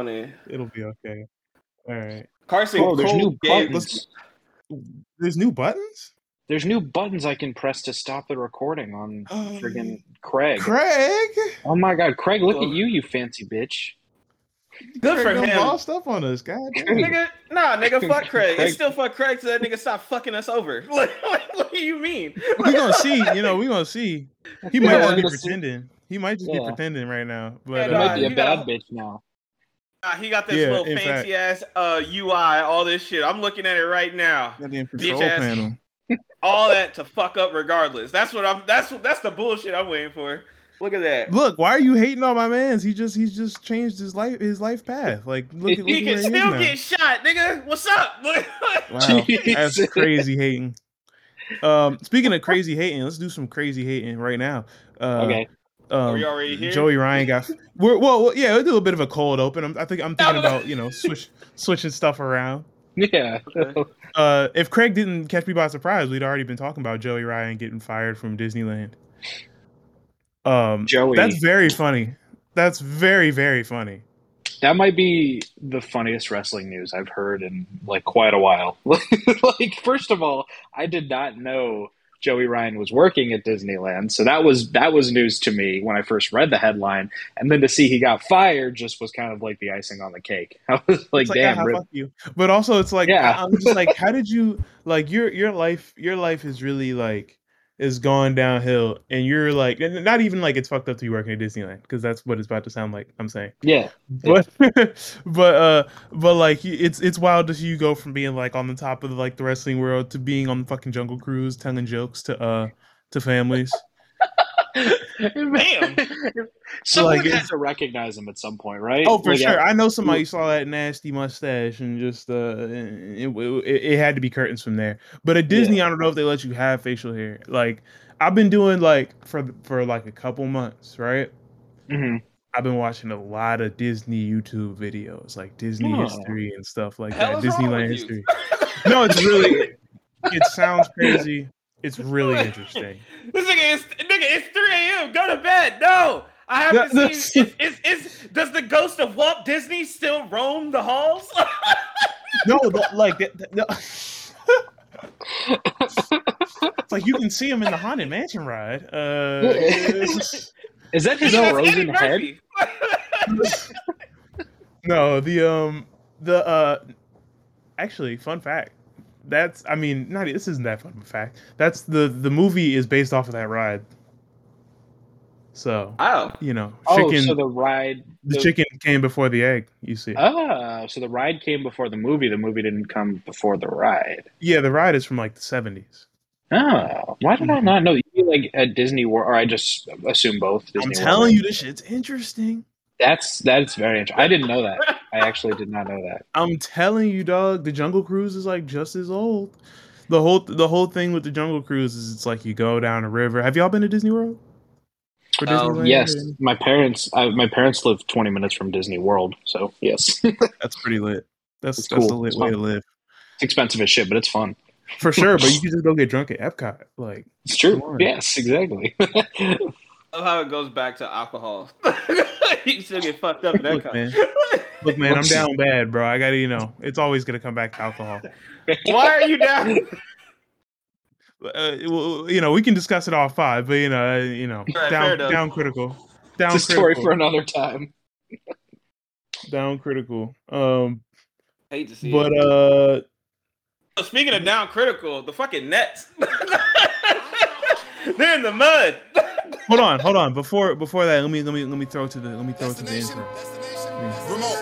funny. It'll be okay. All right. Carson Oh, there's Cole new gave- buttons. There's new buttons. There's new buttons I can press to stop the recording on friggin' Craig. Craig. Oh my god, Craig, look at you, you fancy bitch. Good for Craig done him. bossed up on us. God. Nigga, nah, nigga, fuck Craig. Craig- It's still fuck Craig so that nigga stop fucking us over. Like, what, what do you mean? we gonna see. You know, we gonna see. He might Yeah, just be let's see. pretending. He might just be pretending right now. But Yeah, You uh, might be you a got- bad bitch now. Nah, he got this Yeah, little in fancy ass uh, UI, all this shit. I'm looking at it right now. goddamn control ass. panel. All that to fuck up regardless. That's what I'm. That's what. That's the bullshit I'm waiting for. Look at that. Look, why are you hating on my man's? He just he's just changed his life his life path. Like look at look He at can where he is still now. get shot, nigga. What's up? Wow, Jesus. that's crazy hating. Um, speaking of crazy hating, let's do some crazy hating right now. Uh, Okay. Are Um, we already here? Joey Ryan got. We're, well, well, yeah, we'll do a bit of a cold open. I'm, I think I'm thinking about you know switch switching stuff around. Yeah. Uh, if Craig didn't catch me by surprise, we'd already been talking about Joey Ryan getting fired from Disneyland. Um, Joey. that's very funny. That's very very funny. That might be the funniest wrestling news I've heard in like quite a while. like, first of all, I did not know Joey Ryan was working at Disneyland, so that was that was news to me when I first read the headline, and then to see he got fired just was kind of like the icing on the cake. I was like, damn, ah, rip- you. But also, it's like, Yeah. I'm just like, how did you like your your life? Your life is really like is going downhill, and you're like, not even like it's fucked up to be working at Disneyland because that's what it's about to sound like. I'm saying, yeah, but but uh, but like it's it's wild to see you go from being like on the top of like the wrestling world to being on the fucking Jungle Cruise, telling jokes to uh to families. Damn. Someone Like, has to recognize him at some point, right? Oh, for Like, sure. I- I know somebody saw that nasty mustache and just uh, it, it, it had to be curtains from there. But at Disney, I don't know if they let you have facial hair. Like I've been doing like for for like a couple months, right? Mhm. I've been watching a lot of Disney YouTube videos, like Disney Oh. history and stuff like Hell that. is Disneyland history. No, it's really. it sounds crazy. It's really interesting. This nigga is nigga. It's 3 a.m. Go to bed. No, I haven't No, seen. Is, is, is does the ghost of Walt Disney still roam the halls? No, that, like that, that- no. it's like you can see him in the haunted mansion ride. Uh, Is that his That's frozen Eddie head? No, the um, the uh, actually, fun fact. That's I mean, not this isn't that fun of a fact. That's the the movie is based off of that ride. So Oh, you know, Oh, chicken. so the ride. the chicken came before the egg. You see? Ah, so the ride came before the movie. The movie didn't come before the ride. yeah, the ride is from like the seventies. Oh, why did I not know? You like at Disney World, or I just assume both. Disney I'm World. telling you, this shit's interesting. that's that's very interesting. I didn't know that. I actually did not know that. I'm telling you, dog. The Jungle Cruise is like just as old. The whole the whole thing with the Jungle Cruise is it's like you go down a river. Have y'all been to Disney World? Or Oh, Disneyland? Yes, my parents. I, my parents live 20 minutes from Disney World, so yes, That's pretty lit. That's It's that's cool. a lit way to live. It's expensive as shit, but it's fun. For sure, but you can just go get drunk at Epcot. Like It's true. Yes, exactly. I love how it goes back to alcohol. you can still get fucked up in that Look, man. look, man, I'm down bad, bro. I gotta, you know, it's always gonna come back to alcohol. Why are you down? Uh, well, you know, we can discuss it all five, but you know, uh, you know, Right, down down critical. Down it's a story critical. for another time. down critical. Um, hate to see but it. uh, So Speaking of down critical, the fucking Nets. They're in the mud. Hold on, hold on. Before before that, let me let me let me throw to the let me throw to the intro. Remote. Remote.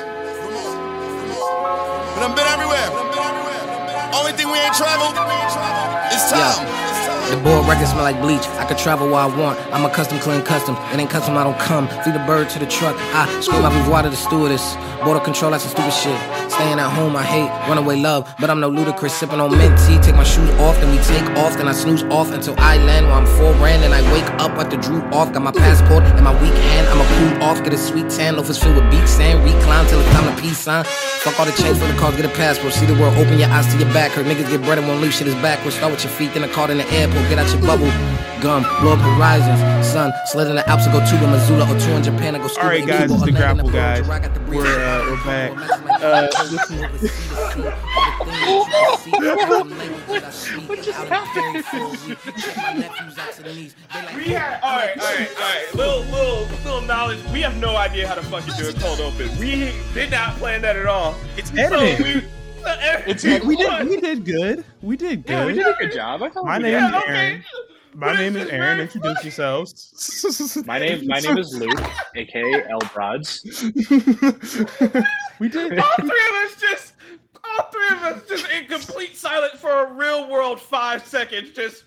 Remote. But I've been everywhere. Only thing we ain't traveled is time. The board records smell like bleach. I could travel where I want. I'm a custom clean custom. It ain't custom, I don't come. Feed the bird to the truck. I scream my revoir to the stewardess. Border control, that's some stupid shit. Staying at home, I hate runaway love. But I'm no Ludacris. Sipping on mint tea. Take my shoes off, then we take off. Then I snooze off until I land where I'm brand. And I wake up at the drew off. Got my passport and my weak hand. I'ma cool off. Get a sweet tan. Loafers filled with beach sand. Recline till it's time to peace, son. Fuck all the change for the cars, get a passport. See the world, open your eyes to your back. Hurt niggas get bread and won't leave shit is backwards. Start with your feet, then a card in the airport. Get out your bubble. Gum, blow up horizons. Son, slid in the Alps and go to the Missoula or two in Japan and go scuba All right, guys, it's the Grapple guys. I got the breeze. We're, uh, we're back. Uh, What just We had all right, all right, all right. Little, little, little knowledge. We have no idea how to fucking do a cold open. We did not plan that at all. It's So we, It's- we did. We did good. We did good. Yeah, we did a good job. I thought My name did. Yeah, is okay. Aaron. My name is Aaron. Introduce yourselves. My name, my name is Luke, aka L Broads. we did. all three of us just, all three of us just in complete silence for a real world five seconds. Just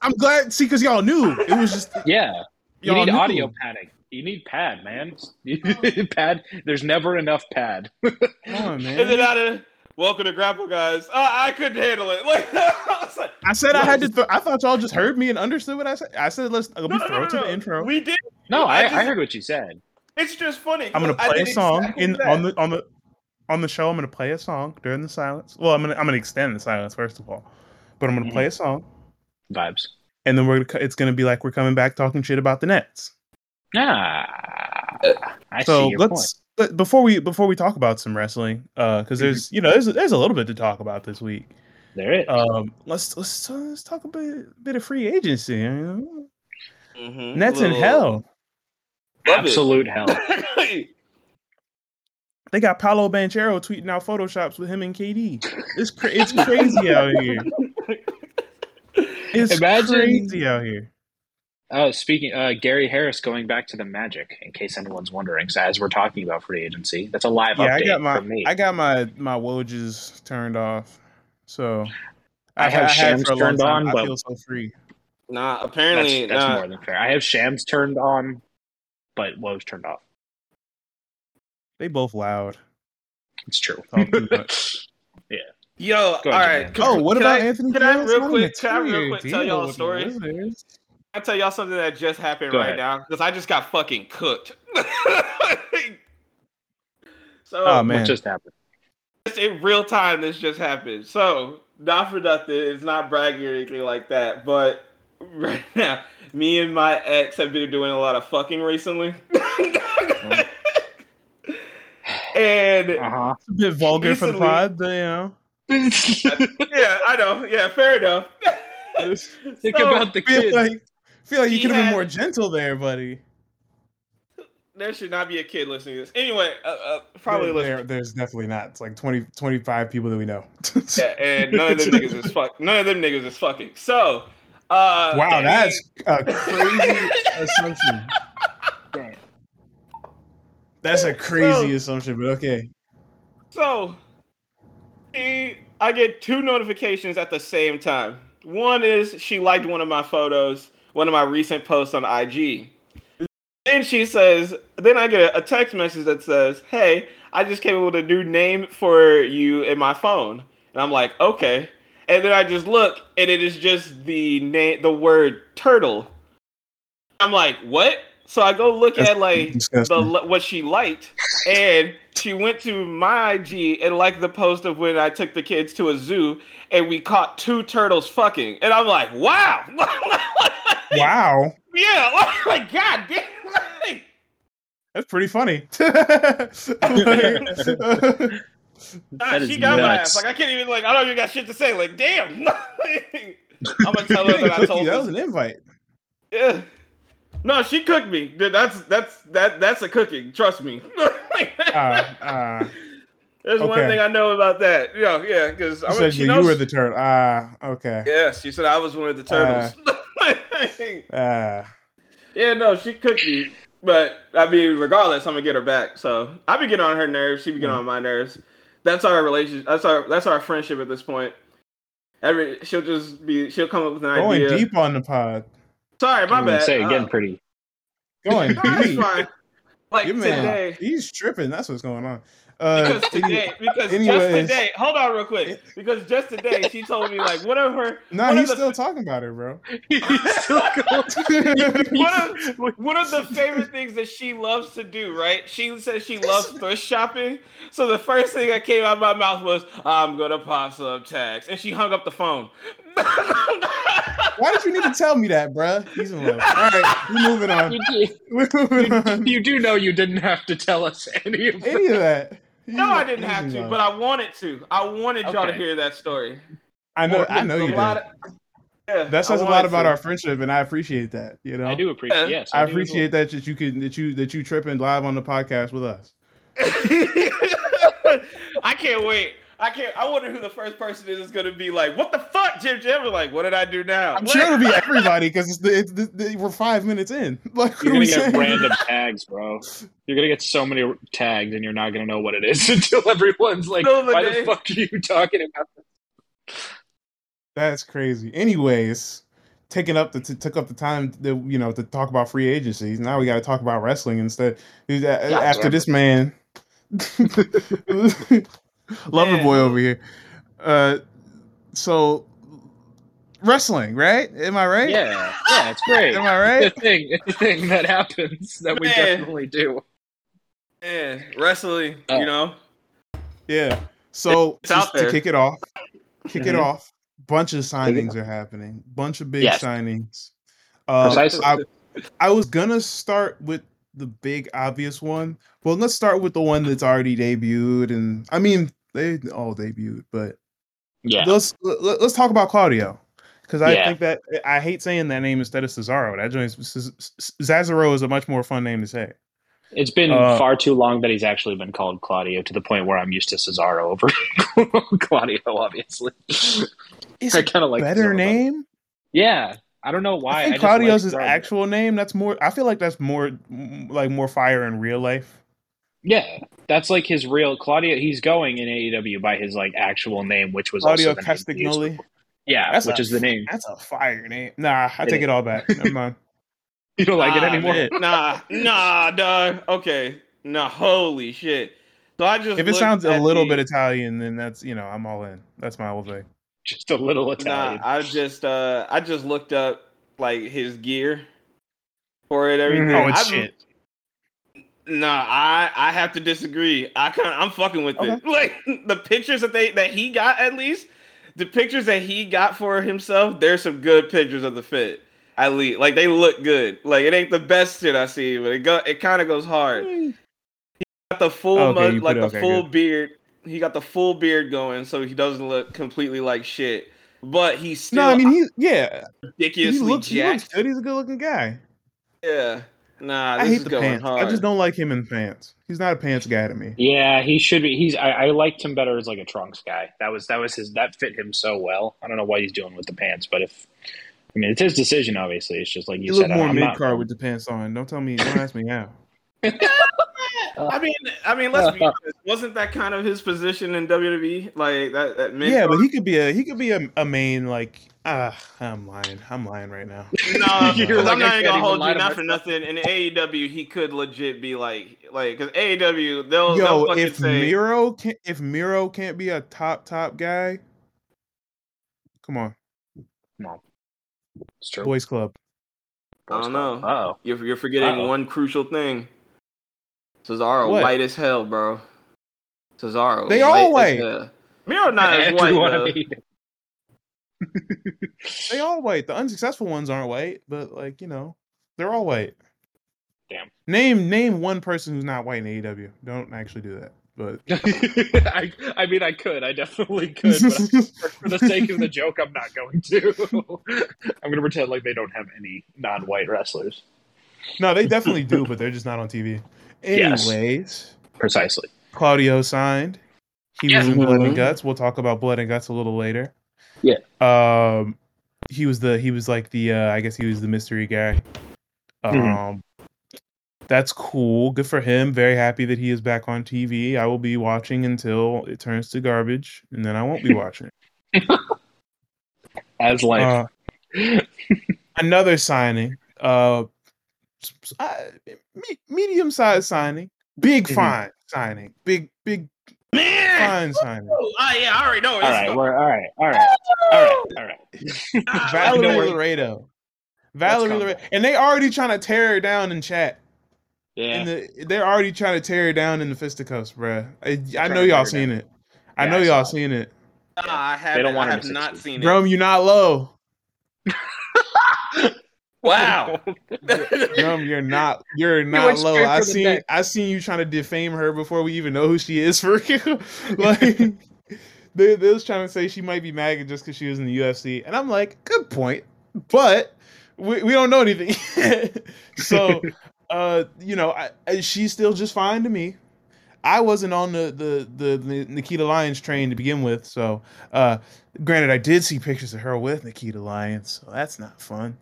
I'm glad. See, because y'all knew it was just. Yeah, you need knew. audio padding. You need pad, man. pad. There's never enough pad. Come on, is it man. out of welcome to grapple guys? Uh, I couldn't handle it. Like, I like, I said I had to. Th- I thought y'all just heard me and understood what I said. I said let's let me no, no, throw no, it to no, the intro. We did. No, I, just- I heard what you said. It's just funny. I'm gonna play a song exactly in that. on the on the on the show. I'm gonna play a song during the silence. Well, I'm gonna I'm gonna extend the silence first of all, but I'm gonna Mm-hmm. play a song, Vibes. and then we're gonna, it's gonna be like we're coming back talking shit about the Nets. Ah, I so see your let's but before we before we talk about some wrestling, uh, because there's you know there's there's a little bit to talk about this week. point. There it. Um, let's let's uh, let's talk a bit bit of free agency. You know? Mhm. Nets in hell. love it. Absolute hell. They got Paolo Banchero tweeting out photoshops with him and KD. It's cra- it's crazy out here. It's Imagine- crazy out here. Oh, speaking, uh, Gary Harris going back to the Magic. In case anyone's wondering, so as we're talking about free agency, that's a live Yeah, I update got my from me. I got my my Wojs turned off. So I have had Shams for a long turned time. on, I but- feel so free. Nah, apparently that's nah. more than fair. I have Shams turned on, but Wojs turned off. They both loud. It's true. yeah. Yo, all Go ahead, can- Oh, what can about I, Anthony? Can I Davis real quick? Can I real quick tell y'all a the story? Wizards? Can I tell y'all something that just happened Go right ahead. now because I just got fucking cooked. so, Oh What man, just happened? It's in real time, this just happened. So, not for nothing. It's not bragging or anything like that. But right now, me and my ex have been doing a lot of fucking recently. and Uh huh. it's a bit vulgar for the Recently- pod, but you know. yeah, I know. Yeah, fair enough. Think So, about the kids. like feel like you could have been more gentle there, buddy. there should not be a kid listening to this. Anyway, uh, uh, probably There- there- there's definitely not. It's like 20, 25 people that we know. Yeah, and none of them niggas is fuck. None of them niggas is fucking. So, uh, Wow, and that's a crazy assumption. Damn. That's a crazy So- assumption, but okay. so. I get two notifications at the same time. One is she liked one of my photos, one of my recent posts on IG. Then she says, then I get a text message that says, "Hey, I just came up with a new name for you in my phone." And I'm like, "Okay." And then I just look, and it is just the name, the word turtle. I'm like, "What?" So I go look That's at like the what she liked, and she went to my IG and liked the post of when I took the kids to a zoo and we caught two turtles fucking, and I'm like, "Wow!" Wow, Yeah, like God damn. Like, that's pretty funny. ah, is she got my nuts. ass. Like I can't even like I don't even got shit to say. Like damn. I'm gonna tell her that I told that was an invite. Yeah. No, she cooked me. Dude, That's that's that that's a cooking. Trust me. Uh, uh, There's one thing I know about that. Yeah, yeah, because you I'm said she you, knows. you were the turtle. Ah, okay. Yes, she said I was one of the turtles. Uh, yeah, no, she cooked me. But I mean, regardless, I'm gonna get her back. So I be getting on her nerves. She be getting on my nerves. That's our relationship. That's our that's our friendship at this point. Every she'll just be she'll come up with an going idea. Going deep on the pod. Sorry, my I was bad. say Uh, getting pretty. Going no, deep. fine. Like Your man, today, he's tripping. That's what's going on. Uh, because today, because just today, hold on real quick. Because just today, she told me like one of her, no, one he's the, still talking about it, bro. He's still going. one of one of the favorite things that she loves to do. Right? She says she loves thrift shopping. So the first thing that came out of my mouth was, "I'm gonna pop some tags," and she hung up the phone. Why did you need to tell me that, bruh? He's in love. All right, we're moving on. You do, We're moving on. you do know you didn't have to tell us any of Any of that? No, I didn't have to, but I wanted to. I wanted y'all to hear that story. I know. I know you lot did. of- yeah, That says a lot about to. our friendship, and I appreciate that. You know, I do appreciate. Yes, I do as well. appreciate that that you can that you that you tripping live on the podcast with us. I can't wait. I can't. I wonder who the first person is. Is going to be like, "What the fuck, Jim Jim?" Like, what did I do now? I'm sure it'll be everybody because it's the, it's the, the, we're five minutes in. Like, You're gonna get saying? random tags, bro. You're gonna get so many tags, and you're not gonna know what it is until everyone's like, Middle of the "Why day. the fuck are you talking about?" This? That's crazy. Anyways, taking up the t- took up the time that you know to talk about free agencies. Now we got to talk about wrestling instead. Uh, yeah, After yeah. this man, lover Man. boy over here. Uh, so wrestling, right? Am I right? Yeah, yeah, it's great. Am I right? It's right? a thing. It's a thing that happens that we Man. definitely do. Yeah, wrestling. Oh. You know, Yeah. So It's out just to kick it off, kick it Mhm. off. Bunch of signings are happening. Bunch of big Yes. signings. Uh, Precisely. I, I was gonna start with the big obvious one. Well, let's start with the one that's already debuted, and I mean they all debuted, but Yeah, let's let, us talk about Claudio because I Yeah. think that I hate saying that name instead of Cesaro. That joins Cesaro is a much more fun name to say. it's been uh, far too long that he's actually been called Claudio to the point where I'm used to Cesaro over Claudio. Obviously, It's I kind of like better name. Yeah, I don't know why. I think just Claudio's like his actual name. That's more. I feel like that's more like more fire in real life. Yeah, that's like his real Claudio. He's going in AEW by his like actual name, which was Claudio also the name he used Castagnoli. Yeah, That's which a- is the name. That's a fire name. Nah, I It take is. it all back. Never mind. You don't like it anymore. man. nah, nah, dog. Okay, nah, holy shit. So I just If it sounds a little the- bit Italian, then that's you know I'm all in. That's my whole thing. Just a little Nah, Italian. I just uh I just looked up like his gear for it, everything. Oh, it's I've- shit. Nah, I I have to disagree. I kind of I'm fucking with it. Like the pictures that they that he got at least, the pictures that he got for himself, there's some good pictures of the fit. At least like they look good. Like it ain't the best shit I see, but it go it kind of goes hard. He got the full Okay, mud, like put- the okay, full good. beard. He got the full beard going, so he doesn't look completely like shit. But he's still No, I mean he yeah. He ridiculously looks, he looks jacked. good. He's a good looking guy. Yeah. Nah, I hate is the going pants. hard. I just don't like him in pants. He's not a pants guy to me. Yeah, he should be. He's. I, I liked him better as like a trunks guy. That was that was his. That fit him so well. I don't know what he's doing with the pants, but if I mean it's his decision. Obviously, it's just like He you look said. more mid not- card with the pants on. Don't tell me. Don't ask me how. I mean, I mean, let's be honest. Wasn't that kind of his position in WWE? Like that, that mid Yeah, but he could be a he could be a, a main like ah I'm lying. I'm lying right now. no, You're 'cause like, I'm not even can't gonna hold you not for nothing. In AEW, he could legit be like, like, because AEW, they'll, Yo, they'll fucking if say, Miro can if Miro can't be a top top guy, come on, come on, It's true. boys club. I don't know. Oh, You're, you're forgetting Uh-oh. one crucial thing. Cesaro, What? white as hell, bro. Cesaro, They white all as white. hell. Miro not as white Everyone though. of me- They all white. The unsuccessful ones aren't white, but like you know, they're all white. Damn. Name name one person who's not white in AEW. Don't actually do that. But I, I mean, I could. I definitely could. But for, for the sake of the joke, I'm not going to. I'm going to pretend like they don't have any non-white wrestlers. no, they definitely do, but they're just not on TV. Yes. Anyways, Precisely. Claudio signed. He was Yeah. in Blood and Mhm. Guts. We'll talk about Blood and Guts a little later. Yeah. Um, he was the he was like the uh, I guess he was the mystery guy. Um, Mhm. that's cool. Good for him. Very happy that he is back on TV. I will be watching until it turns to garbage, and then I won't be watching. As life. Uh, another signing. Uh, s- s- I- me- medium sized signing, big Mhm. fine signing, big big Man. fine signing. Oh, ah, yeah, I already know. where All this right, is we're all right, all right, all right, all right. Ah, Valerie Loureda. Valerie Loureda. And they already trying to tear her down in chat. Yeah, In the, they're already trying to tear her down in the fisticuffs, bruh. I, I know y'all seen down. it. I Yeah, know I y'all saw it. seen it. Nah, I have, They don't want I have not seen it. Drum, you're not low. Wow. Drum, you're not you're not low. I seen neck. I seen you trying to defame her before we even know who she is for real. like they, they was trying to say she might be MAGA just because she was in the UFC. And I'm like, good point. But we, we don't know anything. so uh, you know, I, I, she's still just fine to me. I wasn't on the, the the the Nikita Lyons train to begin with, so uh granted I did see pictures of her with Nikita Lyons, so that's not fun.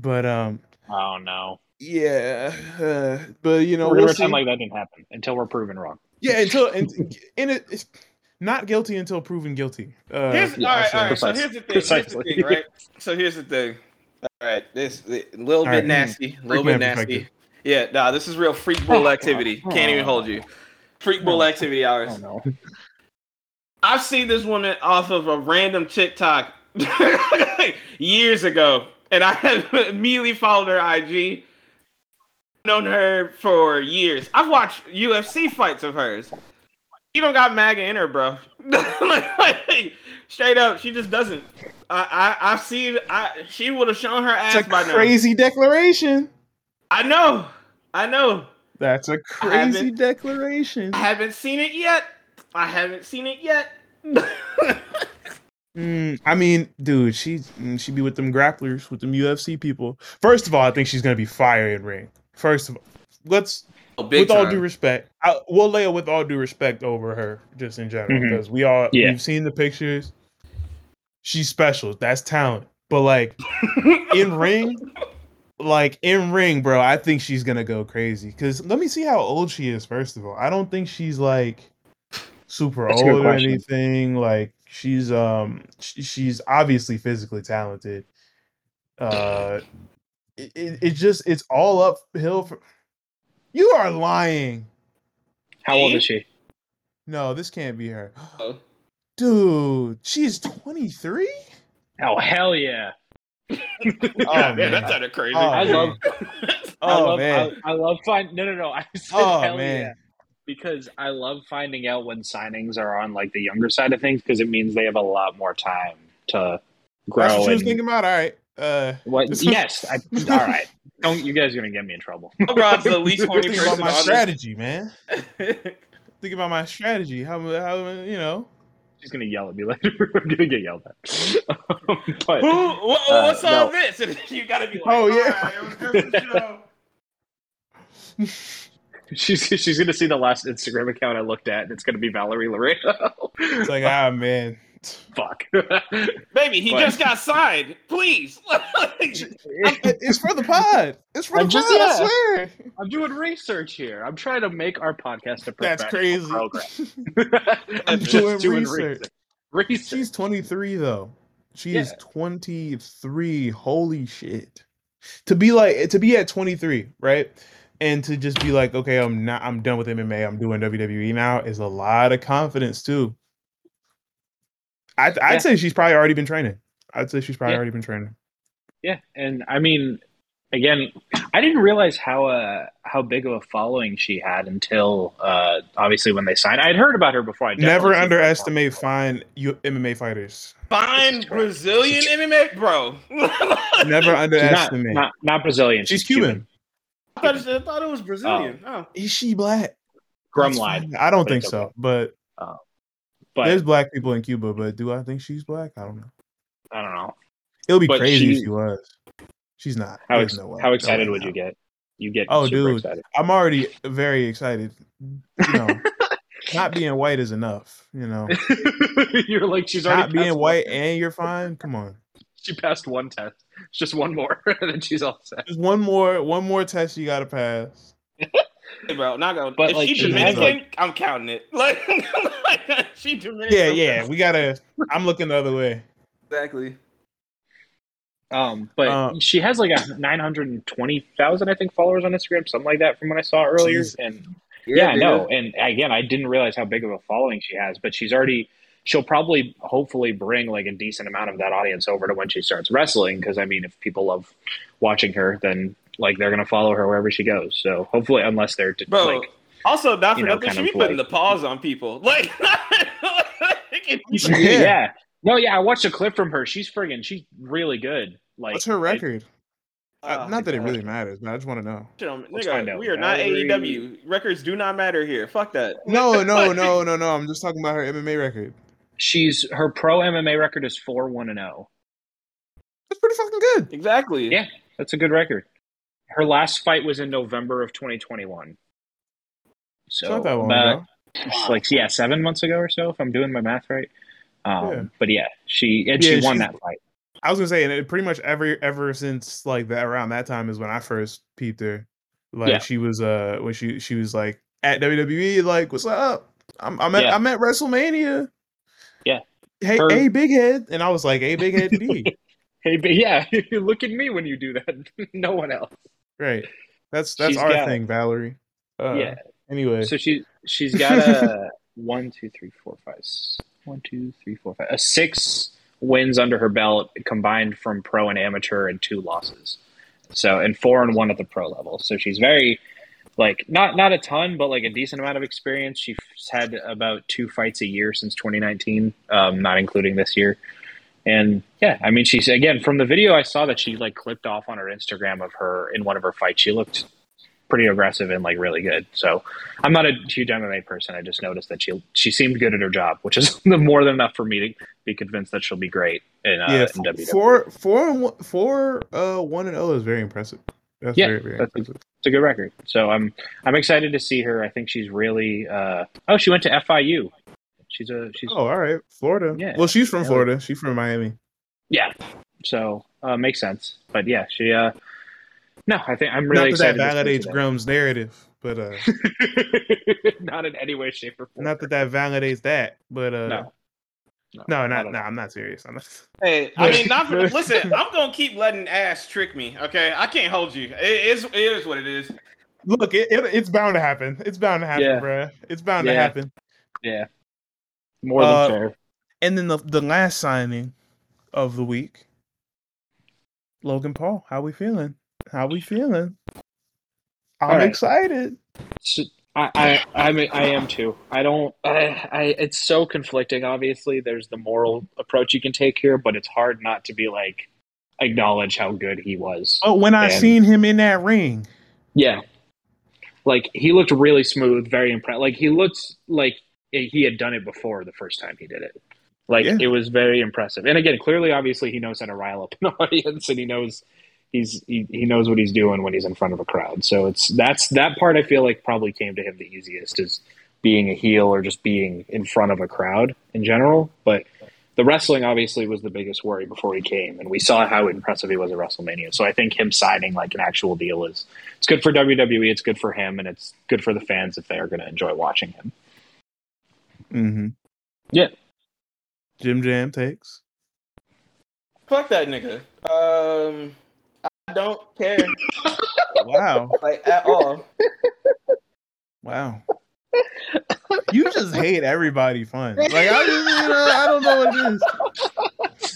But um oh no, yeah, uh, but you know, we're gonna we'll see. pretend like that didn't happen until we're proven wrong. yeah, until and in it, it's not guilty until proven guilty. Uh, Here's, Yeah, all right, all right. precisely. So here's the thing. Here's the Precisely. thing, right? So here's the thing. All right, this a little All bit right. nasty, a little bit nasty. Yeah, nah, this is real freak bull activity. Can't even hold you. Freak bull No. activity hours. Oh no, I've seen this woman off of a random TikTok years ago, and I have immediately followed her IG. Known her for years. I've watched UFC fights of hers. She don't got MAGA in her, bro. Like, straight up, she just doesn't. I, I I've seen. I she would have shown her ass it's a by now. crazy declaration. I know. I know. That's a crazy declaration. I haven't seen it yet. I haven't seen it yet. Mm, I mean, dude, she mm, she be with them grapplers, with them UFC people. First of all, I think she's gonna be fire in ring. First of all, let's Oh, big with all due respect, I, we'll lay it with all due respect over her, just in general, because we all Yeah. we've seen the pictures. She's special. That's talent. But like in ring, like in ring, bro, I think she's gonna go crazy. Cause let me see how old she is. First of all, I don't think she's like super That's old or anything. Like she's um sh- she's obviously physically talented. Uh, it, it, it just it's all uphill for. You are lying. how old is she? No, this can't be her. Oh. Dude, she's 23? Oh hell yeah! Oh, yeah, man. that sounded crazy. Oh, I man. love, I Oh, love, man. I, I love find. No, no, no. I said Oh, hell man. yeah because I love finding out when signings are on like the younger side of things because it means they have a lot more time to grow. That's what she was thinking about. All right. Uh, What? This- yes. I, all right. Don't you guys are gonna get me in trouble? Rod's the least horny think about person my on strategy, man. this. Think about my strategy. How, how you know? She's gonna yell at me later. I'm gonna get yelled at. but Who? What, Uh, what's all no. this? And you gotta be like, Oh, oh yeah. yeah, it was just a show. she's she's gonna see the last Instagram account I looked at, and it's gonna be Valerie Loureda. It's like, ah, man. fuck. Baby, he But- just got signed. Please. It's for the pod. It's for I'm the just- pod. I swear. I'm doing research here. I'm trying to make our podcast a That's professional crazy. program. I'm Just just doing doing research. research. Research. She's 23 though. She is 23. Holy shit. To be like to be at 23, right? And to just be like, okay, I'm not I'm done with MMA. I'm doing WWE now is a lot of confidence too. I'd, I'd Yeah. say she's probably already been training. I'd say she's probably Yeah. already been training. Yeah, and I mean, again, I didn't realize how uh how big of a following she had until uh obviously when they signed. I had heard about her before. I Never underestimate fine you MMA fighters. Fine Brazilian MMA, bro. Never before. She's not, underestimate. not not Brazilian. she's Cuban. I thought, I thought it was Brazilian. Oh. oh. Is she black? Grum lied. I don't think it's so, okay. but oh. but there's black people in Cuba. But do I think she's black? I don't know. I don't know. It would be But crazy if she- she was. She's not. How ex- no way. how excited way would you get? You get Oh, super dude. excited. I'm already very excited. You know, not being white is enough. You know, You're like she's already not being passed white and you're fine. Come on, she passed one test. It's just one more, and then she's all set. just one more, one more test you got to pass. Hey, bro, not gonna. But, if like, she she Dominican, has, I'm counting it. Like, like she Dominican. Yeah, yeah. We gotta. I'm looking the other way. exactly. Um, but Uh, she has like a nine hundred and twenty thousand, I think, followers on Instagram, something like that, from what I saw earlier. Jeez. And yeah, I dude. know. And again, I didn't realize how big of a following she has, but she's already. She'll probably, hopefully, bring like a decent amount of that audience over to when she starts wrestling. Because I mean, if people love watching her, then like they're gonna follow her wherever she goes. So hopefully, unless they're t- Bro, like also not you for know, nothing, she be of putting like- the pause on people. Like, Yeah. yeah. No, yeah, I watched a clip from her. She's friggin' she's really good. Like What's her I- record? Uh, Oh, not that it really matters, but I just want to know. Let's nigga, find out. we are not Valerie- AEW. Records do not matter here. Fuck that. No, no, no, no, no. I'm just talking about her MMA record. She's her pro MMA record is four one and zero. That's pretty fucking good. Exactly. Yeah. That's a good record. Her last fight was in November of 2021. So It's not that long about- ago. like yeah, seven months ago or so, if I'm doing my math right. Um, Yeah. But yeah, she and Yeah, she won that fight. I was gonna say, and it pretty much ever ever since like that around that time is when I first peeped her. Like Yeah. she was uh when she she was like at WWE, like what's up? I'm I'm at Yeah. I'm at WrestleMania. Hey, Her- hey, big head, and I was like, hey, big head D. Hey, but yeah, look at me when you do that. no one else. right. That's that's She's our got- thing, Valerie. Uh, yeah. Anyway, So she she's got a one, two, three, four, five, one, two, three, four, five, a six wins under her belt combined from pro and amateur and two losses. So and four and one at the pro level. So she's very like not not a ton, but like a decent amount of experience. She's had about two fights a year since 2019, um, not including this year. And yeah, I mean, she's again from the video I saw that she like clipped off on her Instagram of her in one of her fights. She looked pretty aggressive and like really good. So I'm not a huge MMA person. I just noticed that she she seemed good at her job, which is more than enough for me to be convinced that she'll be great in, uh, yeah, in WWE. four four four uh one and zero is very impressive. That's Yeah, very very that's- impressive. It's a good record. So I'm I'm excited to see her. I think she's really. Uh, oh, she went to FIU. She's a she's Oh, all right, Florida. Yeah. Well, she's from Yeah. Florida. She's from Miami. yeah. So uh, makes sense. But yeah, she. Uh, no, I think I'm really not that excited. that to validates see Graham's narrative, but uh, not in any way, shape, or form. not that that validates that. But uh, No. No, not not no. I'm not serious. I'm not. Hey, I mean, not for, but- listen. I'm gonna keep letting ass trick me. Okay, I can't hold you. It is, it is what it is. Look, it, it, it's bound to happen. It's bound to happen, Yeah. bruh. It's bound to happen. Yeah. More than Uh, fair. And then the the last signing of the week, Logan Paul. How we feeling? How we feeling? I'm All right. excited. So, I, I, I'm, I am too. I don't. I, I, it's so conflicting. Obviously, there's the moral approach you can take here, but it's hard not to be like acknowledge how good he was. Oh, when I And- seen him in that ring, Yeah, like he looked really smooth, very impressed. Like he looked like he had done it before the first time he did it. Like Yeah. it was very impressive. And again, clearly, obviously, he knows how to rile up an audience, and he knows he's he, he knows what he's doing when he's in front of a crowd. So it's that's that part I feel like probably came to him the easiest is being a heel or just being in front of a crowd in general. But the wrestling obviously was the biggest worry before he came, and we saw how impressive he was at WrestleMania. So I think him signing like an actual deal is it's good for WWE, it's good for him, and it's good for the fans if they are going to enjoy watching him. mm-hmm. Yeah. Jim Jam takes. Fuck that nigga. Um, I don't care Wow, like at all. wow. You just hate everybody fun. Like I, just, you know, I don't know what it is.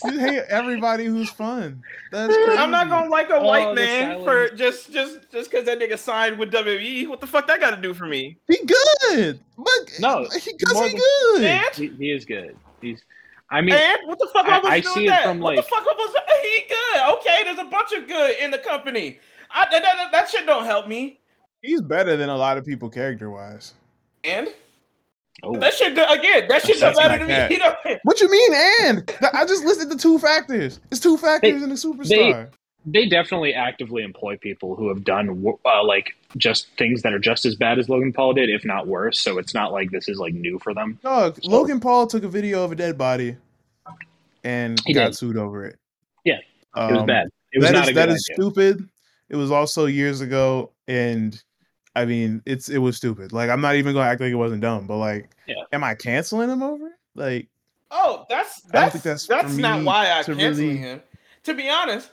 You hate everybody who's fun. That's crazy. I'm not gonna like a Oh, white the man for just just just because that nigga signed with WWE. What the fuck that got to do for me? He good, but No, he, cause more he good. And He, he is good. He's, I mean, and what the fuck I- am I I supposed to see do it with that? from, what the fuck am I supposed He good. Okay, there's a bunch of good in the company. I, that, that, that shit don't help me. He's better than a lot of people character wise. And oh, that shit do- again. That shit don't That's matter my to cat. me. You know? What you mean? And I just listed the two factors. It's two factors in the superstar. They definitely actively employ people who have done uh, like just things that are just as bad as Logan Paul did, if not worse. So it's not like this is like new for them. no, Logan Paul took a video of a dead body and He got did. sued over it. Yeah, It was Um, bad. It was that not is a that good is idea. stupid. It was also years ago, and I mean, it's it was stupid. Like I'm not even gonna act like it wasn't dumb, but like, Yeah. am I canceling him over? it? Like, Oh, that's I don't that's think that's that's, not why I to canceling really- him. To be honest,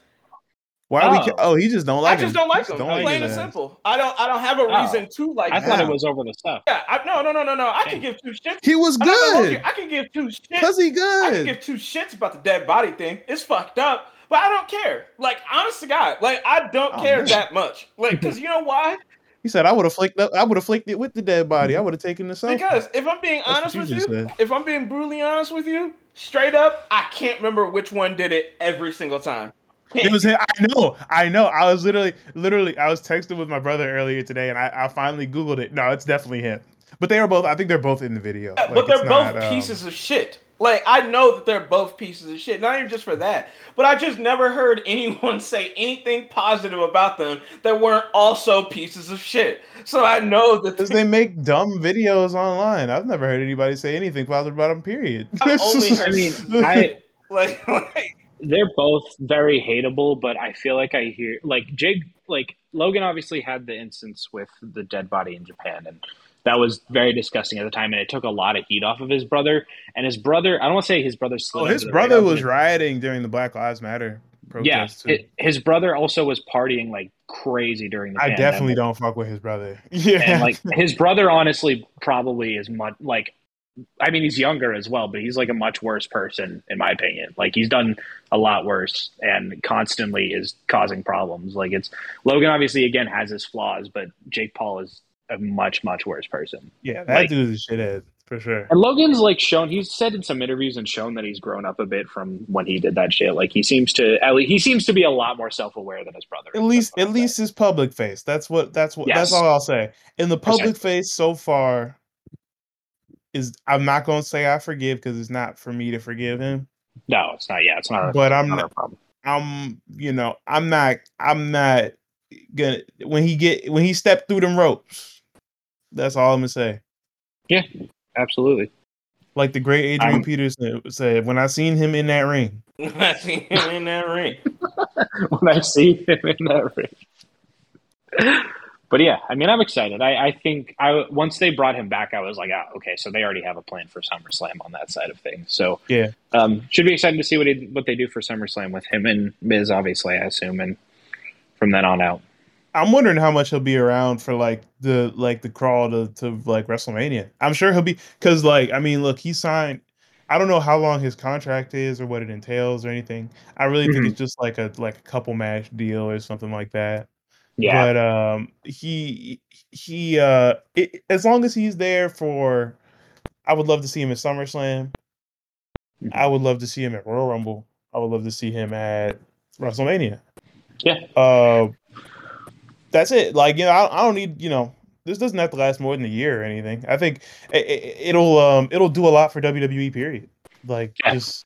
Why we? Oh. ca- Oh, he just don't like him. I just him. don't like He him. just Plain and simple. I don't. I don't have a Oh. reason to like. I him. thought it was over the stuff. Yeah. I, no. No. No. No. No. I can give two shits. He was I'm not gonna hold you. good. I can give two shits. Cause he good. I can give two shits about the dead body thing. It's fucked up, but I don't care. Like, honest to God, like I don't Oh, care man. that much. Like, because you know why? He said, "I would have flaked. Up, I would have flaked it with the dead body. I would have taken the selfie." Because if I'm being That's honest what with you you, said. if I'm being brutally honest with you, straight up, I can't remember which one did it every single time. It was him. I know. I know. I was literally, literally, I was texting with my brother earlier today, and I, I finally googled it. No, it's definitely him. But they are both. I think they're both in the video. Yeah, Like, but they're it's both not, um, pieces of shit. Like I know that they're both pieces of shit. Not even just for that, but I just never heard anyone say anything positive about them that weren't also pieces of shit. So I know that Because they make dumb videos online. I've never heard anybody say anything positive about them. Period. I've only heard- I mean, I like, like they're both very hateable, but I feel like I hear like Jake, like Logan obviously had the instance with the dead body in Japan, and that was very disgusting at the time, and it took a lot of heat off of his brother. And his brother, I don't want to say his brother oh, his brother was rioting during the Black Lives Matter Yeah, too. it- his brother also was partying like crazy during the. I pandemic. definitely don't fuck with his brother. Yeah, and like his brother honestly probably is much like i mean he's younger as well but he's like a much worse person in my opinion like he's done a lot worse and constantly is causing problems like it's logan obviously again has his flaws but jake paul is a much much worse person yeah, that like- dude is shithead for sure. and logan's like shown he's said in some interviews and shown that he's grown up a bit from when he did that shit like he seems to at least he seems to be a lot more self-aware than his brother At least, at least his public face. That's what. That's what. Yes. That's all I'll say. In the public Percent. face so far, is I'm not gonna say I forgive because it's not for me to forgive him. no it's not yeah it's not But I'm not not, a problem I'm you know I'm not I'm not gonna when he get when he stepped through them ropes. That's all I'm gonna say. Yeah, absolutely Like the great Adrian I'm- Peterson said, when I seen him in that ring, When I seen him in that ring. when I see him in that ring. But yeah, I mean, I'm excited. I, I think I once they brought him back, I was like, oh, okay, so they already have a plan for SummerSlam on that side of things. So Yeah. um, should be excited to see what he, what they do for SummerSlam with him and Miz, obviously, I assume, and from then on out. I'm wondering how much he'll be around for like the like the crawl to, to like WrestleMania. I'm sure he'll be because like I mean, look, he signed. I don't know how long his contract is or what it entails or anything. I really think Mhm. it's just like a like a couple match deal or something like that. Yeah, But um, he he uh, it, as long as he's there for, I would love to see him at SummerSlam. Mhm. I would love to see him at Royal Rumble. I would love to see him at WrestleMania. Yeah. Uh, that's it. Like you know, I, I don't need you know. This doesn't have to last more than a year or anything. I think it, it, it'll um it'll do a lot for WWE. Period. Like Yeah. just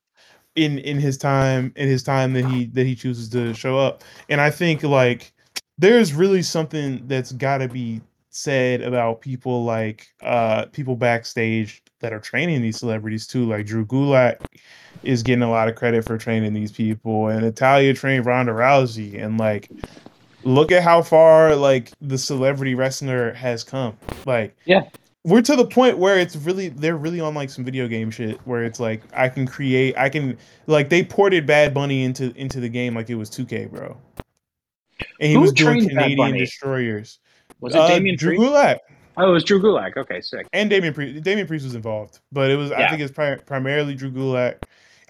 in in his time in his time that he that he chooses to show up. And I think like there's really something that's got to be said about people like uh people backstage that are training these celebrities too. Like Drew Gulak is getting a lot of credit for training these people, and Natalya trained Ronda Rousey, and like look at how far like the celebrity wrestler has come. Like Yeah. we're to the point where it's really they're really on like some video game shit where it's like I can create I can like they ported Bad Bunny into into the game like it was 2K, bro. And he Who was doing Canadian destroyers. was it Uh, Damien Drew Priest? Gulak Oh, it was Drew Gulak. Okay, sick. and Damien Priest. Damien Priest was involved, but it was I think it's pri- primarily Drew Gulak.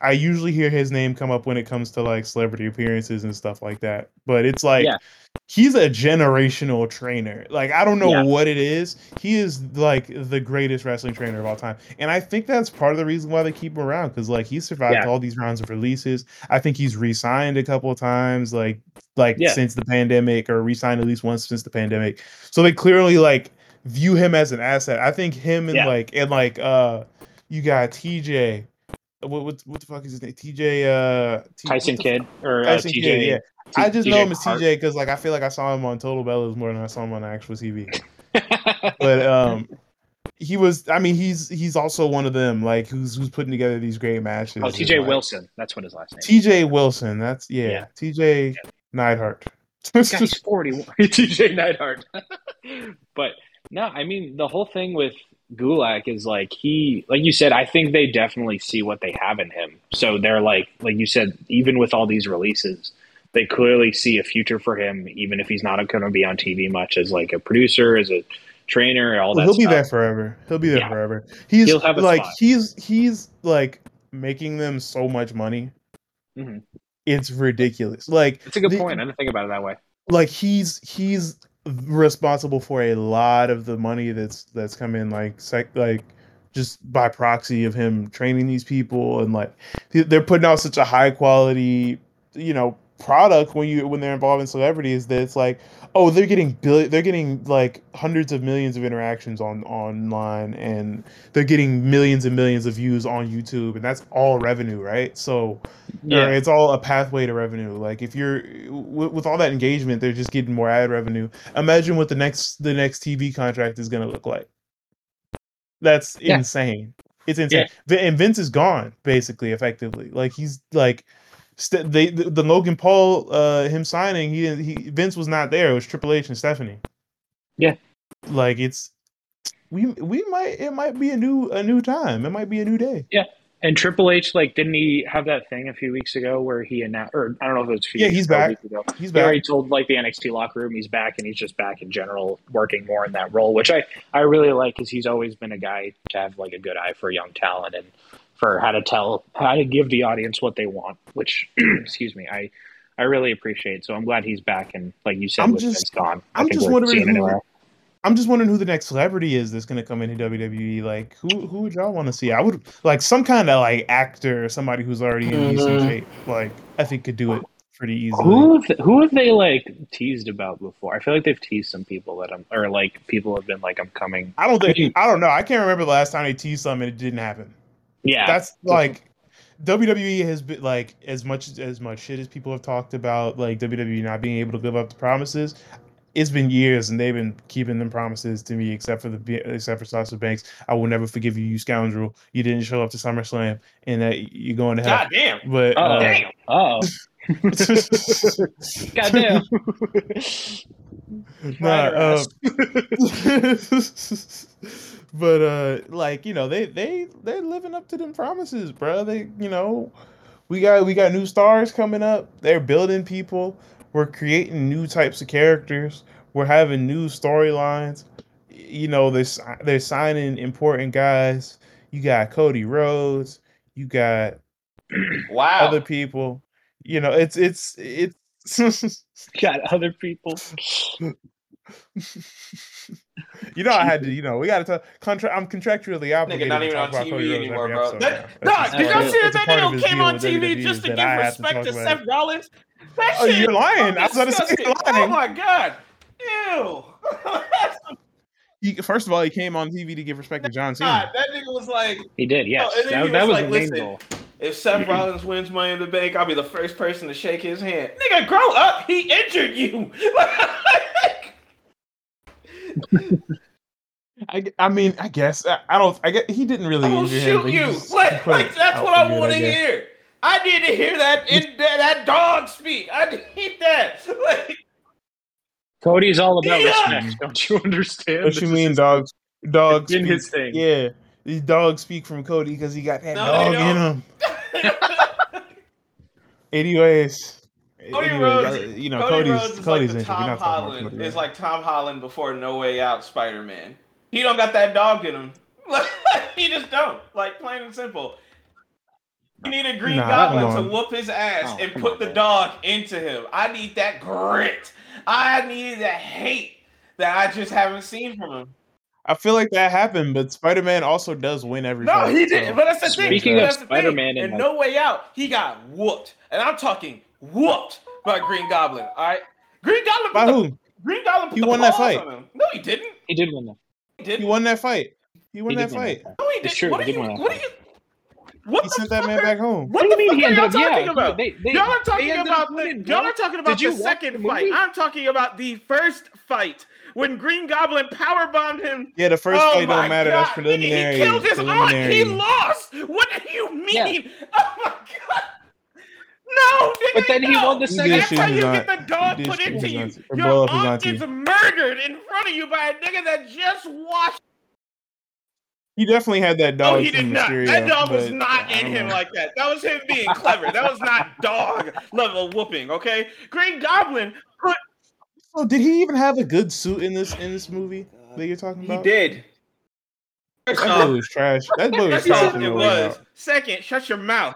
I usually hear his name come up when it comes to like celebrity appearances and stuff like that. But it's like Yeah. he's a generational trainer. Like I don't know Yeah. what it is. He is like the greatest wrestling trainer of all time, and I think that's part of the reason why they keep him around because like he survived Yeah. all these rounds of releases. I think he's re-signed a couple of times, like like since the pandemic, or re-signed at least once since the pandemic. So they clearly like view him as an asset. I think him and like and like uh you got TJ. What what what the fuck is his name? TJ uh T- Tyson Kidd or uh, Tyson TJ. Kidd, yeah. I just know him as. TJ because like I feel like I saw him on Total Bellas more than I saw him on actual TV. But um he was I mean he's he's also one of them like who's who's putting together these great matches. oh, TJ like- Wilson. That's what his last name. is. TJ Wilson, that's yeah. Yeah. TJ Neidhart. Guy's 41. TJ Neidhart. but no, I mean, the whole thing with Gulak is like he, like you said, I think they definitely see what they have in him. So they're like, like you said, even with all these releases, they clearly see a future for him, even if he's not going to be on TV much as like a producer, as a trainer, all that. he'll be there forever. He'll be there Yeah. forever. He's He'll have a like spot. he's he's like making them so much money. Mhm. It's ridiculous. Like It's a good the- point. I didn't think about it that way. like he's he's responsible for a lot of the money that's that's come in like like just by proxy of him training these people and like they- they're putting out such a high quality you know product when you when they're involved in celebrities that it's like oh they're getting bill they're getting like hundreds of millions of interactions on online and they're getting millions and millions of views on YouTube and that's all revenue right so Yeah. it's all a pathway to revenue. Like if you're with, with all that engagement, they're just getting more ad revenue. Imagine what the next the next TV contract is going to look like. That's Yeah. insane. It's insane. Vi- And Vince is gone basically, effectively. Like he's like. St- they the, the Logan Paul uh him signing he he Vince was not there. It was Triple H and Stephanie. Yeah. like it's we we might it might be a new a new time. It might be a new day. Yeah. And Triple H, like, didn't he have that thing a few weeks ago where he announced, or I don't know if it was a few Yeah, he's back. he's He back. already told like the NXT locker room he's back, and he's just back in general, working more in that role, which I I really like because he's always been a guy to have like a good eye for young talent. And for how to tell how to give the audience what they want. Which, excuse me, I I really appreciate. So I'm glad he's back, and like you said, I'm with just- gone, I I'm just wondering who- anywhere. I'm just wondering who the next celebrity is that's gonna come into WWE. Like, who who would y'all want to see? I would like some kind of like actor, somebody who's already in decent Mhm. shape. Like, I think could do it pretty easily. Who have, who have they like teased about before? I feel like they've teased some people that I'm, or like people have been like, I'm coming. I don't think I don't know. I can't remember the last time they teased something and it didn't happen. Yeah, That's like WWE has been like as much as much shit as people have talked about like WWE not being able to live up to promises. It's been years and they've been keeping them promises to me, except for the except for Sasha Banks. I will never forgive you, you scoundrel. You didn't show up to SummerSlam, and that you're going to hell. God damn. But Oh, uh, Damn. Oh, goddamn. nah, Fire uh, ass. but uh like you know they they they're living up to them promises bro they you know we got we got new stars coming up. They're building people. We're creating new types of characters. We're having new storylines. You know they're, they're signing important guys. You got cody rhodes. You got Wow. other people. You know it's it's it's Got other people. you know, I had to. You know, we got to talk. Contra- I'm contractually obligated. Nigga not to even talk on about Cody TV anymore, bro. That, now. That's nah, did y'all of- see that it's that nigga came on TV just to give respect talk to Seth. Rollins? That Oh, shit you're lying. I was about to say disgusting. you're Oh my god. Ew. He, first of all, he came on TV to give respect to John God, Cena. that nigga was like, He did, yes. and that he that was was like, main listen, goal. if Seth Rollins wins Money in the Bank, I'll be the first person to shake his hand. Nigga, grow up. He injured you. I, I mean, I guess I, I don't. I get he didn't really I will injure him. shoot you. just- Like, like that's what I want to hear. I need to hear that in that, that dog speak. I need that. Like, Cody's all about Yeah. respect. Don't you understand? What This you mean, his- dog? Dog in his thing. Yeah, these dogs speak from Cody because he got that No, dog they in him. Anyways, Cody anyways, Rhodes, you know, Cody Cody's Rhodes is Cody's like the Tom not Holland. Cody It's like Tom Holland before No Way Out Spider Man. He don't got that dog in him. he just don't. Like plain and simple. You need a Green Nah, Goblin to whoop his ass Oh, and put on, the man. dog into him. I need that grit. I need that hate that I just haven't seen from him. I feel like that happened, but Spider Man also does win every. Time. No, fight, he didn't. so- But that's the thing. Speaking of that's the thing. Spider-Man and, and like- No Way Out, he got whooped, and I'm talking whooped by Green Goblin. All right, Green Goblin. by put the- who? Green Goblin put He the won that fight. on him. No, he didn't. He did win that. He didn't. He won that fight. He won He that did win fight. that No, he didn't. true, What he are did you? win that What are fight. you? What He the sent that fuck man are- back home. What, What do the you mean fuck he are y'all up? Yeah, talking about? they, they, y'all are talking about the, winning, y'all are talking about the second the fight. I'm talking about the first fight when Green Goblin power bombed him. Yeah, the first oh fight don't matter. God. That's preliminary. He killed his aunt. He lost. What do you mean? Yeah. Oh my god. No, nigga, But then he no. won the second did That's shoot how you aunt. get the dog put into you. auntie, Your blow up aunt auntie. gets murdered in front of you by a nigga that just watched. He definitely had that dog. No, he did not. Mysterio, that dog was not in him know. like that. That was him being clever. That was not dog level whooping. Okay, Green Goblin put. Oh, did he even have a good suit in this in this movie that you're talking about? He did. That First boy was trash. That boy was trash. it was. out. Second, shut your mouth.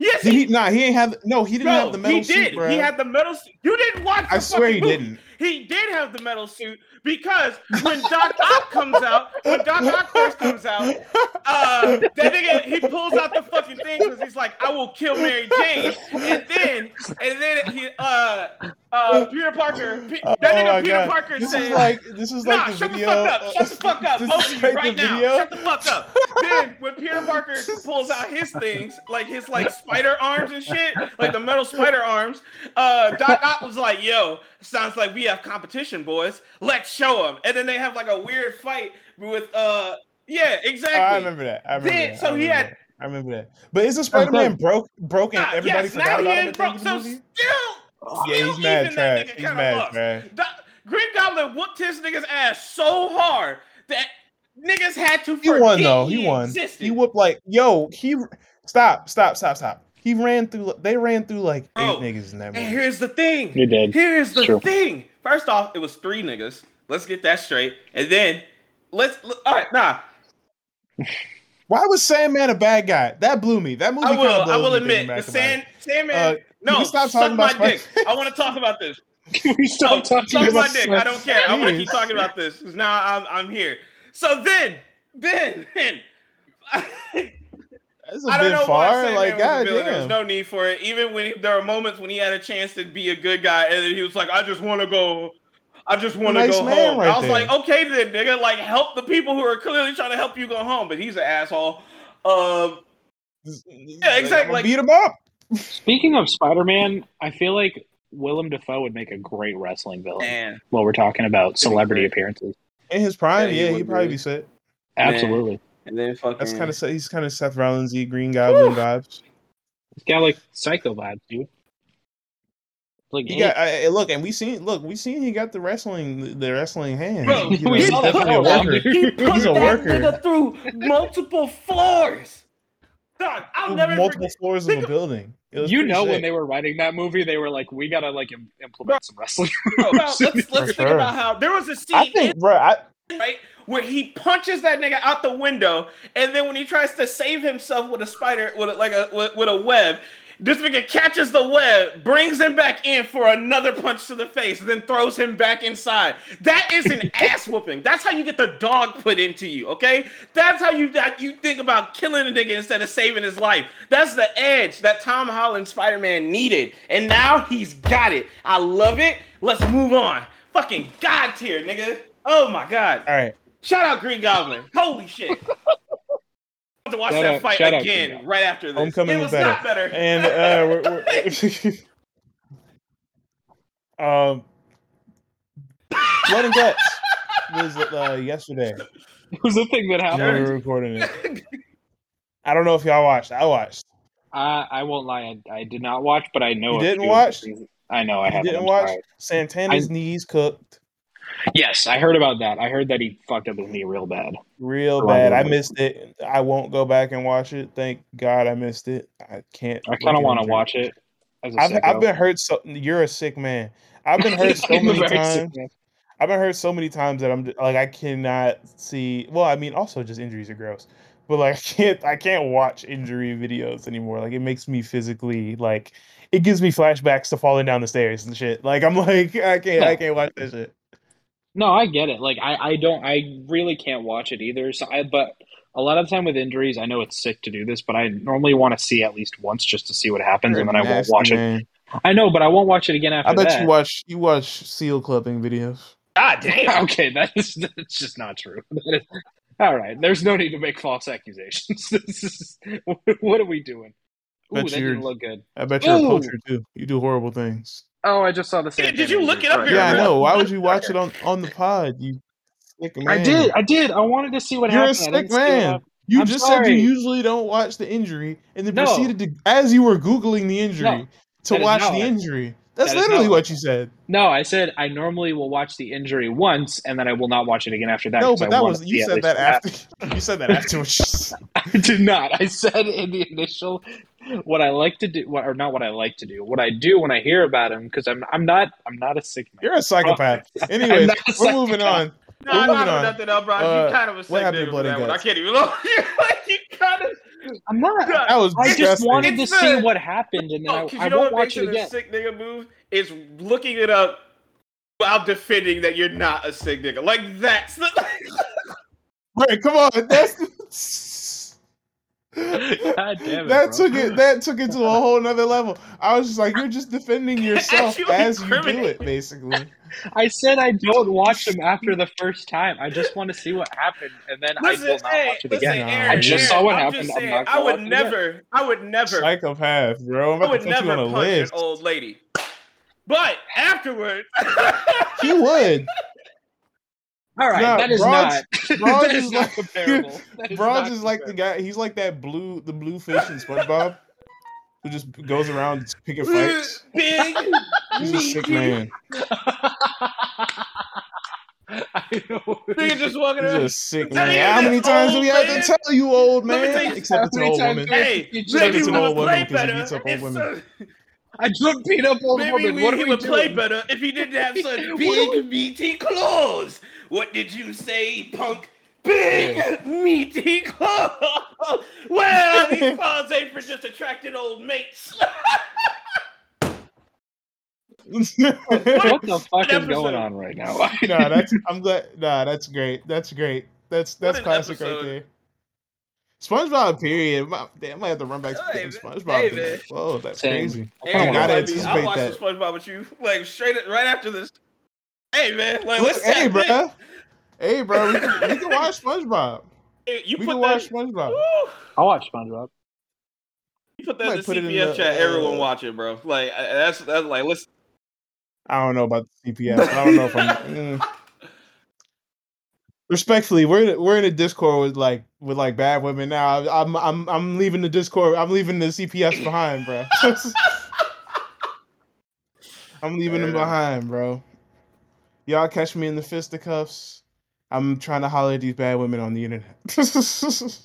Yes, Did he? Nah, he ain't have. No, he didn't Bro, have the metal he did. suit, he had the metal suit. You didn't watch. The I swear he movie. didn't. He did have the metal suit because when Doc Ock comes out, when Doc Ock first comes out, uh, that nigga he pulls out the fucking thing because he's like, "I will kill Mary Jane," and then and then he uh uh Peter Parker, Pe- that Oh nigga Peter God. Parker This said, is like this is Nah, like the shut video. the fuck up. Shut the fuck up. Both of you right now. video. Shut the fuck up. then when Peter Parker pulls out his things, like his like spider arms and shit, like the metal spider arms, uh Doc Ock was like, yo, sounds like we have competition, boys. Let's show them. And then they have like a weird fight with uh yeah, exactly. Oh, I remember that. I remember Then- that. so I he had- that. I remember that. But isn't Spider-Man broke broke and Nah, everybody yes, forgot now about he him ain't at the end broke, so the movie? still, Yeah, he's mad even trash. He's mad lost. trash. Doc- Green Goblin whooped his nigga's ass so hard that niggas had to He won forget though. He won. existed. He whooped like yo. He stop, stop, stop, stop. He ran through. They ran through like Bro, eight niggas in that Movie. And here's the thing. You did. Here's the True. thing. First off, it was three niggas. Let's get that straight. And then let's all right, nah. Why was Sandman a bad guy? That blew me. That movie. I kinda will I will admit thinking the back about Sand. Sandman. Uh, no, stop suck talking my about dick. I want to talk about this. Can we stop No, talking suck my about dick. I don't care. I want to keep talking about this because now I'm I'm here. So then, then, then. That's a I don't bit know far. why Sandman Like, was a god villain. There was damn. no need for it. Even when he- there are moments when he had a chance to be a good guy, and then he was like, "I just want to go, I just want to Nice go home." right I was there. like, "Okay, then, nigga, like help the people who are clearly trying to help you go home." But he's an asshole. Um, yeah, exactly, like- beat him up. Speaking of Spider-Man, I feel like Willem Dafoe would make a great wrestling villain. man, While we're talking about celebrity appearances, In his prime, Yeah, he yeah, would he'd probably be. be set. absolutely. And then fucking. That's kind of he's kind of Seth Rollins, Green Goblin vibes. He's got like psycho vibes, dude. Like He got I, I- look, and we seen look, we seen he got the wrestling the wrestling hand. Bro, You know, we he's saw that definitely a for a while, worker. he put He's a that worker. nigga through multiple floors. Dog, I'll never multiple forget. floors of Think a building. You know sick. when they were writing that movie, they were like, "We gotta like im- implement some wrestling." Bro, let's let's For think sure. about how there was a scene I think, bro, I, right? Where he punches that nigga out the window, and then when he tries to save himself with a spider, with a, like a with, with a web, this nigga catches the web, brings him back in for another punch to the face, then throws him back inside. That is an ass whooping. That's how you get the dog put into you. Okay, that's how you that you think about killing a nigga instead of saving his life. That's the edge that Tom Holland Spider Man needed, and now he's got it. I love it. Let's move on. Fucking god tier, nigga. Oh my god. all right. Shout out Green Goblin. Holy shit. I have to watch Shout that out- fight shout out again right after this. Homecoming it was was better. not better. And uh, we're, we're um, Blood and Guts was uh, yesterday. it was the thing that happened. we were recording it. I don't know if y'all watched. I watched. I, I won't lie, I, I did not watch, but I know. You didn't watch? the I know I You haven't. didn't watch sorry. Santana's I- knees cooked Yes, I heard about that. I heard that he fucked up his knee real bad. real bad. I missed it. I won't go back and watch it. Thank God I missed it. I can't. I kind of want to watch it. As a I've. I've been hurt so. You're a sick man. I've been hurt so many times. I've been hurt so many times that I'm like I cannot see. Well, I mean, also just injuries are gross, but like I can't I can't watch injury videos anymore. Like it makes me physically like it gives me flashbacks to falling down the stairs and shit. Like I'm like I can't I can't watch that shit. No, I get it. Like I, I don't I really can't watch it either. So I but a lot of the time with injuries, I know it's sick to do this, but I normally want to see at least once just to see what happens, and then I won't Nasty, watch it. I know, but I won't watch it again after I bet that. you watch you watch seal clubbing videos. God damn. okay, that is that's just not true. That is, all right, there's no need to make false accusations. this is what are we doing? Ooh, that you're- didn't look good. I bet you're a Ooh. poacher too. You do horrible things. Oh, I just saw the same. Did- did you look it up Right. here? Yeah, I know. Why would you watch it on on the pod? You sick man. I did. I did. I wanted to see what You're a happened. I sick didn't see what man. You I'm just said you usually don't watch the injury, and then No. proceeded to, as you were googling the injury, No, to that is watch the what injury. That's That is literally what you said. No, I said I normally will watch the injury once, and then I will not watch it again after that. No, but that was you said that what after you said that afterwards. I did not. I said in the initial what I like to do, what, or not what I like to do. What I do when I hear about him, because I'm I'm not I'm not a sick man. You're a psychopath. I'm Anyway, a we're moving on. No, We're I don't moving have nothing else, bro. Uh, you kind of a sick what happened to nigga Blood for and that one. I can't even look. like you kind of. I'm not. That was I just disgusting. wanted to It's see the- what happened, and then Oh, I, 'cause I you know won't what watch makes it it a again. sick nigga move? Is looking it up while defending that you're not a sick nigga. Like that's the. Right, come on. That's God damn it, that bro. took it that took it to a whole nother level. I was just like, you're just defending yourself as you do it, basically. I said I don't watch them after the first time. I just want to see what happened, and then I will not hey, watch it listen, again. Aaron, I just Aaron, saw what I'm happened. Just I'm saying, not I would watch it again. never, I would never, Psychopath, bro. I'm I about would to put you never on a punch list. an old lady. But afterwards, He would. All right, Nah, that is Bronze- not. Bronze that is, is not like- comparable. That is Bronze not is like the guy. He's like that blue, the blue fish in SpongeBob, who just goes around picking fights. big, He's a sick man. I know. Nigga just walking around. a sick man. How many times do we have man. to tell you, old Let me tell man? Except it's an old woman. Hey, Except it's an old woman play 'cause he beats up old women. some- I don't beat up old Maybe woman. we, What he we would play doing? better if he didn't have such big, meaty claws. What did you say, punk? Big, meaty claws. Well, these claws ain't for just attracting old mates. What the fuck is episode? going on right now? nah, that's I'm glad. Nah, that's great. That's great. That's that's an classic right there. SpongeBob, period. My, damn, I might have to run back to Hey. SpongeBob. Hey, thing. Whoa, that's Same. crazy. I hey, gotta anticipate I'll watch that. SpongeBob with you, like straight right after this. Hey man, like Look, let's hey, tap in. bro. Hey, bro. We can, we can watch SpongeBob. Hey, You we put can that. watch SpongeBob. Woo! I'll watch SpongeBob. You put that Might in the put it CPF the, chat. Everyone uh, watch it, bro. Like that's that's like listen. I don't know about the CPS. I don't know if I'm. mm. Respectfully, we're in, we're in a Discord with like with like bad women now. I'm I'm I'm leaving the Discord. I'm leaving the CPS behind, bro. I'm leaving them enough. behind, bro. Y'all catch me in the fisticuffs. I'm trying to holler at these bad women on the internet.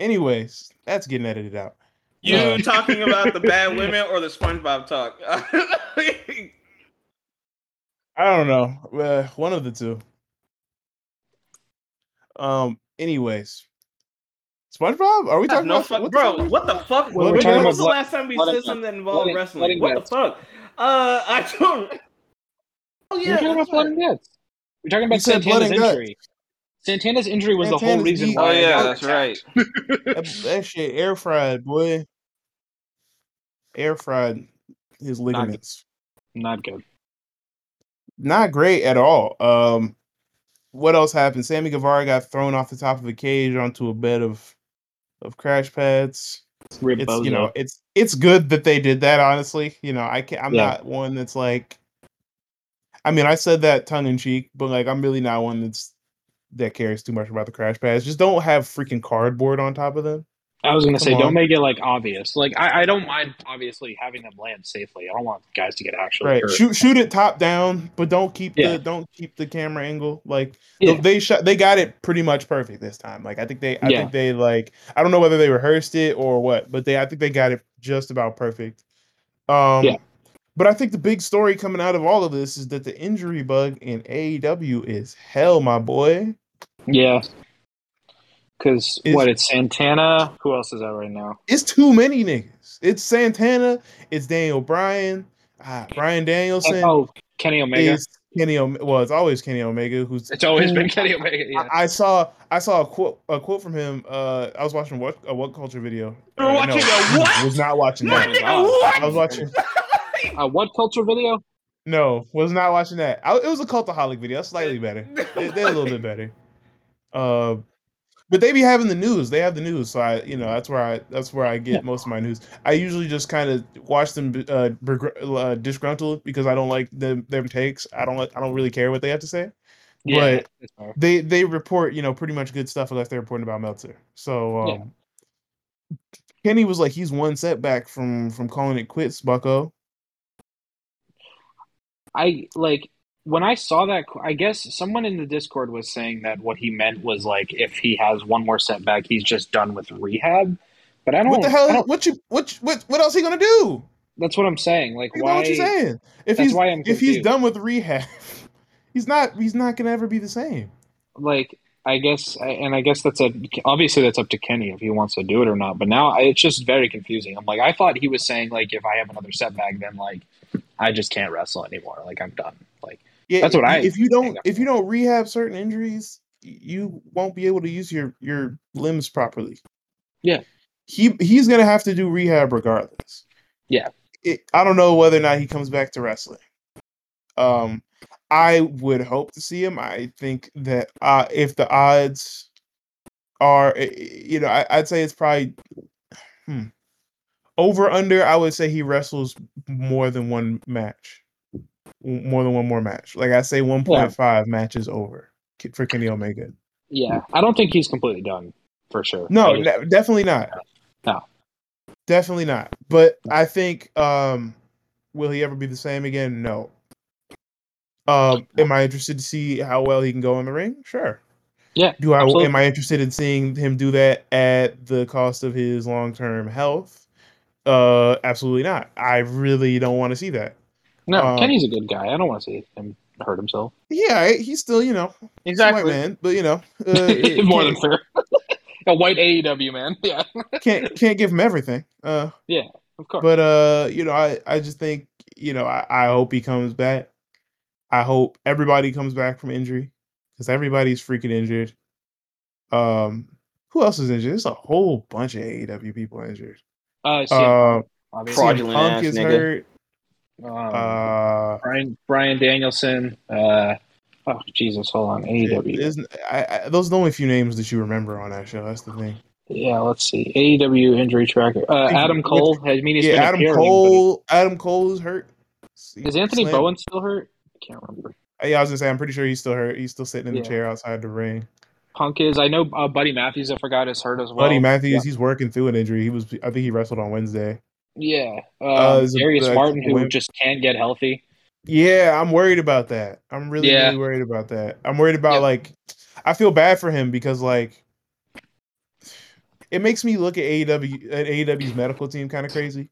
Anyways, that's getting edited out. You Uh, talking about the bad women or the SpongeBob talk? I don't know. Uh, one of the two. Um. Anyways, SpongeBob. Are we talking no about fuck, what bro. the What the fuck? Well, When we're was the last time we blood said something that involved wrestling? blood What the fuck? Uh, I don't. Oh We're talking about that's blood and guts. We're talking about said blood Santana's and injury. Santana's injury was the whole reason geek. why. Oh yeah, that's attacked. right. that, that shit air fried, boy. Air fried his ligaments. Not good. Not great at all. Um. What else happened? Sammy Guevara got thrown off the top of a cage onto a bed of of crash pads. Rip it's Bozo. you know it's it's good that they did that honestly you know i can't. i'm Yeah. not one that's like i mean i said that tongue in cheek but like i'm really not one that's that cares too much about the crash pads just don't have freaking cardboard on top of them I was gonna Come say, on. don't make it like obvious. Like I, I don't mind obviously having them land safely. I don't want guys to get actually right hurt. shoot shoot it top down but don't keep Yeah. the don't keep the camera angle like Yeah. they shot they got it pretty much perfect this time like i think they i Yeah. think they like i don't know whether they rehearsed it or what but they i think they got it just about perfect um Yeah. But i think the big story coming out of all of this is that the injury bug in aew is hell my boy Yeah. Because what? It's Santana. Who else is out right now? it's too many niggas it's santana it's daniel bryan ah, bryan danielson Oh, Kenny Omega. is kenny Ome- well it's always kenny omega who's it's always who- been Kenny Omega. Yeah. I, I saw I saw a quote a quote from him. Uh, I was watching what a what culture video. You were Uh, watching a what? I was not watching that. was nigga, on. what? I was watching. Uh, what culture video? No, was not watching that. I, it was a cultaholic video. That's slightly better. They, they're a little bit better. Uh, but they be having the news. They have the news, so I, you know, that's where I that's where I get Yeah. most of my news. I usually just kind of watch them uh, begr- uh, disgruntled because I don't like them them takes. I don't like, I don't really care what they have to say. Yeah, But- they they report you know pretty much good stuff unless they're reporting about Meltzer. So um, Yeah. Kenny was like, he's one setback from from calling it quits, Bucko. I like when I saw that. I guess someone in the Discord was saying that what he meant was like if he has one more setback, he's just done with rehab. But I don't. What the hell? What you what what what else he gonna do? that's what I'm saying. Like why? what you're saying. If That's he's why I'm if he's done with rehab, he's not he's not gonna ever be the same. Like I guess, and I guess that's a obviously that's up to Kenny if he wants to do it or not. But now it's just very confusing. I'm like, I thought he was saying like if I have another setback, then like I just can't wrestle anymore. Like I'm done. Like Yeah, That's what I If you don't if you don't rehab certain injuries, you won't be able to use your your limbs properly. Yeah. he he's gonna have to do rehab regardless. Yeah. it, I don't know whether or not he comes back to wrestling. Um, I would hope to see him. I think that uh, if the odds are, eh, eh, you know, I, I'd say it's probably hmm, over under. I would say he wrestles more than one match, more than one more match. Like I say, one point five matches over for Kenny Omega. yeah, I don't think he's completely done for sure. No, just- ne- definitely not. No. Definitely not. But I think um will he ever be the same again? No. Um am I interested to see how well he can go in the ring? Sure. Yeah, Do I absolutely. am I interested in seeing him do that at the cost of his long-term health? Uh absolutely not. I really don't want to see that. no, um, Kenny's a good guy. I don't want to see him hurt himself. Yeah, he's still, you know, he's a white man, but you know, uh, More than fair. a white AEW man. Yeah, can't can't give him everything. Uh yeah, of course. But uh, you know, I I just think you know I, I hope he comes back. I hope everybody comes back from injury because everybody's freaking injured. Um, who else is injured? There's a whole bunch of AEW people injured. Uh, CM Uh, obviously. Fraudulent Punk ass is nigga. hurt. Um, Uh, Bryan Bryan Danielson. Uh, oh Jesus, hold on. AEW. isn't- I, I, those are the only few names that you remember on that show. That's the thing. Yeah, let's see. AEW injury tracker. Uh, Adam Cole. I mean, he's yeah, been Adam appearing, but Cole. Adam Cole is hurt. Is Anthony Slam- Bowen still hurt? I can't remember. Yeah, I was gonna say I'm pretty sure he's still hurt. He's still sitting in Yeah. the chair outside the ring. Punk is. I know uh, Buddy Matthews. I forgot is hurt as well. Buddy Matthews, he's working through an injury. He was, I think he wrestled on Wednesday. Yeah. Um, Uh, Darius uh, Martin, who when- just can't get healthy. Yeah, I'm worried about that. I'm really, Yeah. really worried about that. I'm worried about Yep. like, I feel bad for him because like, it makes me look at AEW at AEW's medical team kind of crazy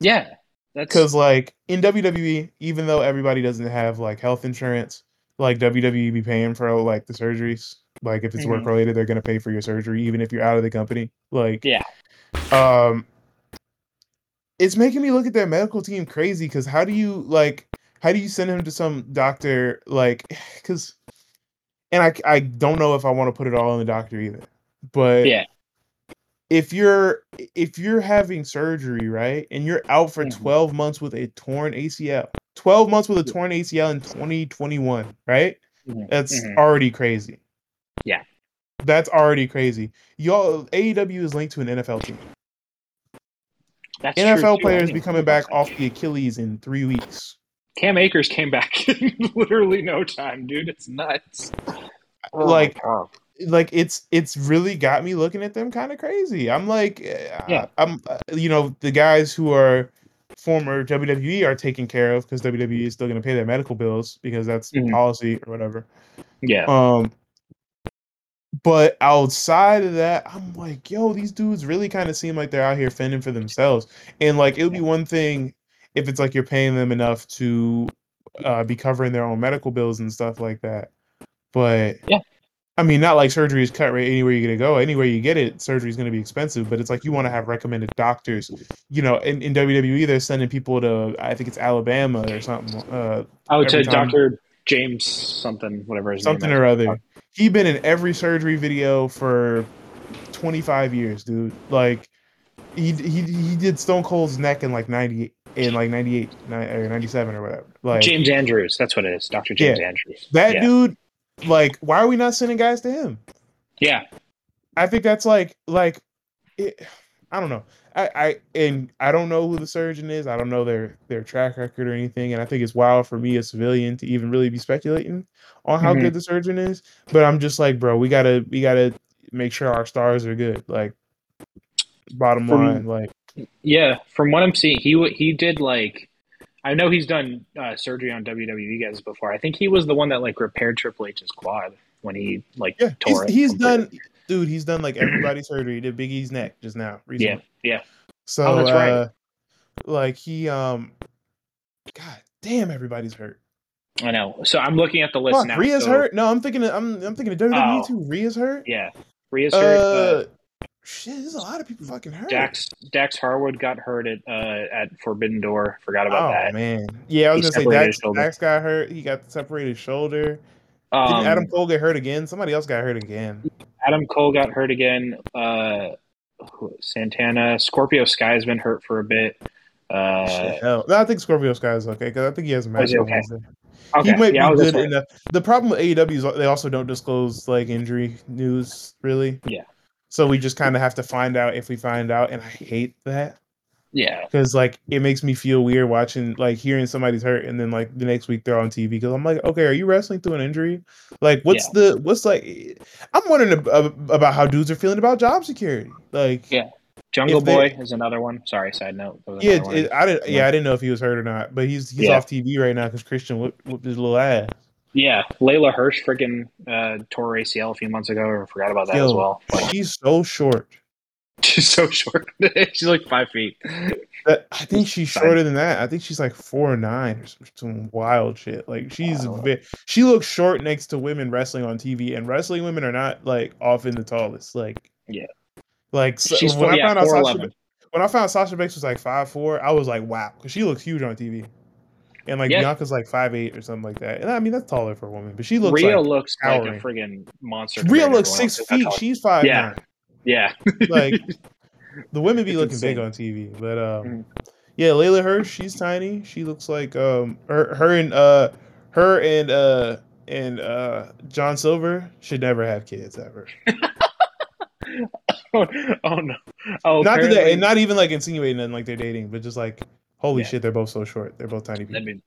Yeah. Because like in WWE, even though everybody doesn't have like health insurance, like WWE be paying for like the surgeries. Like if it's Mhm. work related, they're gonna pay for your surgery even if you're out of the company. Like Yeah. um, it's making me look at their medical team crazy because how do you like how do you send him to some doctor like because and I I don't know if I want to put it all on the doctor either, but Yeah. if you're if you're having surgery right and you're out for Mhm. 12 months with a torn ACL 12 months with a torn ACL in 2021 right Mhm. that's Mhm. already crazy Yeah. that's already crazy y'all AEW is linked to an NFL team That's true, NFL too. Players be coming back off the Achilles in three weeks. Cam Akers came back in literally no time, dude. It's nuts. Oh Like- God. Like it's it's really got me looking at them kind of crazy. I'm like, eh, Yeah. I'm uh, you know the guys who are former WWE are taken care of because WWE is still going to pay their medical bills because that's Mhm. policy or whatever. yeah. Um, but outside of that, I'm like, yo, these dudes really kind of seem like they're out here fending for themselves. And like, it would be one thing if it's like you're paying them enough to uh, be covering their own medical bills and stuff like that. But Yeah. I mean, not like surgery is cut rate anywhere you're gonna go. Anywhere you get it, surgery is gonna be expensive. But it's like you want to have recommended doctors. You know, in, in WWE, they're sending people to I think it's Alabama or something. Uh, Oh, to every time- Doctor James something, whatever his something name or is. other. He been in every surgery video for 25 years, dude. Like he he he did Stone Cold's neck in like 90 in like 98 or 97 or whatever. Like James Andrews. That's what it is. Doctor James Andrews. that yeah. dude like why are we not sending guys to him? Yeah. I think that's like like it, I don't know. I, I and I don't know who the surgeon is. I don't know their their track record or anything. And I think it's wild for me, a civilian, to even really be speculating on how Mhm. good the surgeon is. But I'm just like, bro, we gotta we gotta make sure our stars are good. Like, Bottom From- line, like Yeah, from what I'm seeing, he he did like. I know he's done uh, surgery on WWE guys before. I think he was the one that like repaired Triple H's quad when he like yeah, he's, tore it. he's completely. done, dude. He's done like everybody's surgery. He did Big E's neck just now. Recently. Yeah, yeah. So Oh, that's right. uh, like he um, God damn, everybody's hurt. I know. So I'm looking at the list Fuck, now. Rhea's so- hurt. No, I'm thinking. Of, I'm I'm thinking of WWE Oh. too. Rhea's hurt. Yeah, Rhea's hurt. Uh, Uh, shit, there's a lot of people fucking hurt. Dax Dax Harwood got hurt at uh, at Forbidden Door. Forgot about that. oh that. man, yeah, I was He gonna say Dax. Dax got hurt. He got separated shoulder. Um, Didn't Adam Cole get hurt again? Somebody else got hurt again. Adam Cole got hurt again. Uh, Santana, Scorpio Sky's been hurt for a bit. Uh, No, I think Scorpio Sky is okay because I think he has a match he okay? Okay, He might yeah, be good enough. The problem with AEW is they also don't disclose like injury news really. Yeah. So we just kind of have to find out if we find out, and I hate that yeah, because like it makes me feel weird watching like hearing somebody's hurt and then like the next week they're on TV because I'm like, okay, are you wrestling through an injury? Like, what's the what's like? I'm wondering ab- ab- about how dudes are feeling about job security. Like, Yeah. Jungle they- Boy is another one. Sorry, side note. Yeah, it, I didn't. Yeah, I didn't know if he was hurt or not, but he's he's Yeah. off TV right now because Christian whipped, whipped his little ass. yeah. Leyla Hirsch freaking uh, tore ACL a few months ago. Or forgot about that as well. Like, She's so short. she's so short. she's like five feet. I think she's shorter than that. I think she's like four or nine or some, some wild shit. Like she's ve- she looks short next to women wrestling on TV, and wrestling women are not like often the tallest. Like Yeah. like so, She's when four, I yeah, found out Sasha, when I found Sasha Banks was like five four, I was like wow, because she looks huge on TV, and like Yeah. Bianca's like five eight or something like that. And I mean that's taller for a woman, but she looks Rhea like looks like a friggin' monster. Rhea looks six feet. She's five Yeah. nine. Yeah. Like the women be It's looking insane. big on TV, but um, Mhm. yeah, Leyla Hirsch, she's tiny. She looks like um, her, her and uh, her and uh, and uh, John Silver should never have kids ever. oh, oh no. Oh, not that, and not even like insinuating nothing like they're dating, but just like holy Yeah. shit, they're both so short. They're both tiny people. Be,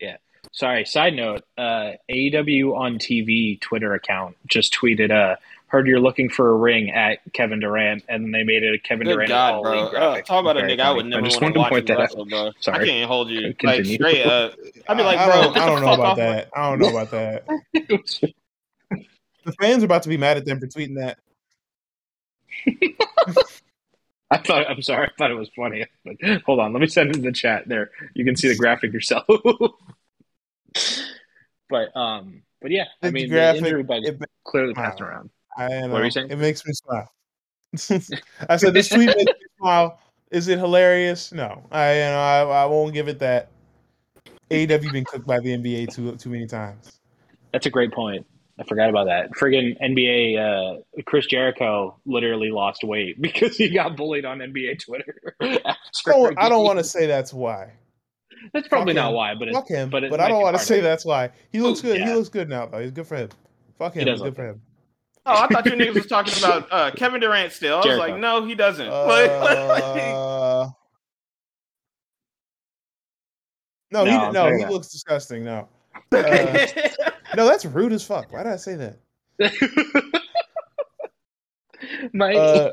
yeah. Sorry. Side note: uh, AEW on TV Twitter account just tweeted, "Uh, heard you're looking for a ring at Kevin Durant," and they made it a Kevin Good Durant God, all bro. league Uh, talk about a Very nigga I would never I just want to watch to him point that out. wrestle, bro. I can't hold you. Like straight up. I'd be like, I, bro, I don't, I don't know about off that. I don't know about that. The fans are about to be mad at them for tweeting that. I thought. I'm sorry. I thought it was funny. But hold on. Let me send it in the chat. There, you can see the graphic yourself. but um, but yeah. I mean, graphic, the injury bug it, clearly Wow. passed around. I know, were you saying? It makes me smile. I said this tweet makes me smile. Is it hilarious? No, I you know I, I won't give it that. AEW been cooked by the NBA too too many times. That's a great point. I forgot about that. Friggin' NBA, uh, Chris Jericho literally lost weight because he got bullied on NBA Twitter. I don't, a I don't game. want to say that's why. That's probably not why, but Fuck him, but but, I don't want to say that's why. He looks good. yeah. He looks good now though. He's good for him. Fuck him. He does good for him. Oh, I thought you niggas was talking about uh, Kevin Durant still. I was Jericho. like, no, he doesn't. Like- Uh, no, he No, no, he looks disgusting. No, uh, no, that's rude as fuck. Why did I say that? My, Uh,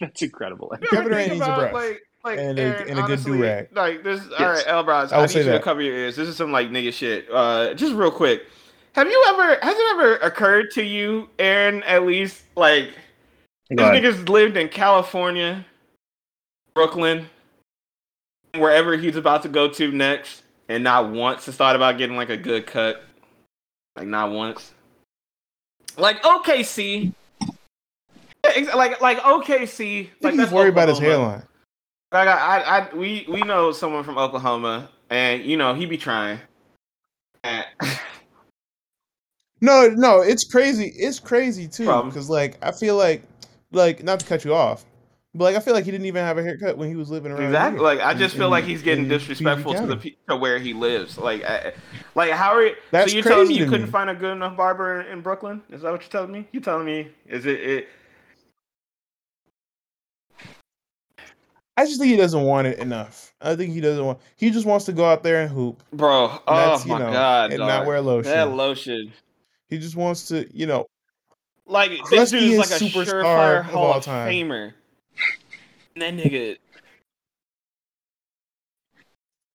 that's incredible. Kevin Durant think needs a about, breath. Like, like And a- Aaron, and a good honestly, do-rag. Like this. All Yes. right, Elbros. I I, will need say you to that. cover your ears. This is some like nigga shit. Uh, just real quick. Have you ever? Has it ever occurred to you, Aaron? At least like ahead. nigga's lived in California, Brooklyn, wherever he's about to go to next, and not once has thought about getting like a good cut. Like not once. Like OKC. Like like OKC. Like he's worried about his hairline. Like I, I, I, we, we know someone from Oklahoma, and you know he be trying. And- No, no, it's crazy. It's crazy too because like I feel like, like not to cut you off, but like I feel like he didn't even have a haircut when he was living around. exactly. here Like I in- just feel in- like he's getting disrespectful to the to where he lives. Like, I, like how are you? That's so you're telling me you couldn't me. find a good enough barber in, in Brooklyn? Is that what you're telling me? You telling me? Is it? it I just think he doesn't want it enough. I think he doesn't want. He just wants to go out there and hoop, bro, and oh my know, god, and dog. not wear lotion. That lotion. He just wants to, you know, Like this dude is like a superstar surefire of Hall all of time. Famer. And that nigga,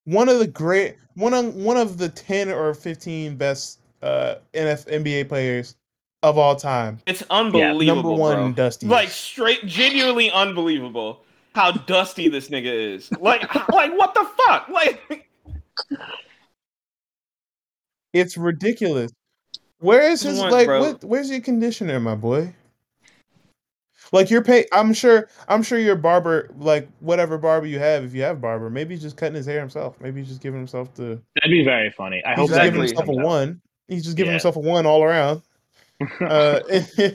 one of the great one of one of the ten or fifteen best uh NF, NBA players of all time. it's unbelievable. Number one, bro. Dusty. Like straight, genuinely unbelievable how dusty this nigga is. Like, like what the fuck? Like, It's ridiculous. Where is his like? What, where's your conditioner, my boy? Like you're pay. I'm sure. I'm sure your barber, like whatever barber you have, if you have barber, maybe he's just cutting his hair himself. Maybe he's just giving himself the. That'd be very funny. I He's hope just giving himself a out. one. He's just giving Yeah. himself a one all around. Uh,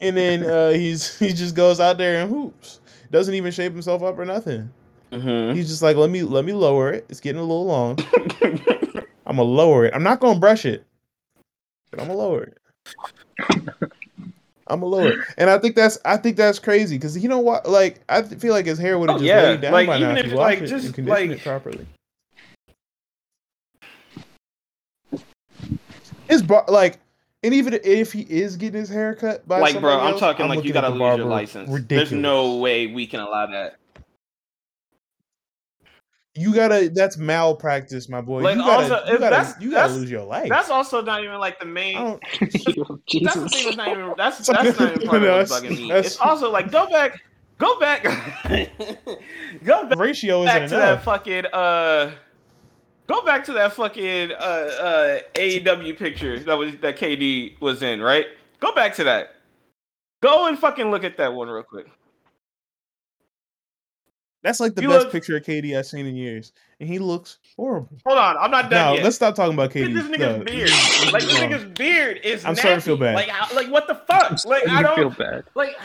and then uh, he's he just goes out there and hoops. Doesn't even shape himself up or nothing. Mhm. He's just like, let me let me lower it. It's getting a little long. I'm gonna lower it. I'm not gonna brush it, but I'm gonna lower. I'm gonna lower and I think that's I think that's crazy because you know what? Like I feel like his hair would have Oh, just yeah. laid down Like, by now even if you like, it just, and like- it properly. His bar, like, and even if he is getting his hair cut by like, bro, I'm else, talking like you gotta lose your license. Ridiculous. There's no way we can allow that. You gotta. That's malpractice, my boy. Like, you gotta. also, you gotta. you gotta lose your life. That's also not even like the main. That's the Jesus. thing that's not even. That's It's like- that's not even part of what's that's- bugging me. It's also like go back, go back, go back, ratio isn't back to that fucking uh, go back to that fucking uh uh AEW picture that was that KD was in, right? Go back to that. Go and fucking look at that one real quick. That's like the You best look- picture of KD I've seen in years, and he looks horrible. Hold on, I'm not done No, yet. let's stop talking about Look KD. this nigga's No, beard. is Like this nigga's beard is. I'm starting to feel bad. Like, how, like what the fuck? Like I don't feel bad. like.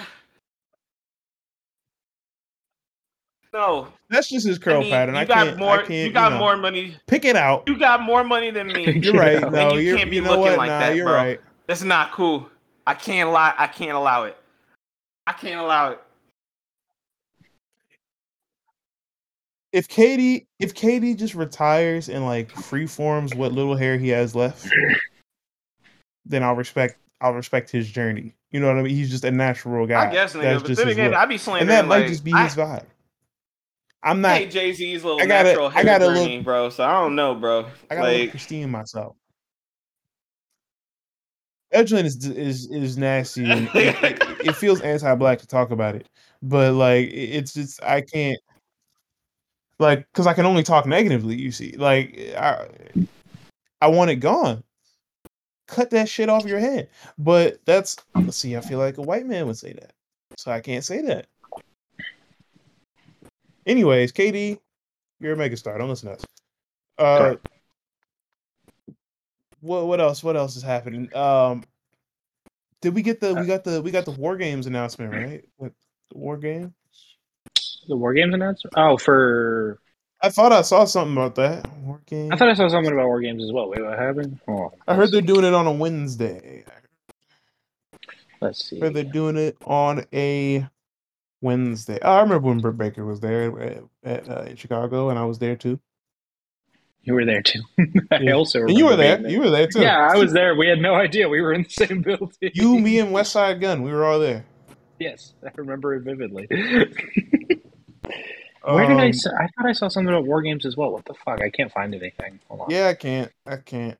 No, That's just his I curl mean, pattern. You I got can't. more. I can't. you got know, more money. Pick it out. You got more money than me. You're right. Yeah. No, And you you're. can't be you know looking what? like nah, that, you're bro. right. That's not cool. I can't allow. I can't allow it. I can't allow it. If KD, if KD just retires and like free forms what little hair he has left, then I'll respect. I'll respect his journey. You know what I mean? He's just a natural guy. I guess, nigga. That's But just then his again, look. I be slandering. and that might like, just be I his vibe. I'm not. hate Jay Z's little I gotta- natural I hair gotta look- journey, bro. So I don't know, bro. I gotta look Like, pristine myself. Edgelin is is is nasty. And it, it, it feels anti-black to talk about it, but like it's just I can't like because I can only talk negatively. You see, like I I want it gone. Cut that shit off your head. But that's let's see. I feel like a white man would say that, so I can't say that. Anyways, KD, you're a megastar. Don't listen to us. Uh, what what else? What else is happening? Um, did we get the we got the we got the war games announcement right? What the war game? The War Games announcement? Oh, for. I thought I saw something about that war game. I thought I saw something about War Games as well. Wait, what happened? Oh, I heard they're doing it on a Wednesday. Let's see. I heard they're doing it on a Wednesday. Oh, I remember when Britt Baker was there at, at uh, in Chicago, and I was there too. You were there too. I Yeah. also And you were remember there. You were there too. Yeah, I was there. We had no idea. We were in the same building. You, me, and Westside Gunn. We were all there. Yes, I remember it vividly. Where did I? Um, s- I thought I saw something about War Games as well. What the fuck? I can't find anything. Hold on. Yeah, I can't. I can't.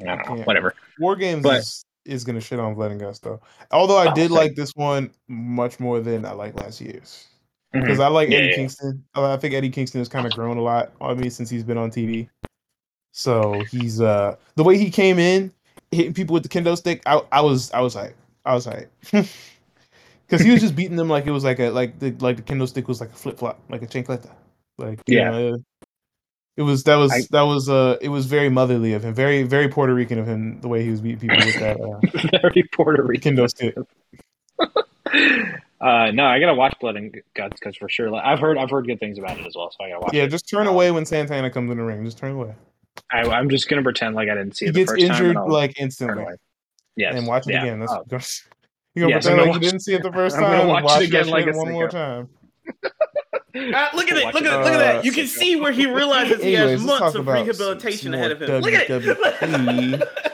I don't know. Whatever. War Games But- is, is gonna shit on Blood and Guts though. Although I Oh, did like this one much more than I liked last year's because Mhm. I like Yeah, Eddie yeah. Kingston. Uh, I think Eddie Kingston has kind of grown a lot on me since he's been on TV. So he's uh the way he came in hitting people with the kendo stick. I I was I was like I was like because he was just beating them like it was like a like the like the kendo stick was like a flip flop like a chancleta. Like you Yeah. know, it was that was I- that was uh it was very motherly of him, very very Puerto Rican of him the way he was beating people with that uh, Very Puerto Rican. kendo stick. Uh, no, I gotta watch Blood and Guts because for sure, like, I've heard I've heard good things about it as well. So I gotta watch. Yeah, it. just turn Um, away when Santana comes in the ring. Just turn away. I, I'm just gonna pretend like I didn't see He it the gets injured like instantly, Yeah, and watch it yeah. again. That's Oh, you gonna Yes, I'm pretend gonna like watch- you didn't see it the first I'm gonna time. and watch it again like a one more time. Ah, look at it! Look at it. it! Look at that! You Uh, can see where he realizes he Anyways, has let's months of rehabilitation ahead of more him. Look at it!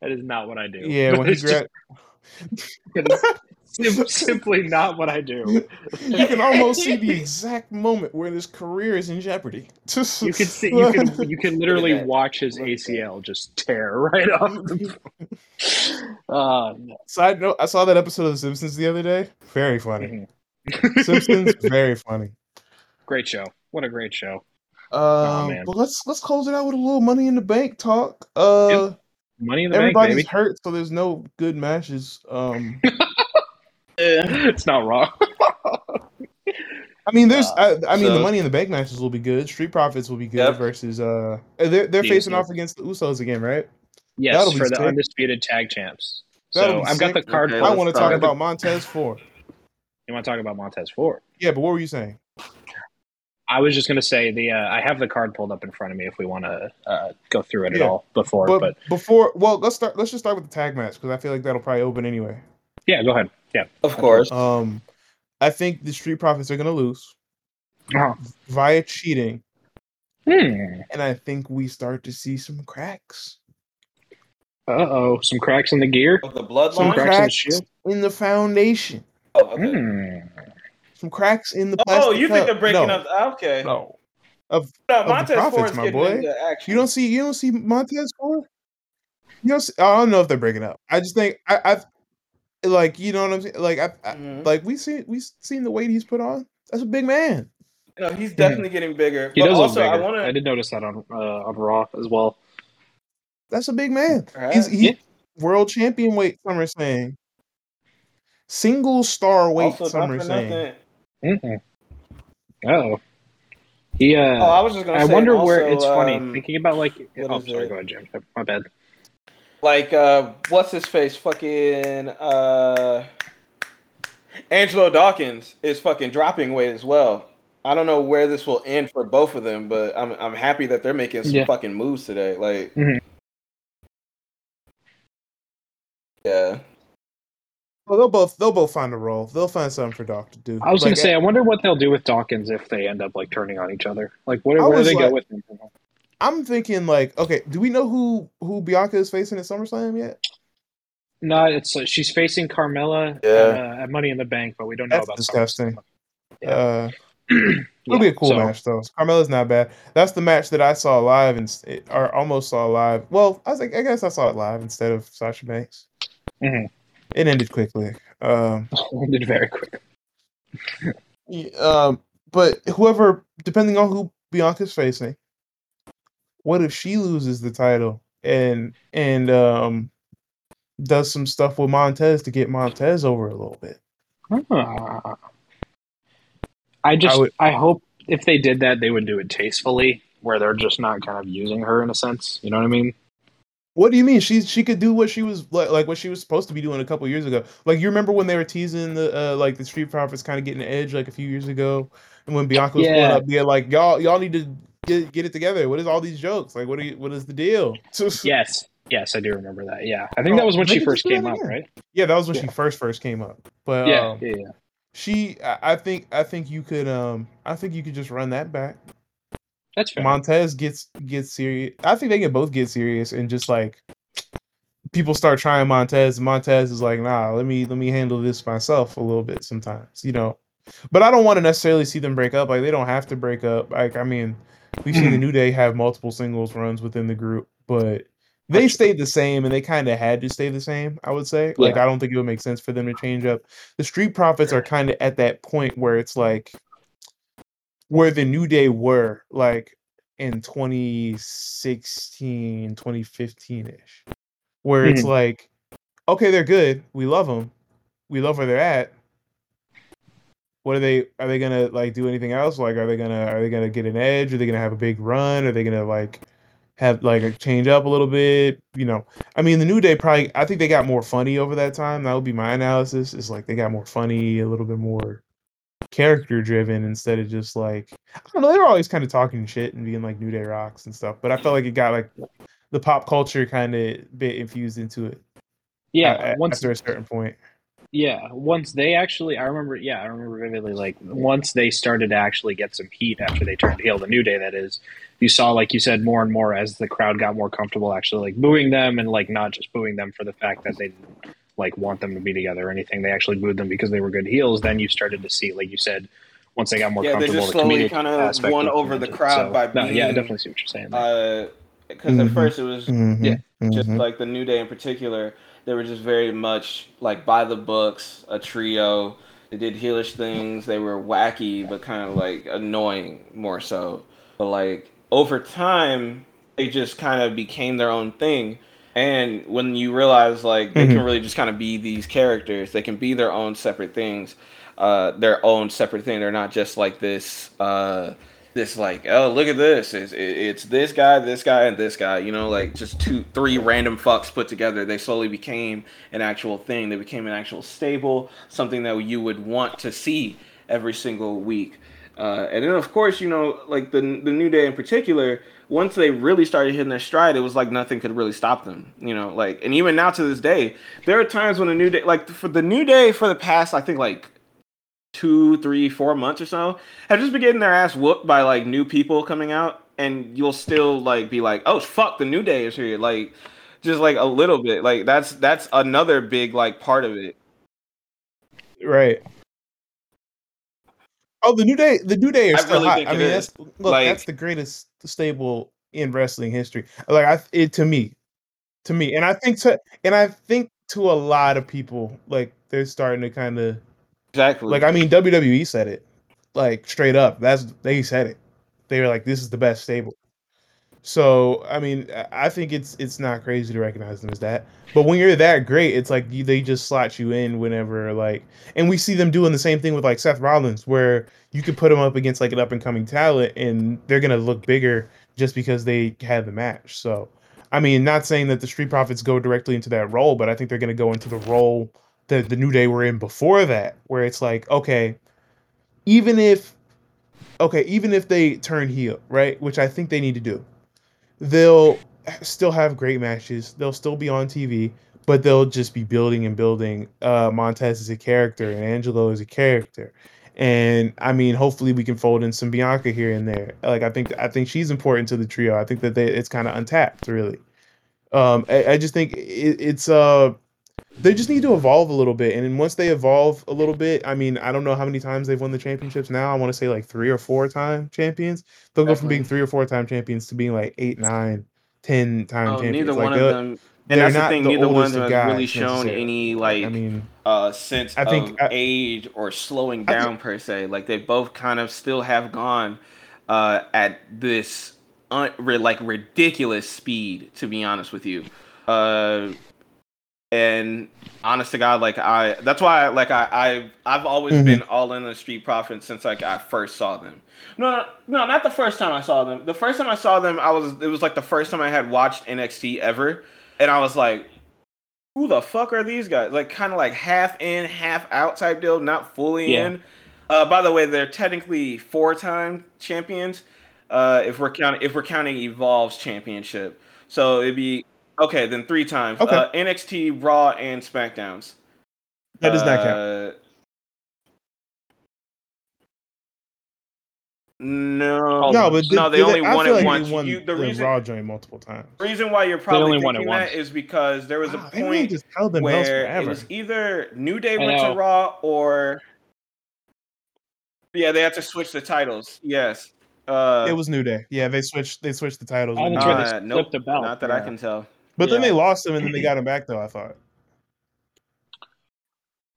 That is not what I do. Yeah, when he It's just- grabbed, it is sim- simply not what I do. you can almost see the exact moment where this career is in jeopardy. You can see, you can, you can literally watch his ACL just tear right off. The, uh, Side note: I saw that episode of The Simpsons the other day. Very funny. Simpsons, very funny. great show. What a great show. Um, man. but let's let's close it out with a little Money in the Bank talk. Uh, Money in the bank, everybody's baby. hurt, so there's no good matches. Um, it's not wrong. I mean, there's I, I mean, the Money in the Bank matches will be good. Street Profits will be good Yep. versus uh, they're they're Yeah, facing yeah. off against the Usos again, right? yes, That'll be for the sick. undisputed tag champs. That'll So I've got the card. Okay, I want to talk talk. about Montez Ford. You want to talk about Montez Ford? Yeah, but what were you saying? I was just going to say the uh, I have the card pulled up in front of me if we want to uh, go through it Yeah. at all before. But, But, before, well, let's start. Let's just start with the tag match because I feel like that'll probably open anyway. yeah, go ahead. Yeah. Of course. Um, I think the Street Profits are gonna lose Oh. via cheating, Hmm. and I think we start to see some cracks. Uh oh, some cracks in the gear. Of the Some bloodline. cracks in the cracks in the foundation. Oh, okay. Hmm. Some cracks in the. oh you think cup. they're breaking no, up? Okay. No, Of, No, the Montez Profits, Ford's my boy. you don't see. You don't see Montez Ford. You don't. See, I don't know if they're breaking up. I just think I, I've like you know what I'm saying. Like I, I Mhm. like we see we seen the weight he's put on. That's a big man. No, he's definitely getting bigger. He but does also, look I bigger. want I, did notice that on uh, on Raw as well. That's a big man. Alright. He's he Yeah. world champion weight. Some are saying single star weight. Also, some not are for saying. nothing. Oh, he. Uh, Oh, I was just gonna. I say, wonder where also, it's funny um, thinking about like. Oh, sorry. it? Go ahead, Jim. My bad. Like uh what's his face fucking uh angelo dawkins is fucking dropping weight as well i don't know where this will end for both of them but i'm i'm happy that they're making some Yeah. fucking moves today like Mhm. yeah Well, they'll both they'll both find a role. They'll find something for Doc to do. I was Like, gonna say, I wonder what they'll do with Dawkins if they end up like turning on each other. Like, where, where do they like- go with him? I'm thinking like, okay, do we know who who Bianca is facing at SummerSlam yet? No, it's uh, she's facing Carmella Yeah. uh, at Money in the Bank, but we don't know That's about disgusting. SummerSlam. Yeah. Uh, it'll be a cool so- match though. Carmella's not bad. That's the match that I saw live and or almost saw live. Well, I was like, I guess I saw it live instead of Sasha Banks. Mhm. It ended quickly. Um, It did very quick. y- um, but whoever, depending on who Bianca's facing, what if she loses the title and and um does some stuff with Montez to get Montez over a little bit? I just, would- I hope if they did that, they would do it tastefully, where they're just not kind of using her in a sense. You know what I mean? What do you mean? She she could do what she was like, like what she was supposed to be doing a couple years ago. Like you remember when they were teasing the uh, like the Street Profits kind of getting the edge like a few years ago, and when Bianca was pulling up, yeah, like y'all y'all need to get get it together. What is all these jokes? Like what are you, what is the deal? Yes, yes, I do remember that. Yeah, I think that was when she first came up, right? yeah, that was when Yeah. she first first came up. But Yeah, um, yeah, yeah. she I, I think I think you could um I think you could just run that back. That's fair. Montez gets gets serious. I think they can both get serious and just like people start trying Montez. Montez is like, nah, let me let me handle this myself a little bit sometimes, you know. But I don't want to necessarily see them break up. Like they don't have to break up. Like I mean, we've seen the mm. New Day have multiple singles runs within the group, but they stayed the same and they kind of had to stay the same, I would say. Like I don't think it would make sense for them to change up. The Street Profits are kind of at that point where it's like where the New Day were like in 2016, 2015-ish. Where it's mm. like okay, they're good. We love them. We love where they're at. What are they are they to like do anything else? Like are they to are they to get an edge? Are they to have a big run? Are they to like have like a change up a little bit, you know. I mean, the New Day probably. I think they got more funny over that time. That would be my analysis. Is like they got more funny, a little bit more character driven instead of just like I don't know. They were always kind of talking shit and being like New Day rocks and stuff. But I felt like it got like the pop culture kind of bit infused into it. Yeah, a- a- once after a certain point. Yeah, once they actually, I remember. Yeah, I remember vividly. Like once they started to actually get some heat after they turned heel, the New Day. That is, you saw, like you said, more and more as the crowd got more comfortable, actually like booing them and like not just booing them for the fact that they didn't like want them to be together or anything. They actually booed them because they were good heels. Then you started to see, like you said, once they got more Yeah, they comfortable, just the slowly comedic kinda aspect won over the crowd So, by no, yeah, I definitely see what you're saying. there. because Mhm. at first it was Mhm, Yeah. just mhm. like the New Day in particular, they were just very much like by the books, a trio. They did heelish things. They were wacky, but kind of like annoying more so. But like over time, they just kind of became their own thing. And when you realize like they Mhm. can really just kind of be these characters, they can be their own separate things, uh, their own separate thing. They're not just like this. Uh, this like oh look at this. It's, it's this guy this guy and this guy you know like just two three random fucks put together. They slowly became an actual thing. They became an actual stable something that you would want to see every single week. Uh, and then of course you know like the the new day in particular once they really started hitting their stride it was like nothing could really stop them you know like and even now to this day there are times when the new day like for the new day for the past i think like two, three, four months or so, have just been getting their ass whooped by like new people coming out, and you'll still like be like, oh fuck, the new day is here, like just like a little bit, like that's that's another big like part of it. Right. Oh, the new day. The new day is I still really hot. I mean, is. that's look. Like- that's the greatest stable in wrestling history. Like I, it to me, to me, and I think to, and I think to a lot of people, like they're starting to kind of Exactly. like. I mean, WWE said it, like straight up. That's they said it. They were like, "This is the best stable." So I mean, I- think it's it's not crazy to recognize them as that. But when you're that great, it's like you, they just slot you in whenever like, and we see them doing the same thing with like Seth Rollins, where you could put him up against like an up and coming talent, and they're gonna look bigger just because they had the match. So, I mean, not saying that the Street Profits go directly into that role, but I think they're gonna go into the role that the New Day were in before that, where it's like, okay, even if, okay, even if they turn heel, right, which I think they need to do, they'll still have great matches. They'll still be on TV, but they'll just be building and building uh, Montez as a character and Angelo as a character. And I mean, hopefully we can fold in some Bianca here and there. Like I think I think she's important to the trio. I think that they, it's kind of untapped, really. Um, I, I just think it, it's uh they just need to evolve a little bit. And then once they evolve a little bit, I mean, I don't know how many times they've won the championships now. I want to say like three or four time champions. They'll go from being three or four time champions to being like eight, nine, ten time Oh, champions. neither Like, one of they're- them. they're And that's the thing. the Neither one of them has really shown any like I mean, uh sense I think- of I- age or slowing I thi- down per se. Like they both kind of still have gone uh at this un- like ridiculous speed. To be honest with you, uh, and honest to God, like I that's why like I I've I've always Mhm. been all in the Street Profits since like I first saw them. No, no, no, not the first time I saw them. The first time I saw them, I was it was like the first time I had watched NXT ever, and I was like, "Who the fuck are these guys?" Like kind of like half in, half out type deal, not fully Yeah. in. Uh, by the way, they're technically four-time champions. Uh, if we're counting if we're counting Evolve's championship, so it'd be okay. Then three times. Okay. Uh, NXT, Raw, and SmackDowns. that does not count. Uh, No, No, but did, no, they only I won it like once. They won You- the the reason- Raw joint multiple times. reason why you're probably only won it thinking that once. is because there was Wow, a they point just held them where it was either New Day I went to. Raw or yeah, they had to switch the titles. Yes, uh, it was New Day. Yeah, they switched. They switched the titles. Oh, with that's New they uh, nope, the belt, not that I can tell. But then they lost them, and then they got them back. Though I thought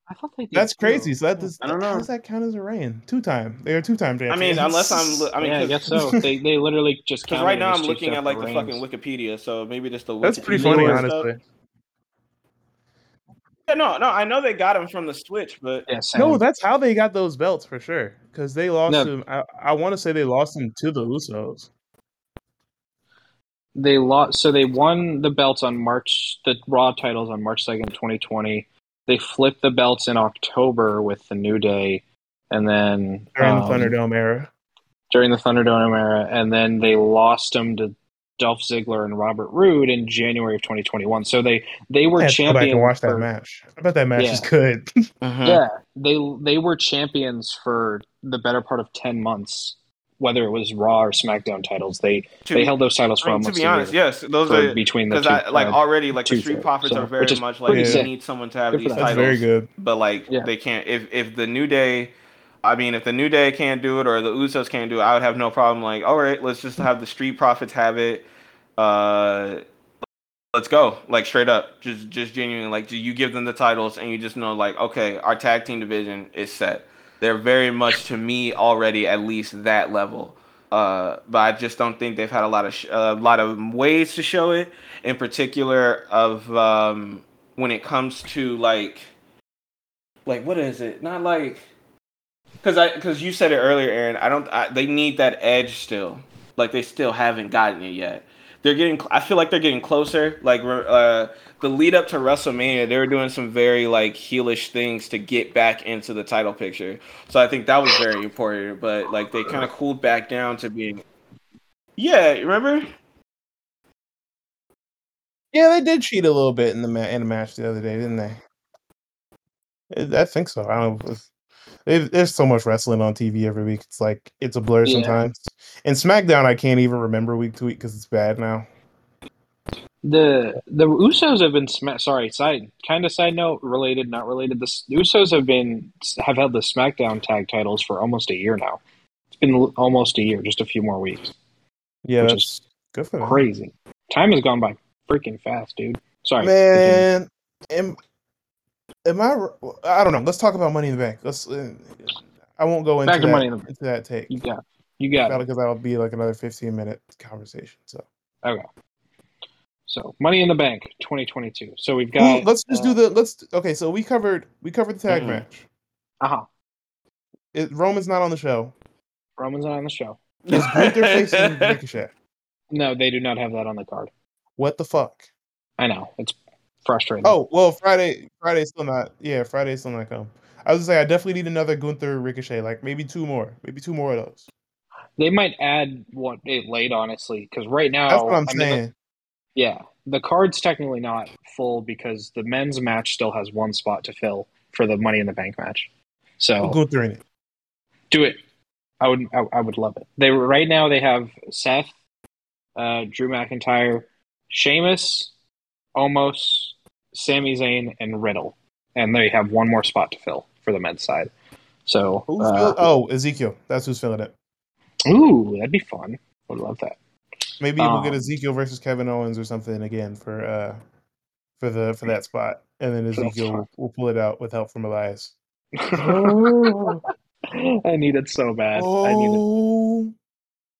I thought they did that's too. crazy. So that does. I don't How know. does that count as a reign? Two time. They are two time champions. I mean, unless I'm. I mean, yeah, I guess so. they they literally just Because counted right now I'm looking at like the separate fucking. Wikipedia, so maybe just the That's Wikipedia pretty funny, stuff. honestly. Yeah, no, no, I know they got him from the Switch, but Yeah. No, that's how they got those belts for sure. Because they lost No. them. I, I want to say they lost them to the Usos. They lost. So they won the belts on March, the Raw titles on March second, twenty twenty. They flipped the belts in October with the New Day, and then during um, the Thunderdome era. during the Thunderdome era, and then they lost them to Dolph Ziggler and Robert Roode in January of 2021. So they they were I have to go back champions. and watch that match. I bet that match Yeah. is good. Mhm. Yeah, they they were champions for the better part of 10 months. Whether it was Raw or SmackDown titles, they To they held those titles for I mean, to almost be a honest, year. yes, those are between the two. I like uh, already like the Street shows. Profits So- are very much like pretty they sick. need someone to have Good these for. That's titles. very good. but like Yeah. they can't if if the new day i mean if the new day can't do it or the usos can't do it i would have no problem like all right let's just have the street profits have it uh let's go like straight up just just genuinely like do you give them the titles and you just know like okay our tag team division is set they're very much to me already at least that level uh, but I just don't think they've had a lot of sh- a lot of ways to show it. In particular, of um, when it comes to like like what is it? Not like because I because you said it earlier, Aaron. I don't. I, they need that edge still. Like they still haven't gotten it yet. They're getting. I feel like they're getting closer. Like uh, the lead up to WrestleMania, they were doing some very like heelish things to get back into the title picture. So I think that was very important. But like they kind of cooled back down to being. Yeah, remember? Yeah, they did cheat a little bit in the ma- in the match the other day, didn't they? I- think so. I don't. know. There's- There's so much wrestling on TV every week. It's like it's a blur Yeah. sometimes. And SmackDown, I can't even remember week to week because it's bad now. The the Usos have been sma- sorry side kind of side note related not related. The Usos have been have held the SmackDown tag titles for almost a year now. It's been l- almost a year, just a few more weeks. Yeah, Which that's good for them. Crazy. Time has gone by freaking fast, dude. Sorry. Man, am am I? I don't know. Let's talk about Money in the Bank. Let's. Uh, I won't go into that, Money in the Bank. into that take you got you got it. because that'll be like another fifteen minute conversation. So Okay. So Money in the Bank 2022. So we've got. let's just uh, do the let's. Okay, so we covered we covered the tag Mhm. match. Uh huh. It, Roman's not on the show. Roman's not on the show. Is Gunther facing Ricochet? No, they do not have that on the card. What the fuck? I know it's frustrating. Oh well, Friday. Friday's still not. Yeah, Friday's still not come. I was gonna say I definitely need another Gunther Ricochet, like maybe two more, maybe two more of those. They might add what it late, honestly, because right now, That's what I'm I mean, saying. yeah, the card's technically not full because the men's match still has one spot to fill for the Money in the Bank match. So Put Gunther in it. do it. I would. I, I would love it. They right now they have Seth, uh, Drew McIntyre, Sheamus, Omos, Sami Zayn, and Riddle, and they have one more spot to fill for the men's side. So, Who's uh, oh Ezekiel. That's who's filling it. ooh, that'd be fun. Would love that. Maybe we'll get Um, Ezekiel versus Kevin Owens or something again for uh for the for that spot, and then Ezekiel fine. will, will pull it out with help from Elias. I need it so bad. I need it.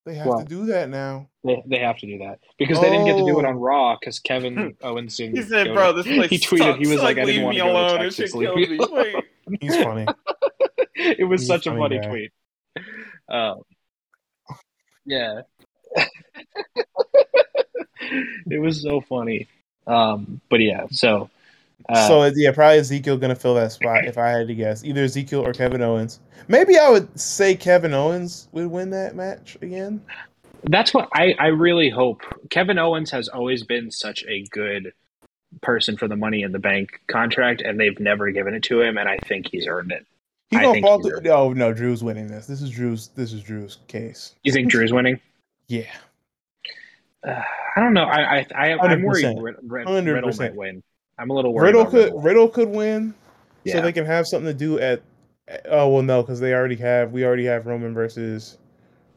Oh, they have to do that now. They, they have to do that because they didn't get to do it on Oh. Raw because Kevin Owens didn't. He said, go "Bro, this place He tweeted. He was sucks. like, "I didn't want me to go alone. to Texas. Leave me me. alone." He's funny. it was He's such a funny funny guy. tweet. Um, yeah, it was so funny. Um, but yeah, so uh, so yeah, probably Ezekiel gonna fill that spot if I had to guess. Either Ezekiel or Kevin Owens. Maybe I would say Kevin Owens would win that match again. that's what I, I really hope. Kevin Owens has always been such a good person for the Money in the Bank contract, and they've never given it to him, and I think he's earned it. He gonna fall through. Oh no, Drew's winning this. This is Drew's. This is Drew's case. You think Drew's winning? Yeah, Uh, I don't know. I I, I I'm worried 100%. Rid- Rid- Riddle might win. I'm a little worried. Riddle about could Riddle. Riddle could win, Yeah. so they can have something to do at. Oh well, no, because they already have. We already have Roman versus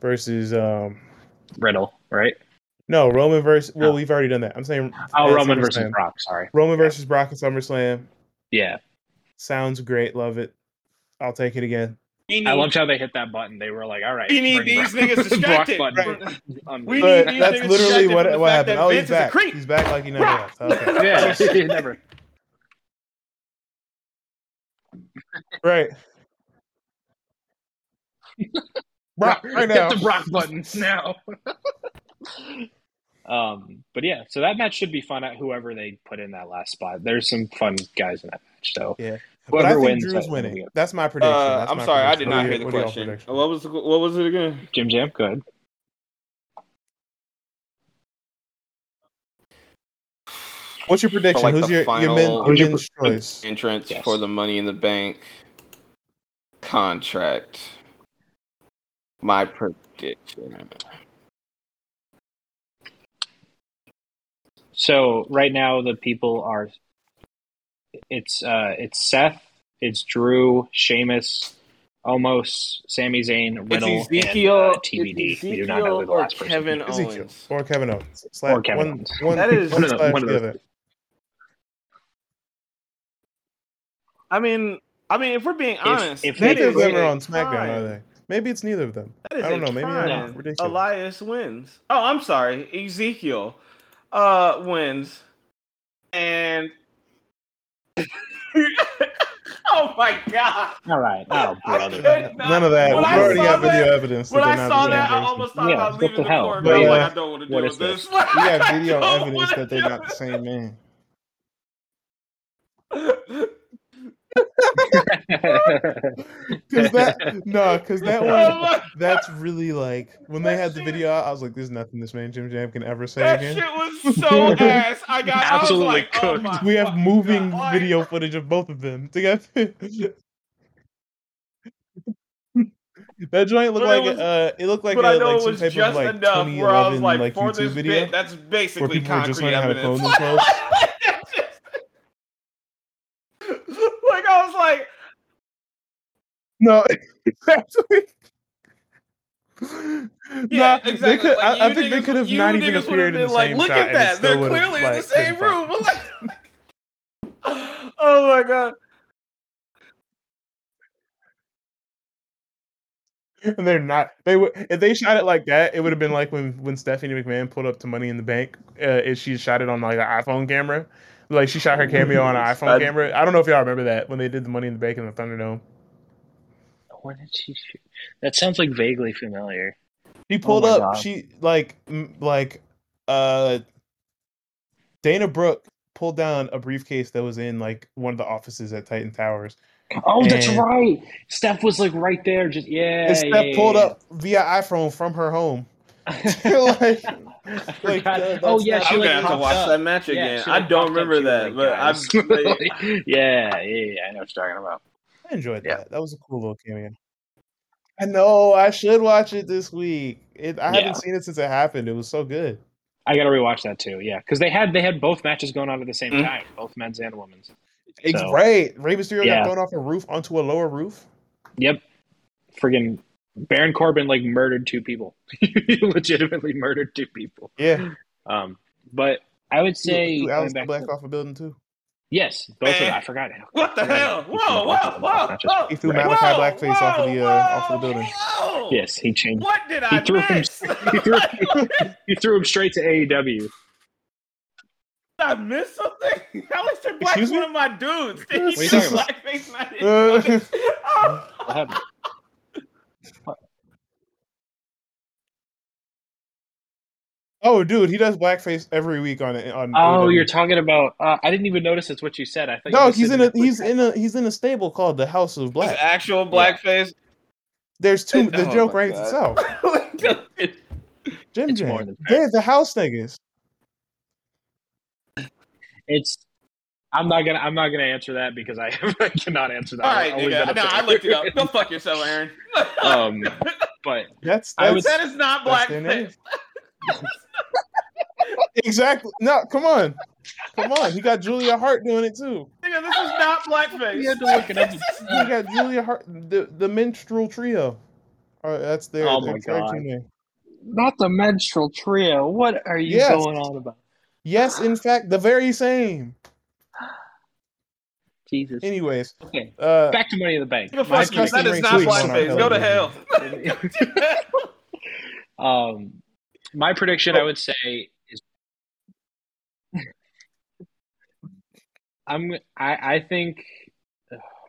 versus um. Riddle, right? No, Roman versus. Well, Oh. we've already done that. I'm saying. Oh, at Roman versus SummerSlam. Brock. Sorry. Roman versus Brock at SummerSlam. Yeah, Sounds great. Love it. I'll take it again. We need, I loved how they hit that button. They were like, "All right, we need bring these Brock- niggas Brock distracted. button." We need these that's niggas literally what what happened. Oh, Vince he's back. creep. He's back like he never left. Okay. yeah, he never. Right. Brock, Brock, right hit the Brock buttons now. um, but yeah, so that match should be fun. At whoever they put in that last spot, there's some fun guys in that match. So Yeah. But I think wins, Drew's that's gonna be winning. it. That's my prediction. Uh, That's I'm my sorry, I did not are hear your- the what question. What was the, what was it again? Jim Jam, good. What's your prediction? like, Who's the your your, final- men, Who's your men's choice? entrance Yes. for the Money in the Bank contract. My prediction. So right now the people are it's uh it's Seth, it's Drew, Sheamus, Omos Sami Zayn, Riddle, it's Ezekiel, and uh, TBD. it's we do not know who the last person Kevin is. Ezekiel Owens. or Kevin Owens. Slash, Or Kevin one, Owens. One, That is- one One of the- one of the the- other. I mean, I mean, if we're being honest, if that Neither of is them are on SmackDown, crime. are they? Maybe it's neither of them. That is I don't know. Maybe crime. I'm ridiculous. Elias wins. Oh, I'm sorry. Ezekiel uh wins. And Oh my god. All right. Oh brother. None of that. When we I already saw have video evidence. When I saw that, I almost thought Yeah, about leaving the the, court. But, I like, I don't want to what deal with this? this. We have video evidence that they're not the same man. this. Because that no, because that Oh one my- that's really like when they That had the shit- video I was like, "There's nothing this man Jim Jam can ever say That again." shit was so ass. I got Absolutely I like, oh cooked. my we have moving God. video footage of both of them together. that joint looked But it like was- uh, it looked like but a, I know like it some was type just of like enough where I was 2011 like, like for YouTube this video. bit, that's basically people were just concrete learning how to clone themselves. Like I was like, No, exactly. yeah, Nah, They exactly. could, Like, I, I think they could have not even appeared in the like, same Look shot. at that, they're clearly in the same room. Like, oh my god. And they're not. They would if they shot it like that, it would have been like when when Stephanie McMahon pulled up to Money in the Bank. Uh, if she shot it on like an iPhone camera, like she shot her cameo on an iPhone I- camera. I don't know if y'all remember that when they did the Money in the Bank in the Thunderdome. When did she shoot? That sounds like vaguely familiar. She pulled Oh up. God. She like like uh Dana Brooke pulled down a briefcase that was in like one of the offices at Titan Towers. Oh, that's right. Steph was like right there. Just yeah. and Steph yeah, pulled yeah, up via iPhone from her home. Yeah. like, like, uh, oh yeah, not- I'm gonna have to watch up. that match Yeah, again. she, I don't remember that, like, but. I'm. they- yeah, yeah, yeah. I know what you're talking about. I enjoyed Yeah. that. That was a cool little cameo. I know. I should watch it this week. It, I Yeah. haven't seen it since it happened. It was so good. I gotta rewatch that too. Yeah, because they had they had both matches going on at the same Mhm. time, both men's and women's. It's So- great. Rey Mysterio Yeah. got thrown off a roof onto a lower roof. Yep. Friggin' Baron Corbin like murdered two people. he legitimately murdered two people. Yeah. Um, but I would say Threw going Aleister back Black to- off a building too. yes, both of Man. them. I forgot. What the forgot hell? he Whoa, whoa, of them off, whoa, whoa. He threw Right. Malakai Whoa, Blackface off of the uh, off of the building. whoa. Yes, he changed. What did He I threw him. miss? He threw. he threw him straight to AEW. Did I miss something? Aleister Black's Excuse me? one of my dudes. Did What he are you do talking about? blackface match? Uh, What happened? Oh, dude, he does blackface every week on on. Oh, AEW. you're talking about. Uh, I didn't even notice it's what you said. I thought. No, just he's in a he's in a he's in a stable called the House of His Black. actual blackface. There's two. The Oh joke my writes itself. Jim Jim, Jam. more than fair. They're the house niggas. It's. I'm not gonna. I'm not gonna answer that because I, I cannot answer that. All right, I'll leave nigga. that No, I to looked it up. Aaron. Go fuck yourself, Aaron. um, but That's, that's I would- that is not that's their name. blackface. Exactly. No, come on, come on. He got Julia Hart doing it too. Nigga, this is not blackface. You had to look it up. He got Julia Hart, the the minstrel trio. Uh, that's their, Oh their my tag God. team name. not the menstrual trio. What are you Yes. going on about? Yes, in fact, the very same. Jesus. Anyways, Okay, uh, back to Money in the Bank. Nigga, My fuck you. That not race weeks on our blackface. Go to hell. um, my prediction, I would say, is I'm. I, I think.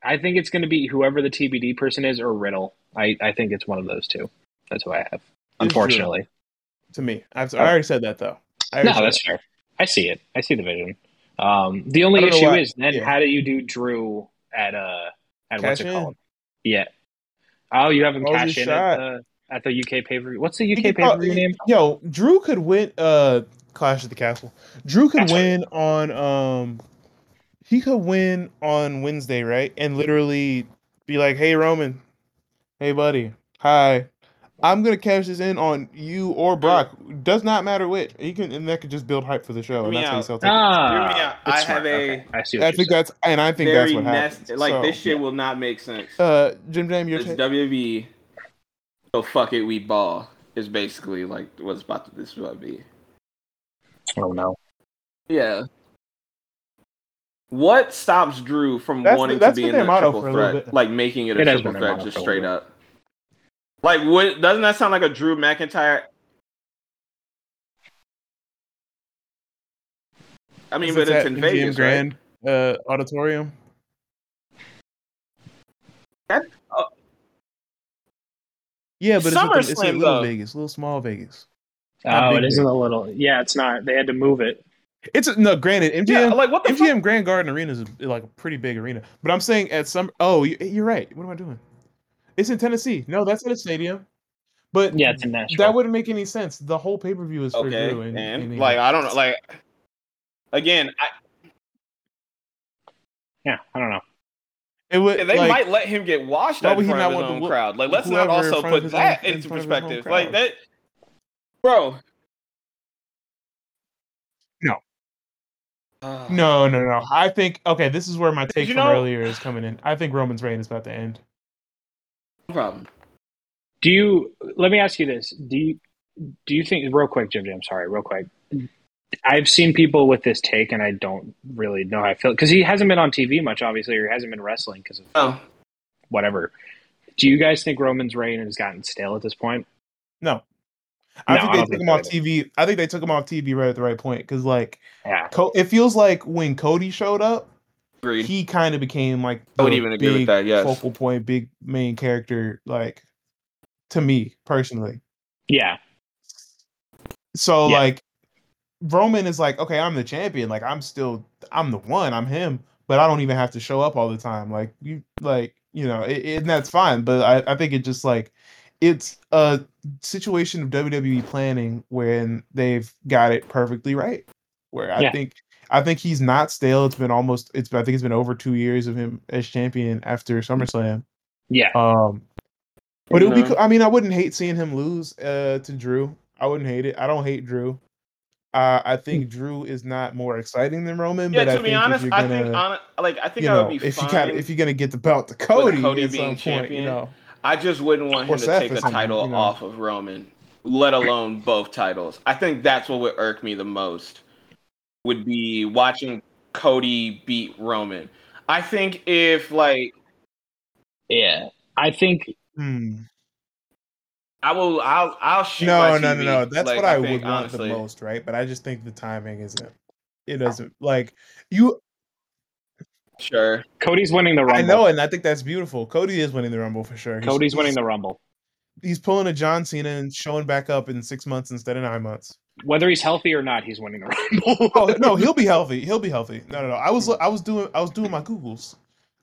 I think it's going to be whoever the TBD person is or Riddle. I, I think it's one of those two. That's who I have. Unfortunately, to me, I've, I already said that though. I no, that's fair. I see it. I see the vision. Um, the only issue is then yeah. how do you do Drew at uh at what's it in. called? Yeah. Oh, you have him cash in at the, at the UK pay per view. What's the UK could pay per view name? Yo, Drew could win. Uh, Clash at the Castle. Drew could That's right. win on um he could win on Wednesday, right? And literally be like, "Hey Roman, hey buddy, hi, I'm gonna cash this in on you or Brock. Does not matter which. He can, and that could just build hype for the show. And me that's how you out. sell tickets. Ah, Hear me out. I have smart. a Okay, I see I think that's, and I think that's what happens. nest- like So, this shit will not make sense. Uh, Jim Jam, your It's take. WWE. So fuck it, we ball. Is basically like what's about to this about be. Oh no. Yeah. What stops Drew from That's- wanting that's to be in their the triple for threat, bit. like making it a It triple threat, motto just straight up? Like, what doesn't that sound like a Drew McIntyre? I mean, Is but it it's at in MGM Vegas, right? Grand uh, Auditorium. That- uh, yeah, but it's, at the, it's SummerSlam, a little though. Vegas, little small Vegas. Oh, not Oh, it isn't big. a little. Yeah, it's not. They had to move it. It's a, no, granted, MGM Yeah, like what the MGM fuck? Grand Garden Arena is a, like a pretty big arena. But I'm saying at some. Oh, you, eh, you're right. What am I doing? It's in Tennessee. No, that's at a stadium. But Yeah, it's in Nashville. that wouldn't make any sense. The whole pay per view is for Okay, Drew. And, and and like I don't know, like again, I, yeah, I don't know. It would. they like, might let him get washed out would in he front of his want to own whoop crowd. Like, let's not also put his own- that in into front of his own perspective. Like that, bro. No. Uh, No, no, no. I think okay. This is where my take from know- earlier is coming in. I think Roman's reign is about to end. no problem. Do you? Let me ask you this. Do you? Do you think real quick, Jim? Jim, sorry, real quick. I've seen people with this take, and I don't really know how I feel because he hasn't been on TV much, obviously, or he hasn't been wrestling because of Oh, whatever. Do you guys think Roman's reign has gotten stale at this point? No. I No, think they don't took think him off either. TV. I think they took him off TV right at the right point because, like, Yeah, Co- it feels like when Cody showed up, agreed. he kind of became like I would the even agree with that, yes. focal point, big main character. Like to me personally, yeah, so Yeah. like Roman is like, okay, I'm the champion. Like I'm still, I'm the one. I'm him, but I don't even have to show up all the time. Like you, like you know, it, it- and that's fine. But I, I think it just like it's a situation of WWE planning when they've got it perfectly right. Where I Yeah. think I think he's not stale. It's been almost it's I think it's been over two years of him as champion after SummerSlam. yeah. Um, but it would be. Mhm. I mean, I wouldn't hate seeing him lose uh, to Drew. I wouldn't hate it. I don't hate Drew. Uh, I think Drew is not more exciting than Roman. Yeah, but I to be think honest, if you're I gonna, think on, like I think you I would be if fine. you got if you're gonna get the belt to Cody, Cody at being some point, you know, I just wouldn't want Or him to take or the title you know. off of Roman, let alone both titles. I think that's what would irk me the most. Would be watching Cody beat Roman. I think if like Yeah, I think hmm. I will, I'll, I'll shoot. no, my no, no, TV. no. That's Like, what I, think, would want honestly. the most, right? But I just think the timing isn't. It doesn't like you. Sure. Cody's winning the Rumble. I know, and I think that's beautiful. Cody is winning the Rumble for sure. He's- Cody's winning the Rumble. He's pulling a John Cena and showing back up in six months instead of nine months. Whether he's healthy or not, he's winning the Rumble. Oh no, he'll be healthy. He'll be healthy. No, no, no. I was I was doing I was doing my Googles.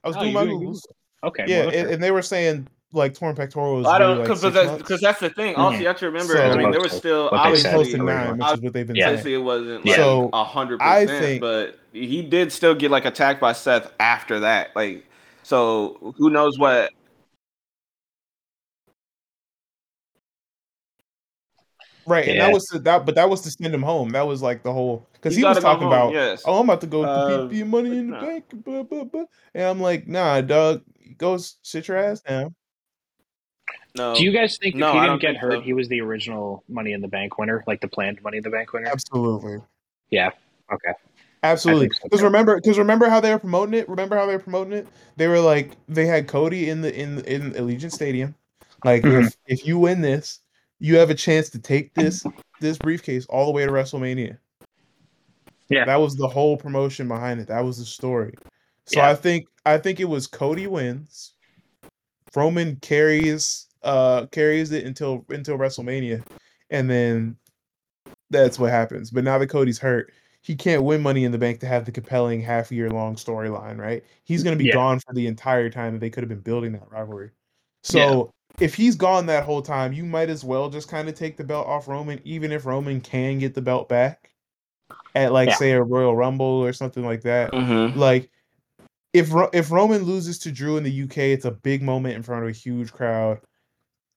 I was Oh, doing my doing Googles. okay. Yeah, well, and, fair. and they were saying like torn pectorals. was I don't really, like, because that's that's the thing. Also, you have to remember. So- I mean, there was still What they I was close obviously, to nine, which is what they've been Yeah. saying. obviously it wasn't like So, a hundred percent, but he did still get like attacked by Seth after that. Like, so who knows what? Right, and Yeah. that was to, that, but that was to send him home. That was like the whole because You he was talking home, about, yes. oh, I'm about to go Uh, compete for your money in the no. bank, blah, blah, blah. and I'm like, nah, dog, go sit your ass down. No. Do you guys think No, if he didn't get hurt, so. he was the original Money in the Bank winner, like the planned Money in the Bank winner? Absolutely, Yeah. Okay. absolutely. Because too. remember, because remember how they were promoting it. Remember how they were promoting it. They were like, they had Cody in the in in Allegiant Stadium. Like, Mhm. if if you win this, you have a chance to take this this briefcase all the way to WrestleMania. Yeah. that was the whole promotion behind it. That was the story. So Yeah. I think I think it was Cody wins, Roman carries uh carries it until until WrestleMania, and then that's what happens. But now that Cody's hurt, he can't win Money in the Bank to have the compelling half year long storyline. Right? He's going to be Yeah. gone for the entire time that they could have been building that rivalry. So. If he's gone that whole time, you might as well just kind of take the belt off Roman, even if Roman can get the belt back at like Yeah. say a Royal Rumble or something like that. Mm-hmm. Like if if Roman loses to Drew in the UK, it's a big moment in front of a huge crowd,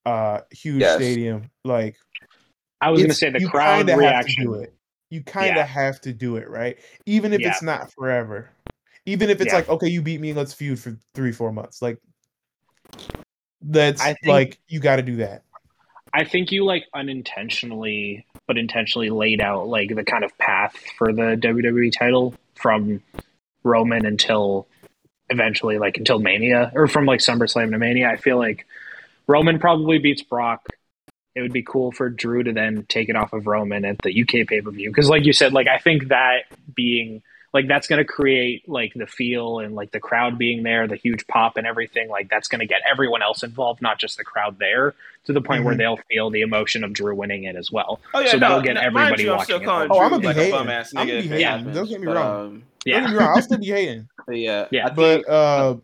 uh, huge Yes. stadium. Like I was going to say the crowd kinda to reaction. it. You kind of Yeah. have to do it, right? Even if Yeah. it's not forever. Even if it's Yeah. like, okay, you beat me, and let's feud for three, four months. Like that's think- like you got to do that. I think you like unintentionally, but intentionally laid out like the kind of path for the WWE title from Roman until eventually like until Mania or from like SummerSlam to Mania. I feel like Roman probably beats Brock. It would be cool for Drew to then take it off of Roman at the UK pay per view because, like you said, like I think that being like that's going to create like the feel and like the crowd being there, the huge pop and everything. Like that's going to get everyone else involved, not just the crowd there, to the point where Mhm. they'll feel the emotion of Drew winning it as well. Oh yeah, so no, that'll get no, everybody mind you, I'm watching still it. calling Oh, I'ma be like a hating. bum ass I'ma be hating. happens, Don't get me wrong. Um, Don't get me wrong, I'll still be hating. but yeah, Yeah. But uh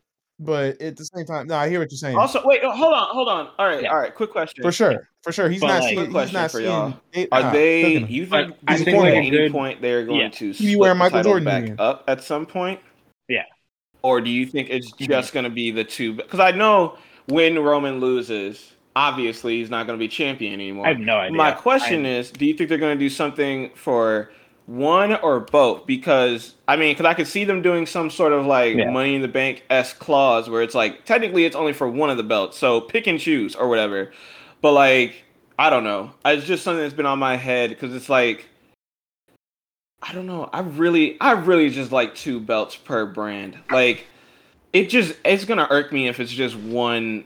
but at the same time, no, I hear what you're saying. also wait, hold on, hold on. All right, Yeah. all right. Quick question. for sure. For sure. He's But, not like- seeing he's not for seeing y'all. it- Are ah, they? You think? I do think think at any good- point they're going Yeah. to You split wear the title Jordan back again. up at some point? Yeah. Or do you think it's just going to be the two? Because I know when Roman loses, obviously he's not going to be champion anymore. I have no idea. My question I- is, do you think they're going to do something for one or both? Because I mean, because I could see them doing some sort of like Yeah. Money in the Bank s clause where it's like technically it's only for one of the belts, so pick and choose or whatever. But like, I don't know. It's just something that's been on my head because it's like. I don't know. I really, I really just like two belts per brand. Like, it just, it's gonna irk me if it's just one,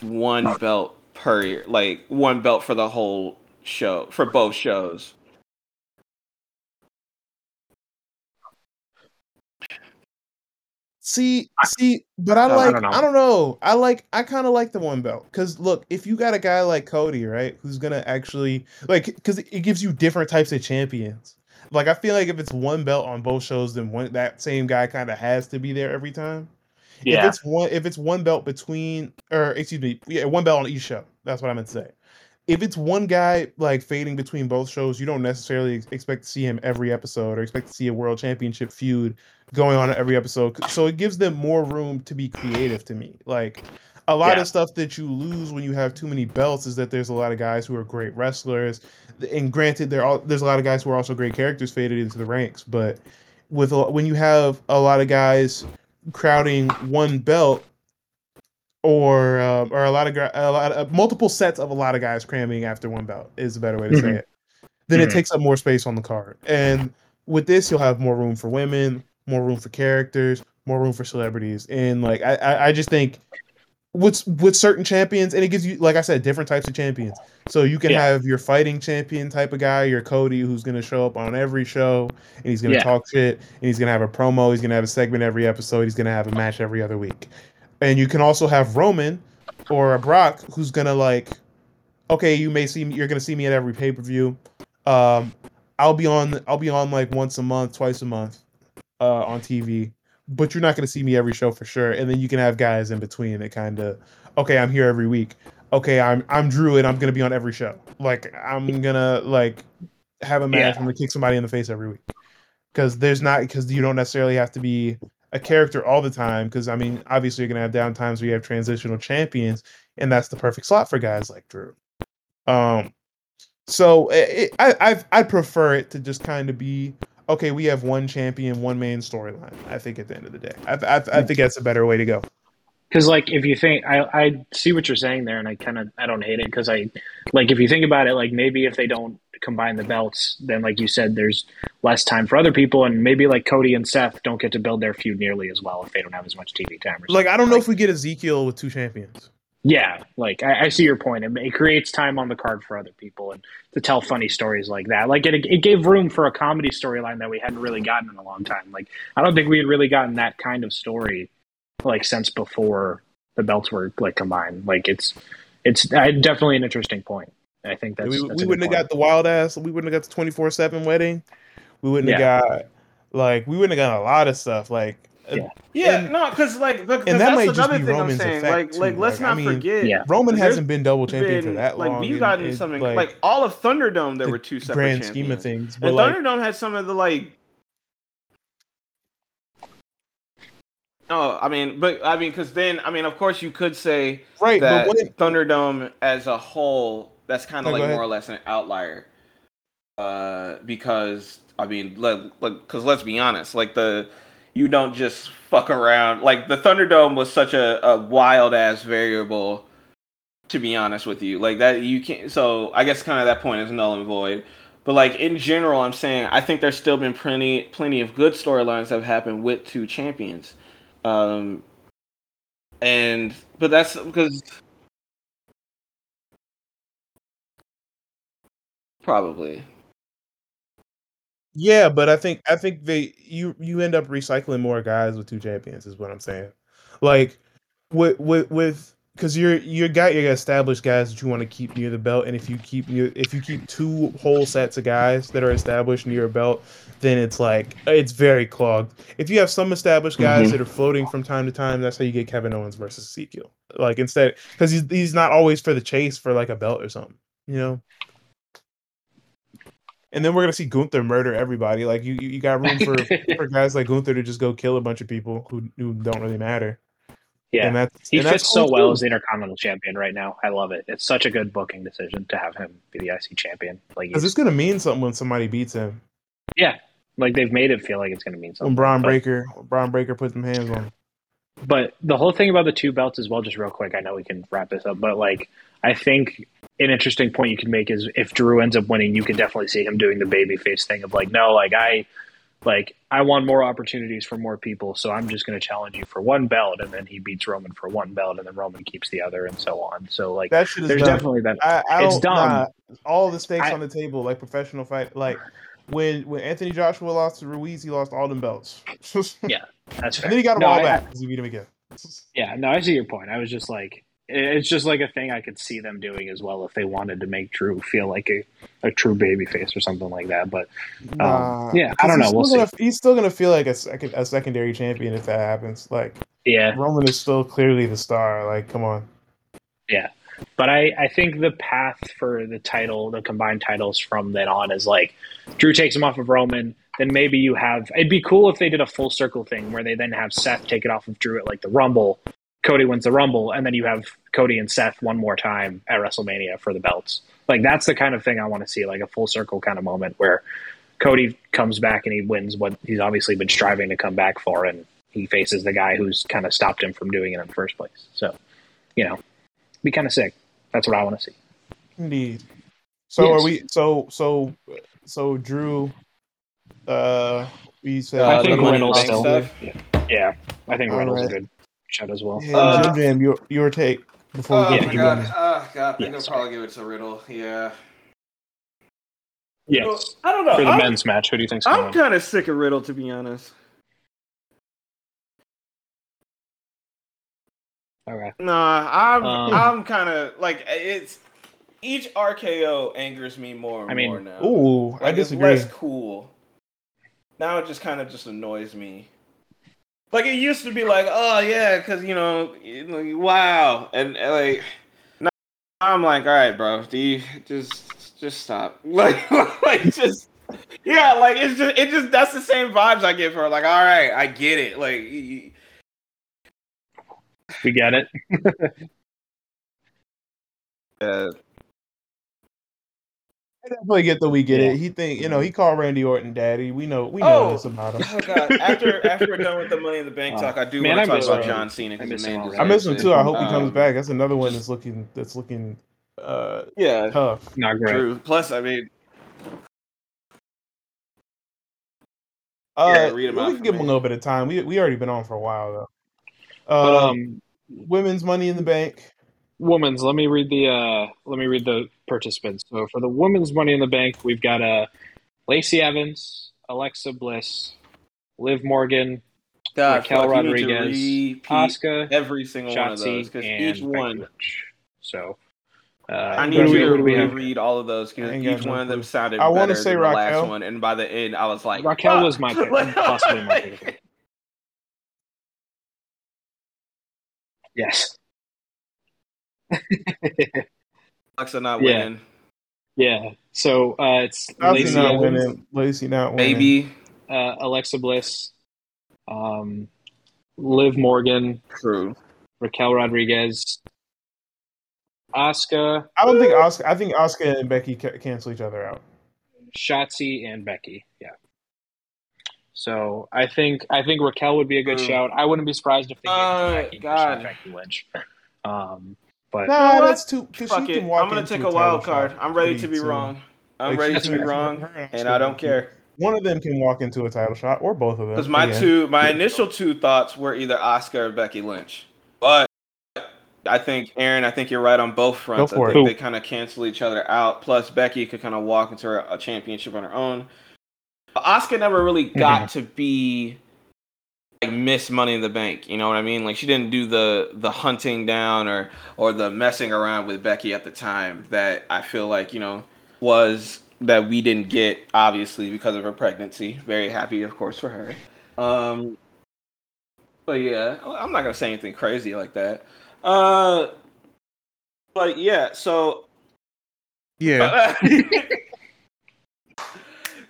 one belt per year. Like one belt for the whole show for both shows. See, see, but I I like. don't know. I don't know. I like. I kind of like the one belt because look, if you got a guy like Cody, right, who's gonna actually like, because it gives you different types of champions. Like I feel like if it's one belt on both shows, then one that same guy kind of has to be there every time. Yeah. If it's one, if it's one belt between, or excuse me, yeah, one belt on each show. That's what I meant to say. If it's one guy like fading between both shows, you don't necessarily ex- expect to see him every episode or expect to see a world championship feud going on every episode. So it gives them more room to be creative to me. Like a lot Yeah. of stuff that you lose when you have too many belts is that there's a lot of guys who are great wrestlers. And granted, there are there's a lot of guys who are also great characters faded into the ranks. But with a- when you have a lot of guys crowding one belt or um, or a lot of a lot of multiple sets of a lot of guys cramming after one belt is a better way to say Mhm. it. Then it Mhm. takes up more space on the card. And with this, you'll have more room for women, more room for characters, more room for celebrities, and like I I, I just think with with certain champions, and it gives you like I said, different types of champions. So you can Yeah. have your fighting champion type of guy, your Cody, who's going to show up on every show and he's going to Yeah. talk shit and he's going to have a promo. He's going to have a segment every episode. He's going to have a match every other week. And you can also have Roman or a Brock who's to like, okay, you may see me, you're to see me at every pay per view. Um, I'll be on, I'll be on like once a month, twice a month, uh, on TV. But you're not to see me every show for sure. And then you can have guys in between that kind of, okay, I'm here every week okay, I'm I'm Drew and I'm gonna be on every show. Like I'm gonna like have a match. Yeah. I'm gonna kick somebody in the face every week. Because there's not because you don't necessarily have to be a character all the time. Because I mean, obviously you're gonna have down times where you have transitional champions, and that's the perfect slot for guys like Drew. Um, so it, I I've, I'd prefer it to just kind of be okay. We have one champion, one main storyline. I think at the end of the day, I I, I think that's a better way to go. because like if you think I, I see what you're saying there and i kind of i don't hate it because i like if you think about it like maybe if they don't combine the belts then like you said there's less time for other people and maybe like cody and seth don't get to build their feud nearly as well if they don't have as much tv time or Like I don't know if we get Ezekiel with two champions. yeah like I, I see your point it, it creates time on the card for other people and to tell funny stories like that like it, it gave room for a comedy storyline that we hadn't really gotten in a long time like i don't think we had really gotten that kind of story like since before the belts were like combined. Like it's it's uh, definitely an interesting point. I think that's we that's we wouldn't have got the wild ass. We wouldn't have got the twenty four seven wedding. We wouldn't have got like we wouldn't have got a lot of stuff. Like Yeah. Yeah, And- no, because like, because that that's might just another be thing Roman's I'm saying. effect, Like, too. like let's Like, I not mean, forget. Yeah. Roman hasn't been double champion for that like long. we've gotten it- something like, like, all of Thunderdome. There the were two separate grand champions. scheme of things. But And like, Thunderdome had some of the like. Oh, I mean, but I mean, because then, I mean, of course, you could say right, that but when, Thunderdome as a whole, that's kind of go like ahead. more or less an outlier. Uh, because I mean, like, because let's be honest, like the you don't just fuck around. Like the Thunderdome was such a, a wild ass variable. To be honest with you, like that, you can't. So I guess kind of that point is null and void. But like in general, I'm saying I think there's still been plenty plenty of good storylines that have happened with two champions. Um, and but that's because probably yeah, but I think I think they you you end up recycling more guys with two champions is what I'm saying. Like with with with because you're you got your established guys that you want to keep near the belt, and if you keep near if you keep two whole sets of guys that are established near a belt, then it's like it's very clogged. If you have some established guys Mhm. that are floating from time to time, that's how you get Kevin Owens versus Ezekiel. Like instead, because he's he's not always for the chase for like a belt or something, you know. And then we're gonna see Gunther murder everybody. Like you, you you got room for for guys like Gunther to just go kill a bunch of people who who don't really matter. yeah. and that's He and that's fits so cool, well as the Intercontinental Champion right now. I love it. It's such a good booking decision to have him be the IC champion. Like, Because he's, it's gonna mean something when somebody beats him. yeah, like they've made it feel like it's going to mean something. When. Bron but- Breakker, Bron Breakker puts them hands on. him. But the whole thing about the two belts as well, just real quick, I know we can wrap this up, but like I think an interesting point you could make is if Drew ends up winning, you could definitely see him doing the babyface thing of like, no, like I like I want more opportunities for more people, so I'm just gonna challenge you for one belt and then he beats Roman for one belt and then Roman keeps the other and so on. So like That shit is there's dumb. definitely that I, I it's dumb. Nah, all the stakes I- on the table, like professional fight. Like when when Anthony Joshua lost to Ruiz, he lost all them belts. Yeah. that's fair. and then he got them No, all I- back because he beat him again. Yeah, no, I see your point. I was just like, it's just like a thing I could see them doing as well if they wanted to make Drew feel like a, a true babyface or something like that. But um, Nah, yeah, I don't know. We'll gonna- he's still gonna feel like a second a secondary champion if that happens. Like yeah, Roman is still clearly the star. Like, come on. Yeah, but I, I think the path for the title, the combined titles from then on is like Drew takes him off of Roman. Then maybe you have. It'd be cool if they did a full circle thing where they then have Seth take it off of Drew at like the Rumble. Cody wins the Rumble, and then you have Cody and Seth one more time at WrestleMania for the belts. Like that's the kind of thing I want to see, like a full circle kind of moment where Cody comes back and he wins what he's obviously been striving to come back for, and he faces the guy who's kind of stopped him from doing it in the first place. So, you know, be kind of sick. That's what I want to see. Indeed. So Yes. are we? So so so Drew. Uh, we said. Uh, I think Money in Riddle still. Yeah. yeah, I think All Riddle's right. a good shot as well. Yeah, Uh, Jim Jam, your your take before Oh we yeah, get my to god! Roman. Oh god! I think Yeah, I'll probably give it to Riddle. Yeah. Yes, I don't know. for the I'm, men's match, who do you think's I'm going? to win? kind of sick of Riddle, to be honest. Okay. Nah, I'm Um, I'm kind of like it's each RKO angers me more and I mean, more now. Ooh, I Like, it's disagree. less cool. Now it just kind of just annoys me. Like it used to be like, oh yeah, because you know, like, wow, and, and, like now I'm like, all right, bro, do you just just stop, like, like just yeah, like it's just it just that's the same vibes I get for her. Like, all right, I get it, like. y- We get it. Uh, I definitely get that we get Yeah. it. He think you know he called Randy Orton daddy. We know we know Oh. this about him. oh god! After after we're done with the Money in the Bank Uh, talk, I do man, want to talk miss about him. John Cena. I 'cause miss the him. I miss him too. I hope he comes Um, back. That's another one that's looking that's looking uh Yeah, tough. Not great. true. Plus, I mean, Uh, Yeah, read 'em we can give him a little bit of time. We we already been on for a while though. But Uh, um, women's money in the bank. Women's. Let me read the uh, let me read the participants. So for the women's Money in the Bank, we've got uh, Lacey Evans, Alexa Bliss, Liv Morgan, God, Raquel fuck, you need to Rodriguez, repeat Asuka, every single one of those Shotzi, because and each one. Lynch. So uh, I need you to who do we have? reread all of those because I ain't got each one of them clue. sounded I wanna better say than the last Raquel. one, and by the end, I was like, Raquel fuck. was my pick, possibly my favorite. Yes. Alexa not Yeah. winning. yeah. So uh, it's Lacey Lacey not Evans, winning. Lacey not winning. Maybe. uh, Alexa Bliss, um, Liv Morgan, True. Raquel Rodriguez, Asuka, I don't think Asuka. I think Asuka and Becky ca- cancel each other out. Shotzi, and Becky. Yeah. So I think I think Raquel would be a good Mm. shout. I wouldn't be surprised if they gave Uh, to Becky. God. God. Becky Lynch. Um, but Nah, know that's too. Fuck it. I'm gonna take a a wild card. I'm ready to be soon. wrong. I'm Like, ready to be wrong, and and I don't care. One of them can walk into a title shot, or both of them. Because my again. two, my initial two thoughts were either Asuka or Becky Lynch, but I think Aaron, I think you're right on both fronts. Go for I it. think they kind of cancel each other out. Plus, Becky could kind of walk into a championship on her own. Asuka never really got Mm-hmm. to be like Miss Money in the Bank. You know what I mean? Like she didn't do the the hunting down or or the messing around with Becky at the time that I feel like you know was that we didn't get obviously because of her pregnancy. Very happy, of course, for her. Um, but yeah, I'm not gonna say anything crazy like that. Uh, but yeah, so yeah,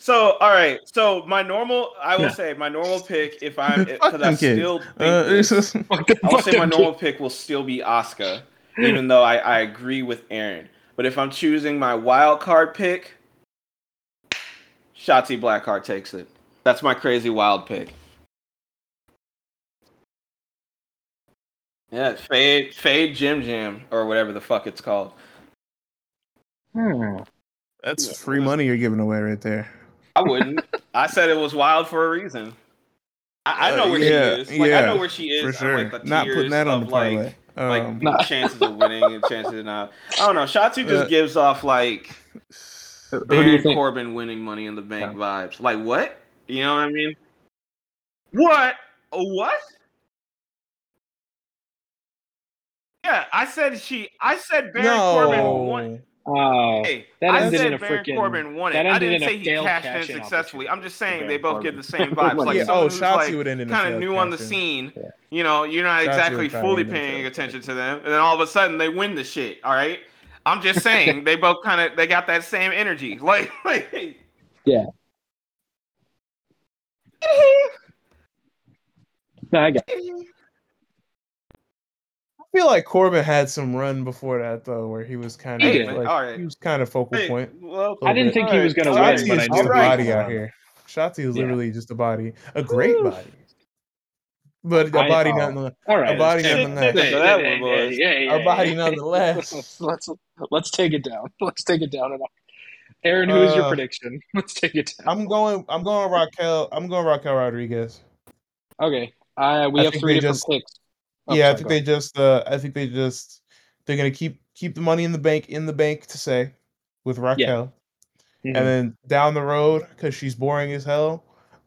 so all right. So my normal, I will Yeah. say my normal pick if I'm because I kids. still think Uh, this, just- I will say my normal pick will still be Asuka, even though I, I agree with Aaron. But if I'm choosing my wild card pick, Shotzi Blackheart takes it. That's my crazy wild pick. Yeah, fade fade Jim Jam or whatever the fuck it's called. Hmm. that's free money you're giving away right there. I wouldn't. I said it was wild for a reason. I, I know Uh, where yeah, she is. Like I know where she is. For sure. Like, the Not putting that on the of, like, parlay. like Um, Nah. chances of winning and chances of not. I don't know. Shotzi just Uh, gives off like Who do you Baron? Corbin winning Money in the Bank Yeah. vibes. Like what? You know what I mean? What? What? Yeah, I said she. I said Baron Corbin won. No. Oh, Hey, That I ended said in a Baron freaking- Corbin won it. that I didn't in say he cashed in cash-in successfully. I'm just saying for they Baron both give the same vibes. Like yeah, oh, someone oh, who's Shotzi like would end in kind of new on the scene. Yeah. You know, you're not Shotzi exactly fully end in a paying attention to them, and then all of a sudden they win the shit. All right, I'm just saying they both kind of they got that same energy. Like, like Yeah. no, I got. I feel like Corbin had some run before that though, where he was kind of did. like All right. he was kind of focal Hey, point. well, I didn't think he was gonna All win, right. Shotzi but is I just a he body out here. Shotzi is Yeah. literally just a body, a great Woo. body, but a body oh. nonetheless. All right, A body let's- nonetheless. hey, hey, hey, hey, A body nonetheless. let's let's take it down. Let's take it down. Aaron, who is your Uh, prediction? Let's take it down. I'm going. I'm going Raquel. I'm going Raquel Rodriguez. Okay, uh, we I have three different just- picks. Oh, yeah, I sorry, think go they just. Uh, I think they just. They're gonna keep keep the money in the bank in the bank to say, with Raquel, ahead. Mhm. and then down the road because she's boring as hell.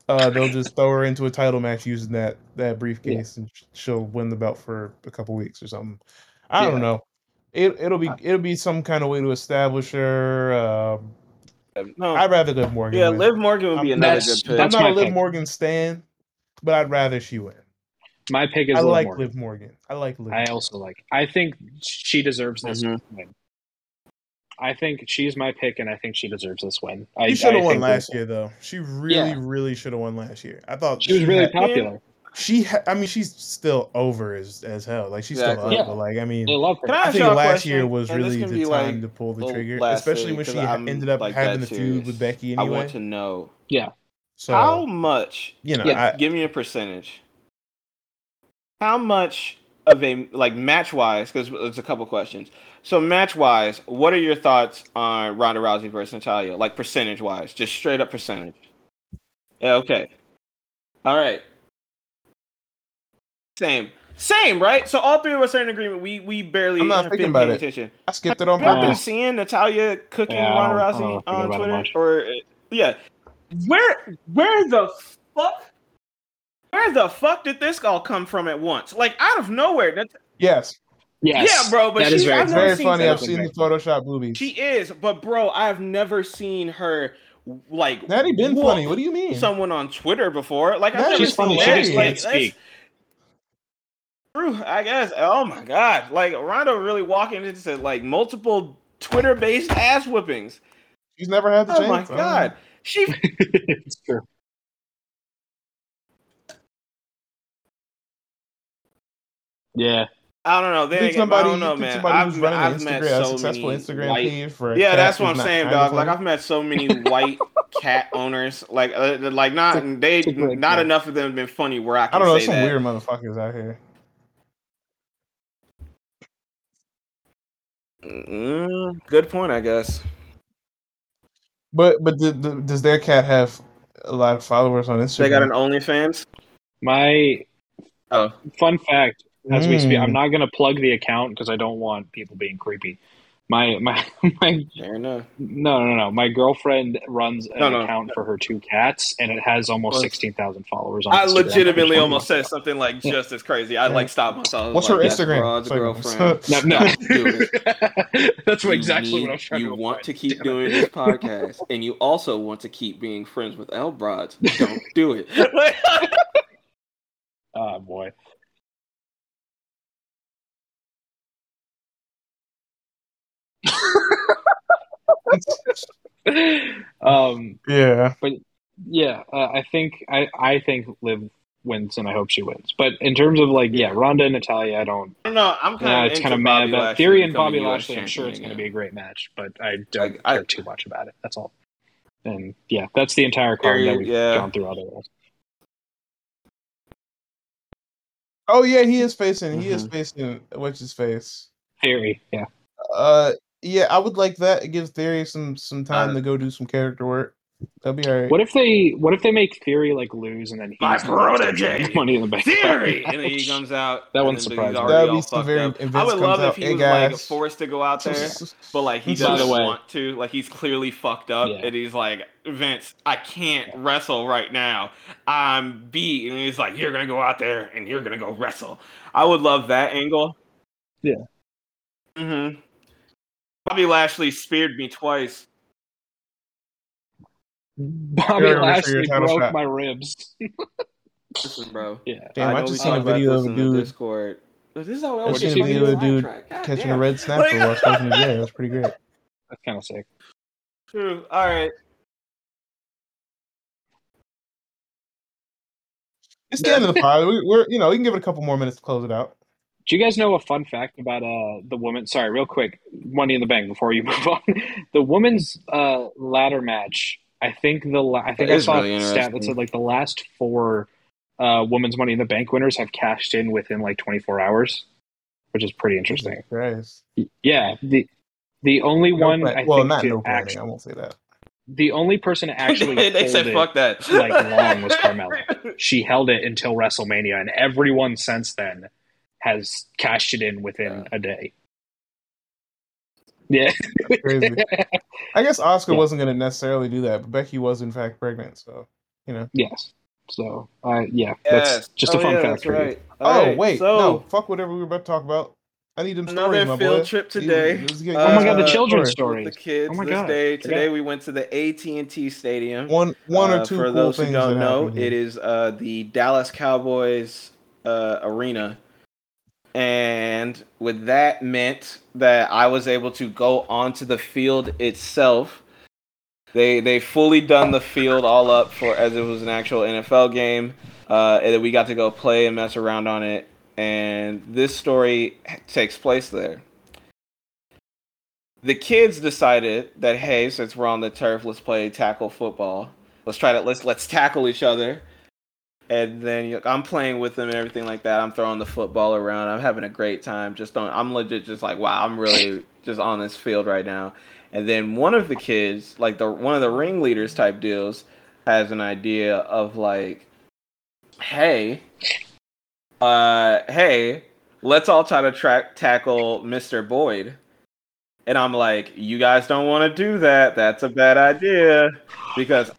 Uh, they'll just throw her into a title match using that that briefcase, and sh- she'll win the belt for a couple weeks or something. I Yeah. don't know. It it'll be it'll be some kind of way to establish her. Um, no. I'd rather Liv Morgan. yeah, win. Liv Morgan would be I'm- another That's- good pick. I'm that's not my a Liv pick. Morgan stan, but I'd rather she win. My pick is I Liv like Morgan. Liv Morgan. I like Liv. I also like. I think she deserves this Mhm. win. I think she's my pick, and I think she deserves this win. I, She should have won last year, though. She really, Yeah. really should have won last year. I thought She was really had- popular. She, ha- I mean, she's still over as as hell. Like she's still up, Yeah. but like I mean, I love her. Can I I ask think y'all a last question? year was And really the time like, to pull the the trigger, especially when she I'm, ended up like, having that the feud with Becky Anyway, I want to know yeah, so how much. you know, Yeah, I, Give me a percentage. How much of a like match wise? Because there's a couple questions. So match wise, what are your thoughts on Ronda Rousey versus Natalya? Like percentage wise, just straight up percentage. Yeah. Okay. All right. Same. Same, right? So all three of us are in agreement. We we barely I'm not have thinking been about paying it. attention. I skipped it on purpose. Have been seeing Natalya cooking Yeah, Ronda Rousey on Twitter? Or uh, yeah, where where the fuck where the fuck did this all come from at once? Like out of nowhere. That's, Yes, yes, Yeah, bro, but that is she- very. I've very funny. I've seen the Photoshop boobies. she is, but bro, I've never seen her like Natty been whoop funny. What do you mean? someone on Twitter before. Like I've Natty never is seen funny. that. She just Like, speak. True, I guess. Oh my god, like Ronda really walking into like multiple Twitter-based ass whippings. She's never had the Oh chance. Oh my I don't god, she it's true. Yeah, I don't know. You Then think somebody, I don't know, man. somebody I've, who's met- running I've an met Instagram, a so successful many Instagram white. page for a Yeah, that's what I'm saying, trying dog. Like? I've met so many white cat owners, like uh, like not they it's a great not point. enough of them have been funny where I I don't know. say Some that. weird motherfuckers out here. Mm, good point, I guess. But but the, the, does their cat have a lot of followers on Instagram? They got an OnlyFans. my Oh, fun fact as we speak. Mm. I'm not going to plug the account because I don't want people being creepy. My my my fair enough. no no no. My girlfriend runs an No, no. account for her two cats, and it has almost Well, sixteen thousand followers. on I Instagram. legitimately almost wanted said something like just as crazy. I like stopped myself. What's like, her Instagram? broad's a girlfriend. to- No, no. Stop doing it. That's what exactly need- what I'm trying You to You want to keep Damn doing it. this podcast, and you also want to keep being friends with L Broads. Don't do it. Oh boy. um yeah. But yeah uh, i think i i think liv wins and i hope she wins but in terms of like yeah ronda and natalya i don't I don't know. I'm kind yeah, of it's kind of mad about theory and bobby lashley i'm sure it's going to be a great match but i don't Like, I- care too much about it that's all and yeah that's the entire card Theory, that we've yeah. gone through otherwise Oh yeah, he is facing. He is Mm-hmm. facing. What's his face? theory yeah Uh, yeah, I would like that. It gives Theory some some time Uh, to go do some character work. That'd be alright. what if they what if they make theory like lose and then he's My the one protege. money in the bank Theory, and then he comes out. That and wouldn't then surprise he's me. That'd be some very- I would love comes if he "Hey, was like forced to go out there, but like he doesn't want to. Like he's clearly fucked up, Yeah. and he's like, Vince, I can't wrestle right now. I'm beat, and he's like, you're gonna go out there and you're gonna go wrestle. I would love that angle. Yeah. Mm-hmm. Bobby Lashley speared me twice. bobby Here, make lashley broke shot. my ribs Listen, bro. yeah Damn, I know just seen a video of a dude Discord. This is how I I just seen a video of a dude catching damn. a red snapper Like- while smoking a J. It was pretty great. that's kind of sick True. All right. It's the end of the pod. We, we're you know we can give it a couple more minutes to close it out. Do you guys know a fun fact about uh the woman? Sorry, real quick, Money in the Bank before you move on. The women's uh ladder match. I think the la- I think That I saw really a stat that said like the last four uh women's Money in the Bank winners have cashed in within like 24 hours, which is pretty interesting. Jesus Yeah, the the only No one plan- I well, think not no planning. act- I won't say that. the only person to actually they said it fuck that. like long was Carmella. She held it until WrestleMania, and everyone since then has cashed it in within a day. Yeah. Crazy. I guess Asuka Yeah. wasn't going to necessarily do that, but Becky was in fact pregnant. So you know. Yes. So, uh, yeah, Yes. that's just a Oh, fun yeah, fact that's for you. right. Oh All right, wait, so no, fuck whatever we were about to talk about. I need them Another stories, my field boy. trip You- today. let's get- Oh my God, the uh, children's story. story. the kids Oh my this God. day. Forgot. Today we went to the AT&T Stadium. One, one Uh, or two for cool those who don't know, it is uh, the Dallas Cowboys uh, arena, and with that meant that I was able to go onto the field itself. They they fully done the field all up for as it was an actual NFL game, uh, and we got to go play and mess around on it. And this story takes place there. The kids decided that hey, since we're on the turf, let's play tackle football. Let's try to let's let's tackle each other. And then I'm playing with them and everything like that. I'm throwing the football around. I'm having a great time. Just on, I'm legit just like wow. I'm really just on this field right now. And then one of the kids, like the one of the ringleaders type deals, has an idea of like, hey, uh, hey, let's all try to track tackle Mr. Boyd. And I'm like, you guys don't want to do that. That's a bad idea because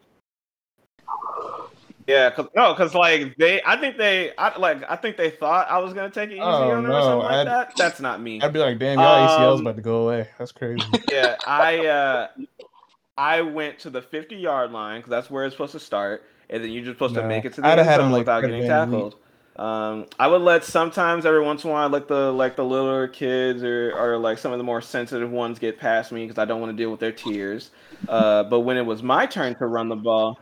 yeah, cause no, cause like they, I think they, I like, I think they thought I was gonna take it easy Oh, on them or no, something like I'd- that. That's not me. I'd be like, damn, y'all ACL's Um, about to go away. That's crazy. yeah, I uh, I went to the 50 yard line because that's where it's supposed to start, and then you're just supposed to make it to the I'd end zone like, without getting tackled. Um, I would let sometimes every once in a while let the like the littler kids or or like some of the more sensitive ones get past me because I don't want to deal with their tears. Uh, but when it was my turn to run the ball,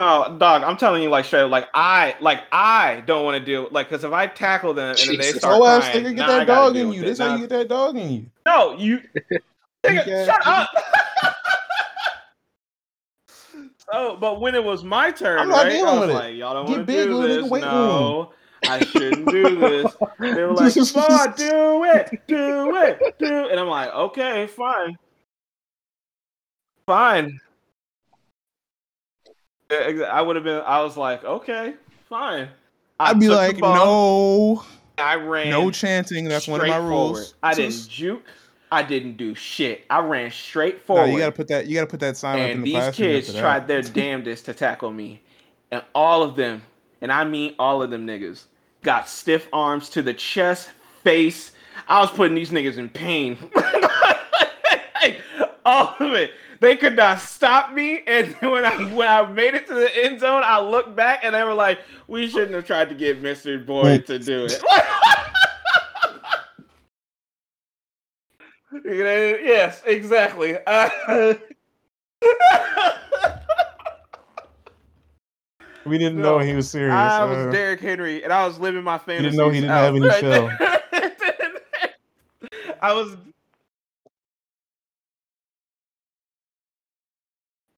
oh dog, I'm telling you like straight up, like I like I don't want to deal like because if I tackle them and then they start ass crying, nigga get that dog in you. it. This how you get that dog in you. no, you nigga, shut up. oh, but when it was my turn, I'm not right? dealing I was with it. like, y'all don't want to do little nigga, this. weight No, I shouldn't do this. They were like, come on, do it, do it, do it. And I'm like, okay, fine. Fine. I would have been, I was like, okay, fine. I I'd be like, no, I ran no chanting. That's one of my straight forward. rules. I didn't juke. I didn't do shit. I ran straight No, forward. you gotta put that. You gotta put that sign up in and the these kids tried their damnedest to tackle me. And all of them, and I mean all of them niggas, got stiff arms to the chest, face. I was putting these niggas in pain. all of it. They could not stop me. And when I when I made it to the end zone, I looked back and they were like, "We shouldn't have tried to get Mister Boyd to do it." Yes, exactly. Uh, We didn't No, know he was serious. I uh, was Derrick Henry, and I was living my fantasy. You didn't know he didn't have any film. I was.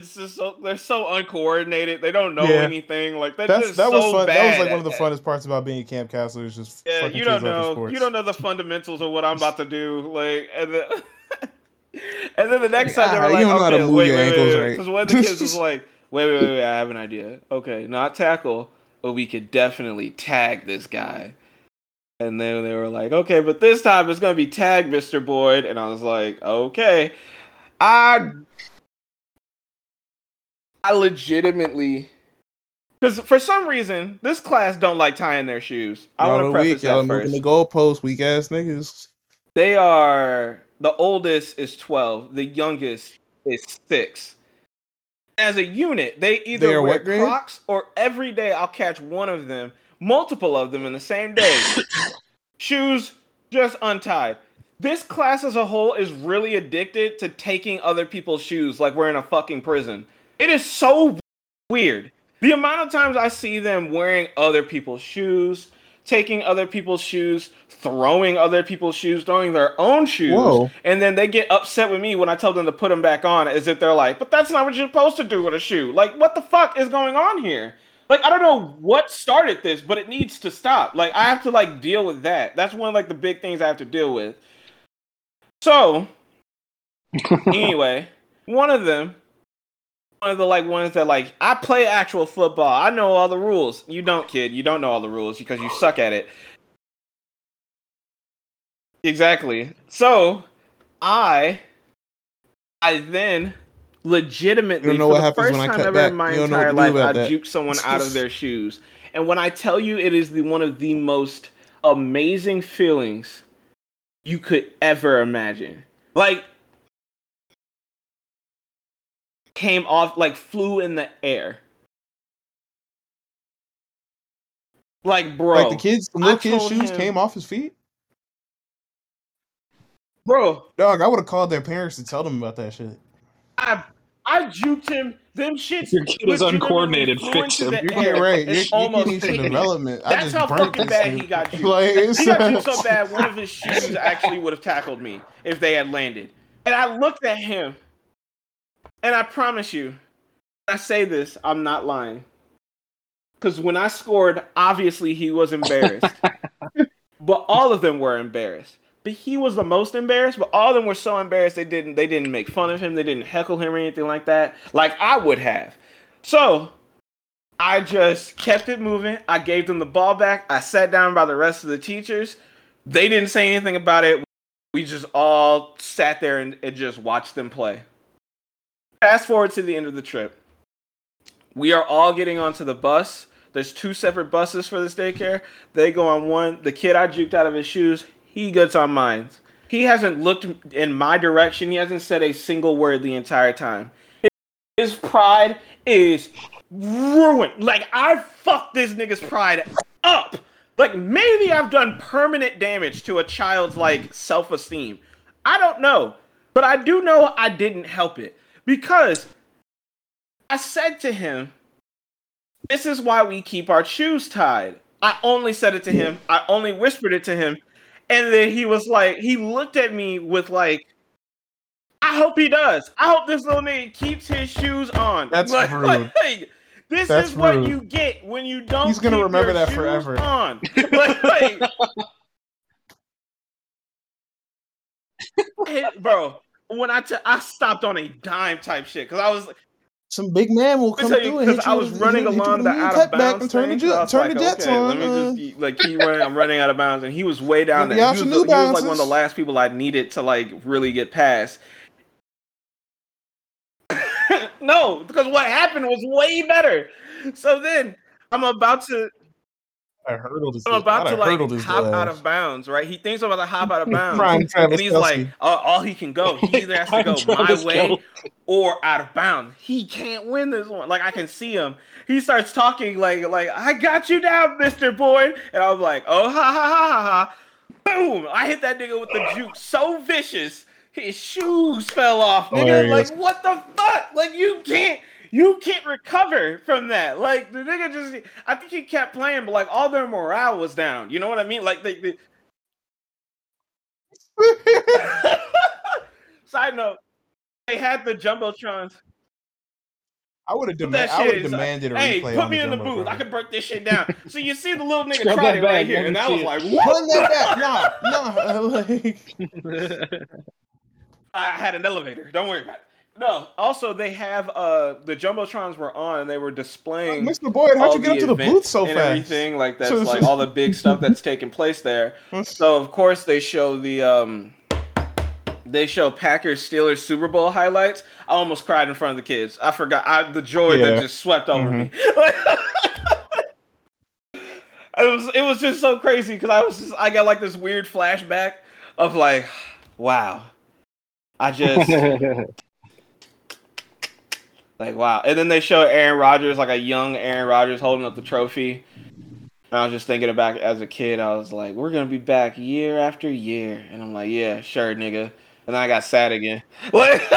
It's just so they're so uncoordinated. They don't know Yeah. anything. Like they're that was so fun. That was like one of the at- funnest parts about being at Camp Castle. Is just Yeah, you don't know. You don't know the fundamentals of what I'm about to do. Like, and then, and then the next time they were you like, don't know how to okay, move wait, your wait, ankles wait, right. Because one of the kids was like, wait, wait, wait, wait, I have an idea. Okay, not tackle, but we could definitely tag this guy. And then they were like, okay, but this time it's gonna be tag Mr. Boyd, and I was like, okay, I, I legitimately. Because for some reason, this class don't like tying their shoes. I Y'all want to are preface weak. Y'all that first. moving the goalpost. Weak ass niggas. They are the oldest is 12, the youngest is 6. As a unit, they They either are wear what? Crocs or every day I'll catch one of them, multiple of them in the same day. Shoes just untied. This class as a whole is really addicted to taking other people's shoes like we're in a fucking prison. It is so weird. The amount of times I see them wearing other people's shoes, taking other people's shoes, throwing other people's shoes, throwing their own shoes, Whoa. and then they get upset with me when I tell them to put them back on, as if they're like, "But that's not what you're supposed to do with a shoe." Like, what the fuck is going on here? Like, I don't know what started this, but it needs to stop. Like, I have to like deal with that. That's one of like the big things I have to deal with. So, anyway, one of them, of the like ones that like I play actual football. I know all the rules. You don't, kid. You don't know all the rules because you suck at it. Exactly. So, I, I then legitimately You don't know what the happens first when I time cut ever back. in my You don't know what entire do life, I that. juked someone out of their shoes. And when I tell you, it is the one of the most amazing feelings you could ever imagine. Like came off like flew in the air. Like bro, like the kids, the little kids' shoes him- came off his feet. bro, Dog, I would have called their parents to tell them about that shit. I I juked him. Them shits. Your kid is uncoordinated. Fix him. You're getting right. You're, It's you almost need some hit me. development. I That's just how burnt fucking bad dude. he got juked. Like, it's- He got juked so bad, one of his shoes actually would have tackled me if they had landed. And I looked at him, and I promise you, I say this, I'm not lying. Because when I scored, obviously he was embarrassed. but all of them were embarrassed. But he was the most embarrassed. But all of them were so embarrassed they didn't they didn't make fun of him. They didn't heckle him or anything like that, like I would have. So I just kept it moving. I gave them the ball back. I sat down by the rest of the teachers. They didn't say anything about it. We just all sat there and, and just watched them play. Fast forward to the end of the trip. We are all getting onto the bus. There's two separate buses for this daycare. They go on one. The kid I juked out of his shoes, he gets on mine. He hasn't looked in my direction. He hasn't said a single word the entire time. His pride is ruined. Like I fucked this nigga's pride up. Like maybe I've done permanent damage to a child's like self-esteem. I don't know, but I do know I didn't help it because I said to him, "This is why we keep our shoes tied." I only said it to him. I only whispered it to him, and then he was like, he looked at me with like, "I hope he does. I hope this little nigga keeps his shoes on." That's like, rude. like, this That's is what rude. you get when you don't. He's gonna remember that forever. On. Like, like, it- bro, when I t- I stopped on a dime type shit because I was Some big man will come through you, and because hit you I was with- running hit along with the out of bounds and turn the, thing, so I jet, was turn like, the jets okay, on. Let me just like keep running. I'm running out of bounds, and he was way down there. He was, some the- New he was like one of the last people I needed to like really get past. no, because what happened was way better. So then I'm about to I hurdled his. I'm about to like hop out of bounds, right? He thinks I'm about to hop out of bounds. Prime and he's like, Kelce. oh, all he can go. He either has to go my way Kelce. or out of bounds. He can't win this one. Like I can see him. He starts talking like, like I got you down, Mister Boyd, and I was like, oh ha ha ha ha ha. Boom! I hit that nigga with the juke so vicious, his shoes fell off. Nigga, Hilarious. like what the fuck? Like you can't. You can't recover from that. Like the nigga just, I think he kept playing, but like all their morale was down. You know what I mean? Like they, they Side note, they had the jumbotrons. I would have Put demand, that I would shit have is- demanded a Hey, replay put on me in the Jumbo booth. I Drive. can break this shit down. so you see the little nigga Scrub tried that it right here, and me I was it. like, what? Run that back, no, no. Like, I had an elevator. Don't worry about it. No. Also, they have uh the jumbotrons were on, and they were displaying. Mr. Boyd, how'd you get up to the booth so fast? everything like that's like all the big stuff that's taking place there. So of course they show the um they show Packers Steelers Super Bowl highlights. I almost cried in front of the kids. I forgot I, the joy Yeah. that just swept over me. Mm-hmm. it was it was just so crazy because I was just I got like this weird flashback of like, wow, I just like wow. And then they show Aaron Rodgers like a young Aaron Rodgers holding up the trophy. And I was just thinking about as a kid, I was like, we're gonna be back year after year, and I'm like, yeah, sure, nigga. And then I got sad again. Like,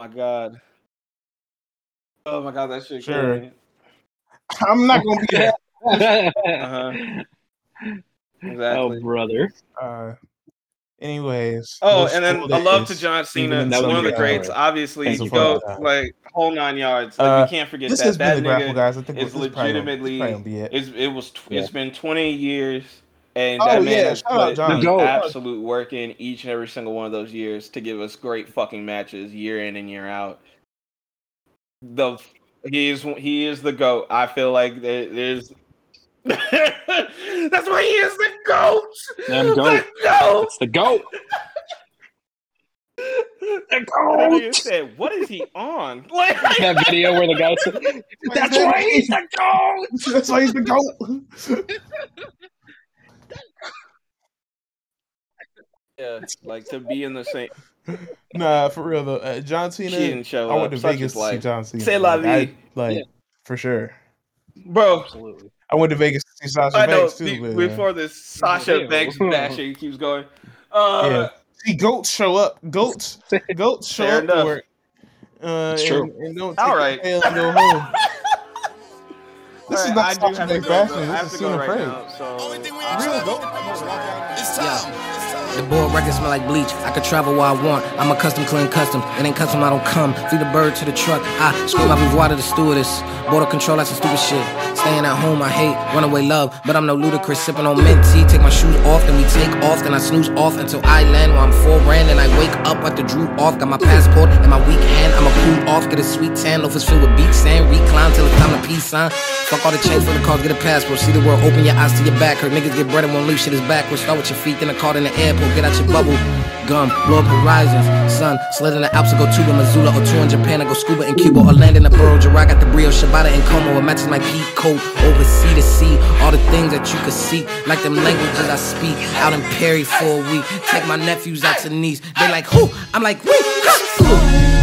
my god. Oh my god, that shit. Sure. Sure. I'm not gonna be that. Uh-huh. Exactly. oh, brother. Uh, anyways. Oh, and then school a love to John Cena, in That one of the greats. Alright. Obviously, Thank you go for like whole nine yards. Like Uh, we can't forget This that. has That been the grapple, guys. I think is this probably legitimately- probably be it. It's, it was. Tw- Yeah. It's been 20 years, and Oh, that man yeah, has shout out put The absolute work in each and every single one of those years to give us great fucking matches year in and year out. The he is he is the goat. I feel like there, there's. That's why he is the goat. Damn The goat. Goat. It's the GOAT. The nigga said, "What is he on?" Like, That video where the guy said, That's why he's the GOAT. That's why he's the goat. yeah, like to be in the same. nah, for real though. Uh, John She Cena. didn't show I up. went to Such Vegas to see. John Cena. Say la Like, I- vie. like Yeah. for sure. bro. Absolutely. I went to Vegas to see Sasha I know. Too. be- but, uh, before this Sasha Ew. Banks bashing keeps going. Uh, Yeah. see goats show up. Goats, goats show Fair up enough. to work. Uh, It's true. and don't All take right. the tail and go home. This is alright, not I do Sasha have to Banks bashing. This is to go Cena right praise. now. So Only thing we ain't Real travel. goat. It's Yeah. time. It's time. The board records smell like bleach. I could travel where I want. I'm a custom clean custom. It ain't custom, I don't come. Feed the bird to the truck. I scream my boudoir to the stewardess. Border control, that's some stupid shit. Staying at home, I hate runaway love. But I'm no Ludacris. Sipping on mint tea. Take my shoes off, then we take off. Then I snooze off until I land where I'm full brand. And I wake up at the drew off. Got my passport in my weak hand. I'ma cool off. Get a sweet tan. Loafers filled with beach sand. Recline till it's time to peace sign. Fuck all the change for the cars. Get a passport. See the world. Open your eyes to your back. Hurt niggas get bread and won't leave shit is backwards. Start with your feet, then a card in the airport. Get out your bubble. Gum, blow up horizons. Sun, slid in the Alps go to Missoula or tour in Japan. I go scuba in Cuba or land in the Borough. Gerard got the Brio, Shabata and Como. It matches my peak coat. Over sea to sea. All the things that you could see. Like them languages I speak. Out in Perry for a week. Take my nephews out to Nice. They like, who? I'm like, wait.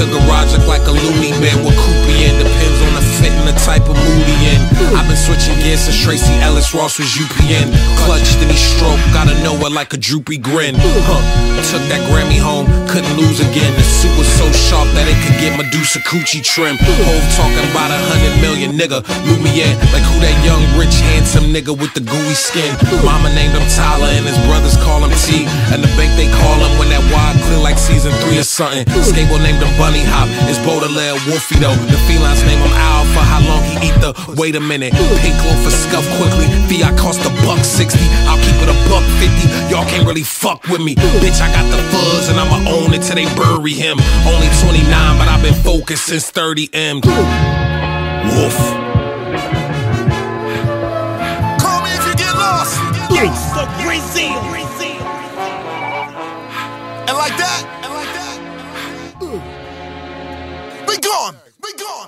The garage look like a loony bin with the type of mood he in. I've been switching gears since Tracee Ellis Ross was UPN. Clutched and he stroke, gotta know it like a droopy grin. Huh. Took that Grammy home, couldn't lose again. The suit was so sharp that it could get Medusa coochie trim. Hove talking about a hundred million, nigga. Lumiere, like who that young, rich, handsome nigga with the gooey skin. Mama named him Tyler and his brothers call him T. And the bank they call him when that wide clear like season three or something. Skateboard named him Bunny Hop. It's Baudelaire Wolfie though. The felines name him Al for how long he eat the wait a minute. Pink loaf for scuff quickly. Fee, cost a buck sixty. I'll keep it a buck fifty. Y'all can't really fuck with me. Bitch, I got the fuzz and I'ma own it till they bury him. Only 29, but I've been focused since 30 M. Woof. Call me if you get lost. Gangsta Grillz. And like that, and like that. Be gone. We gone.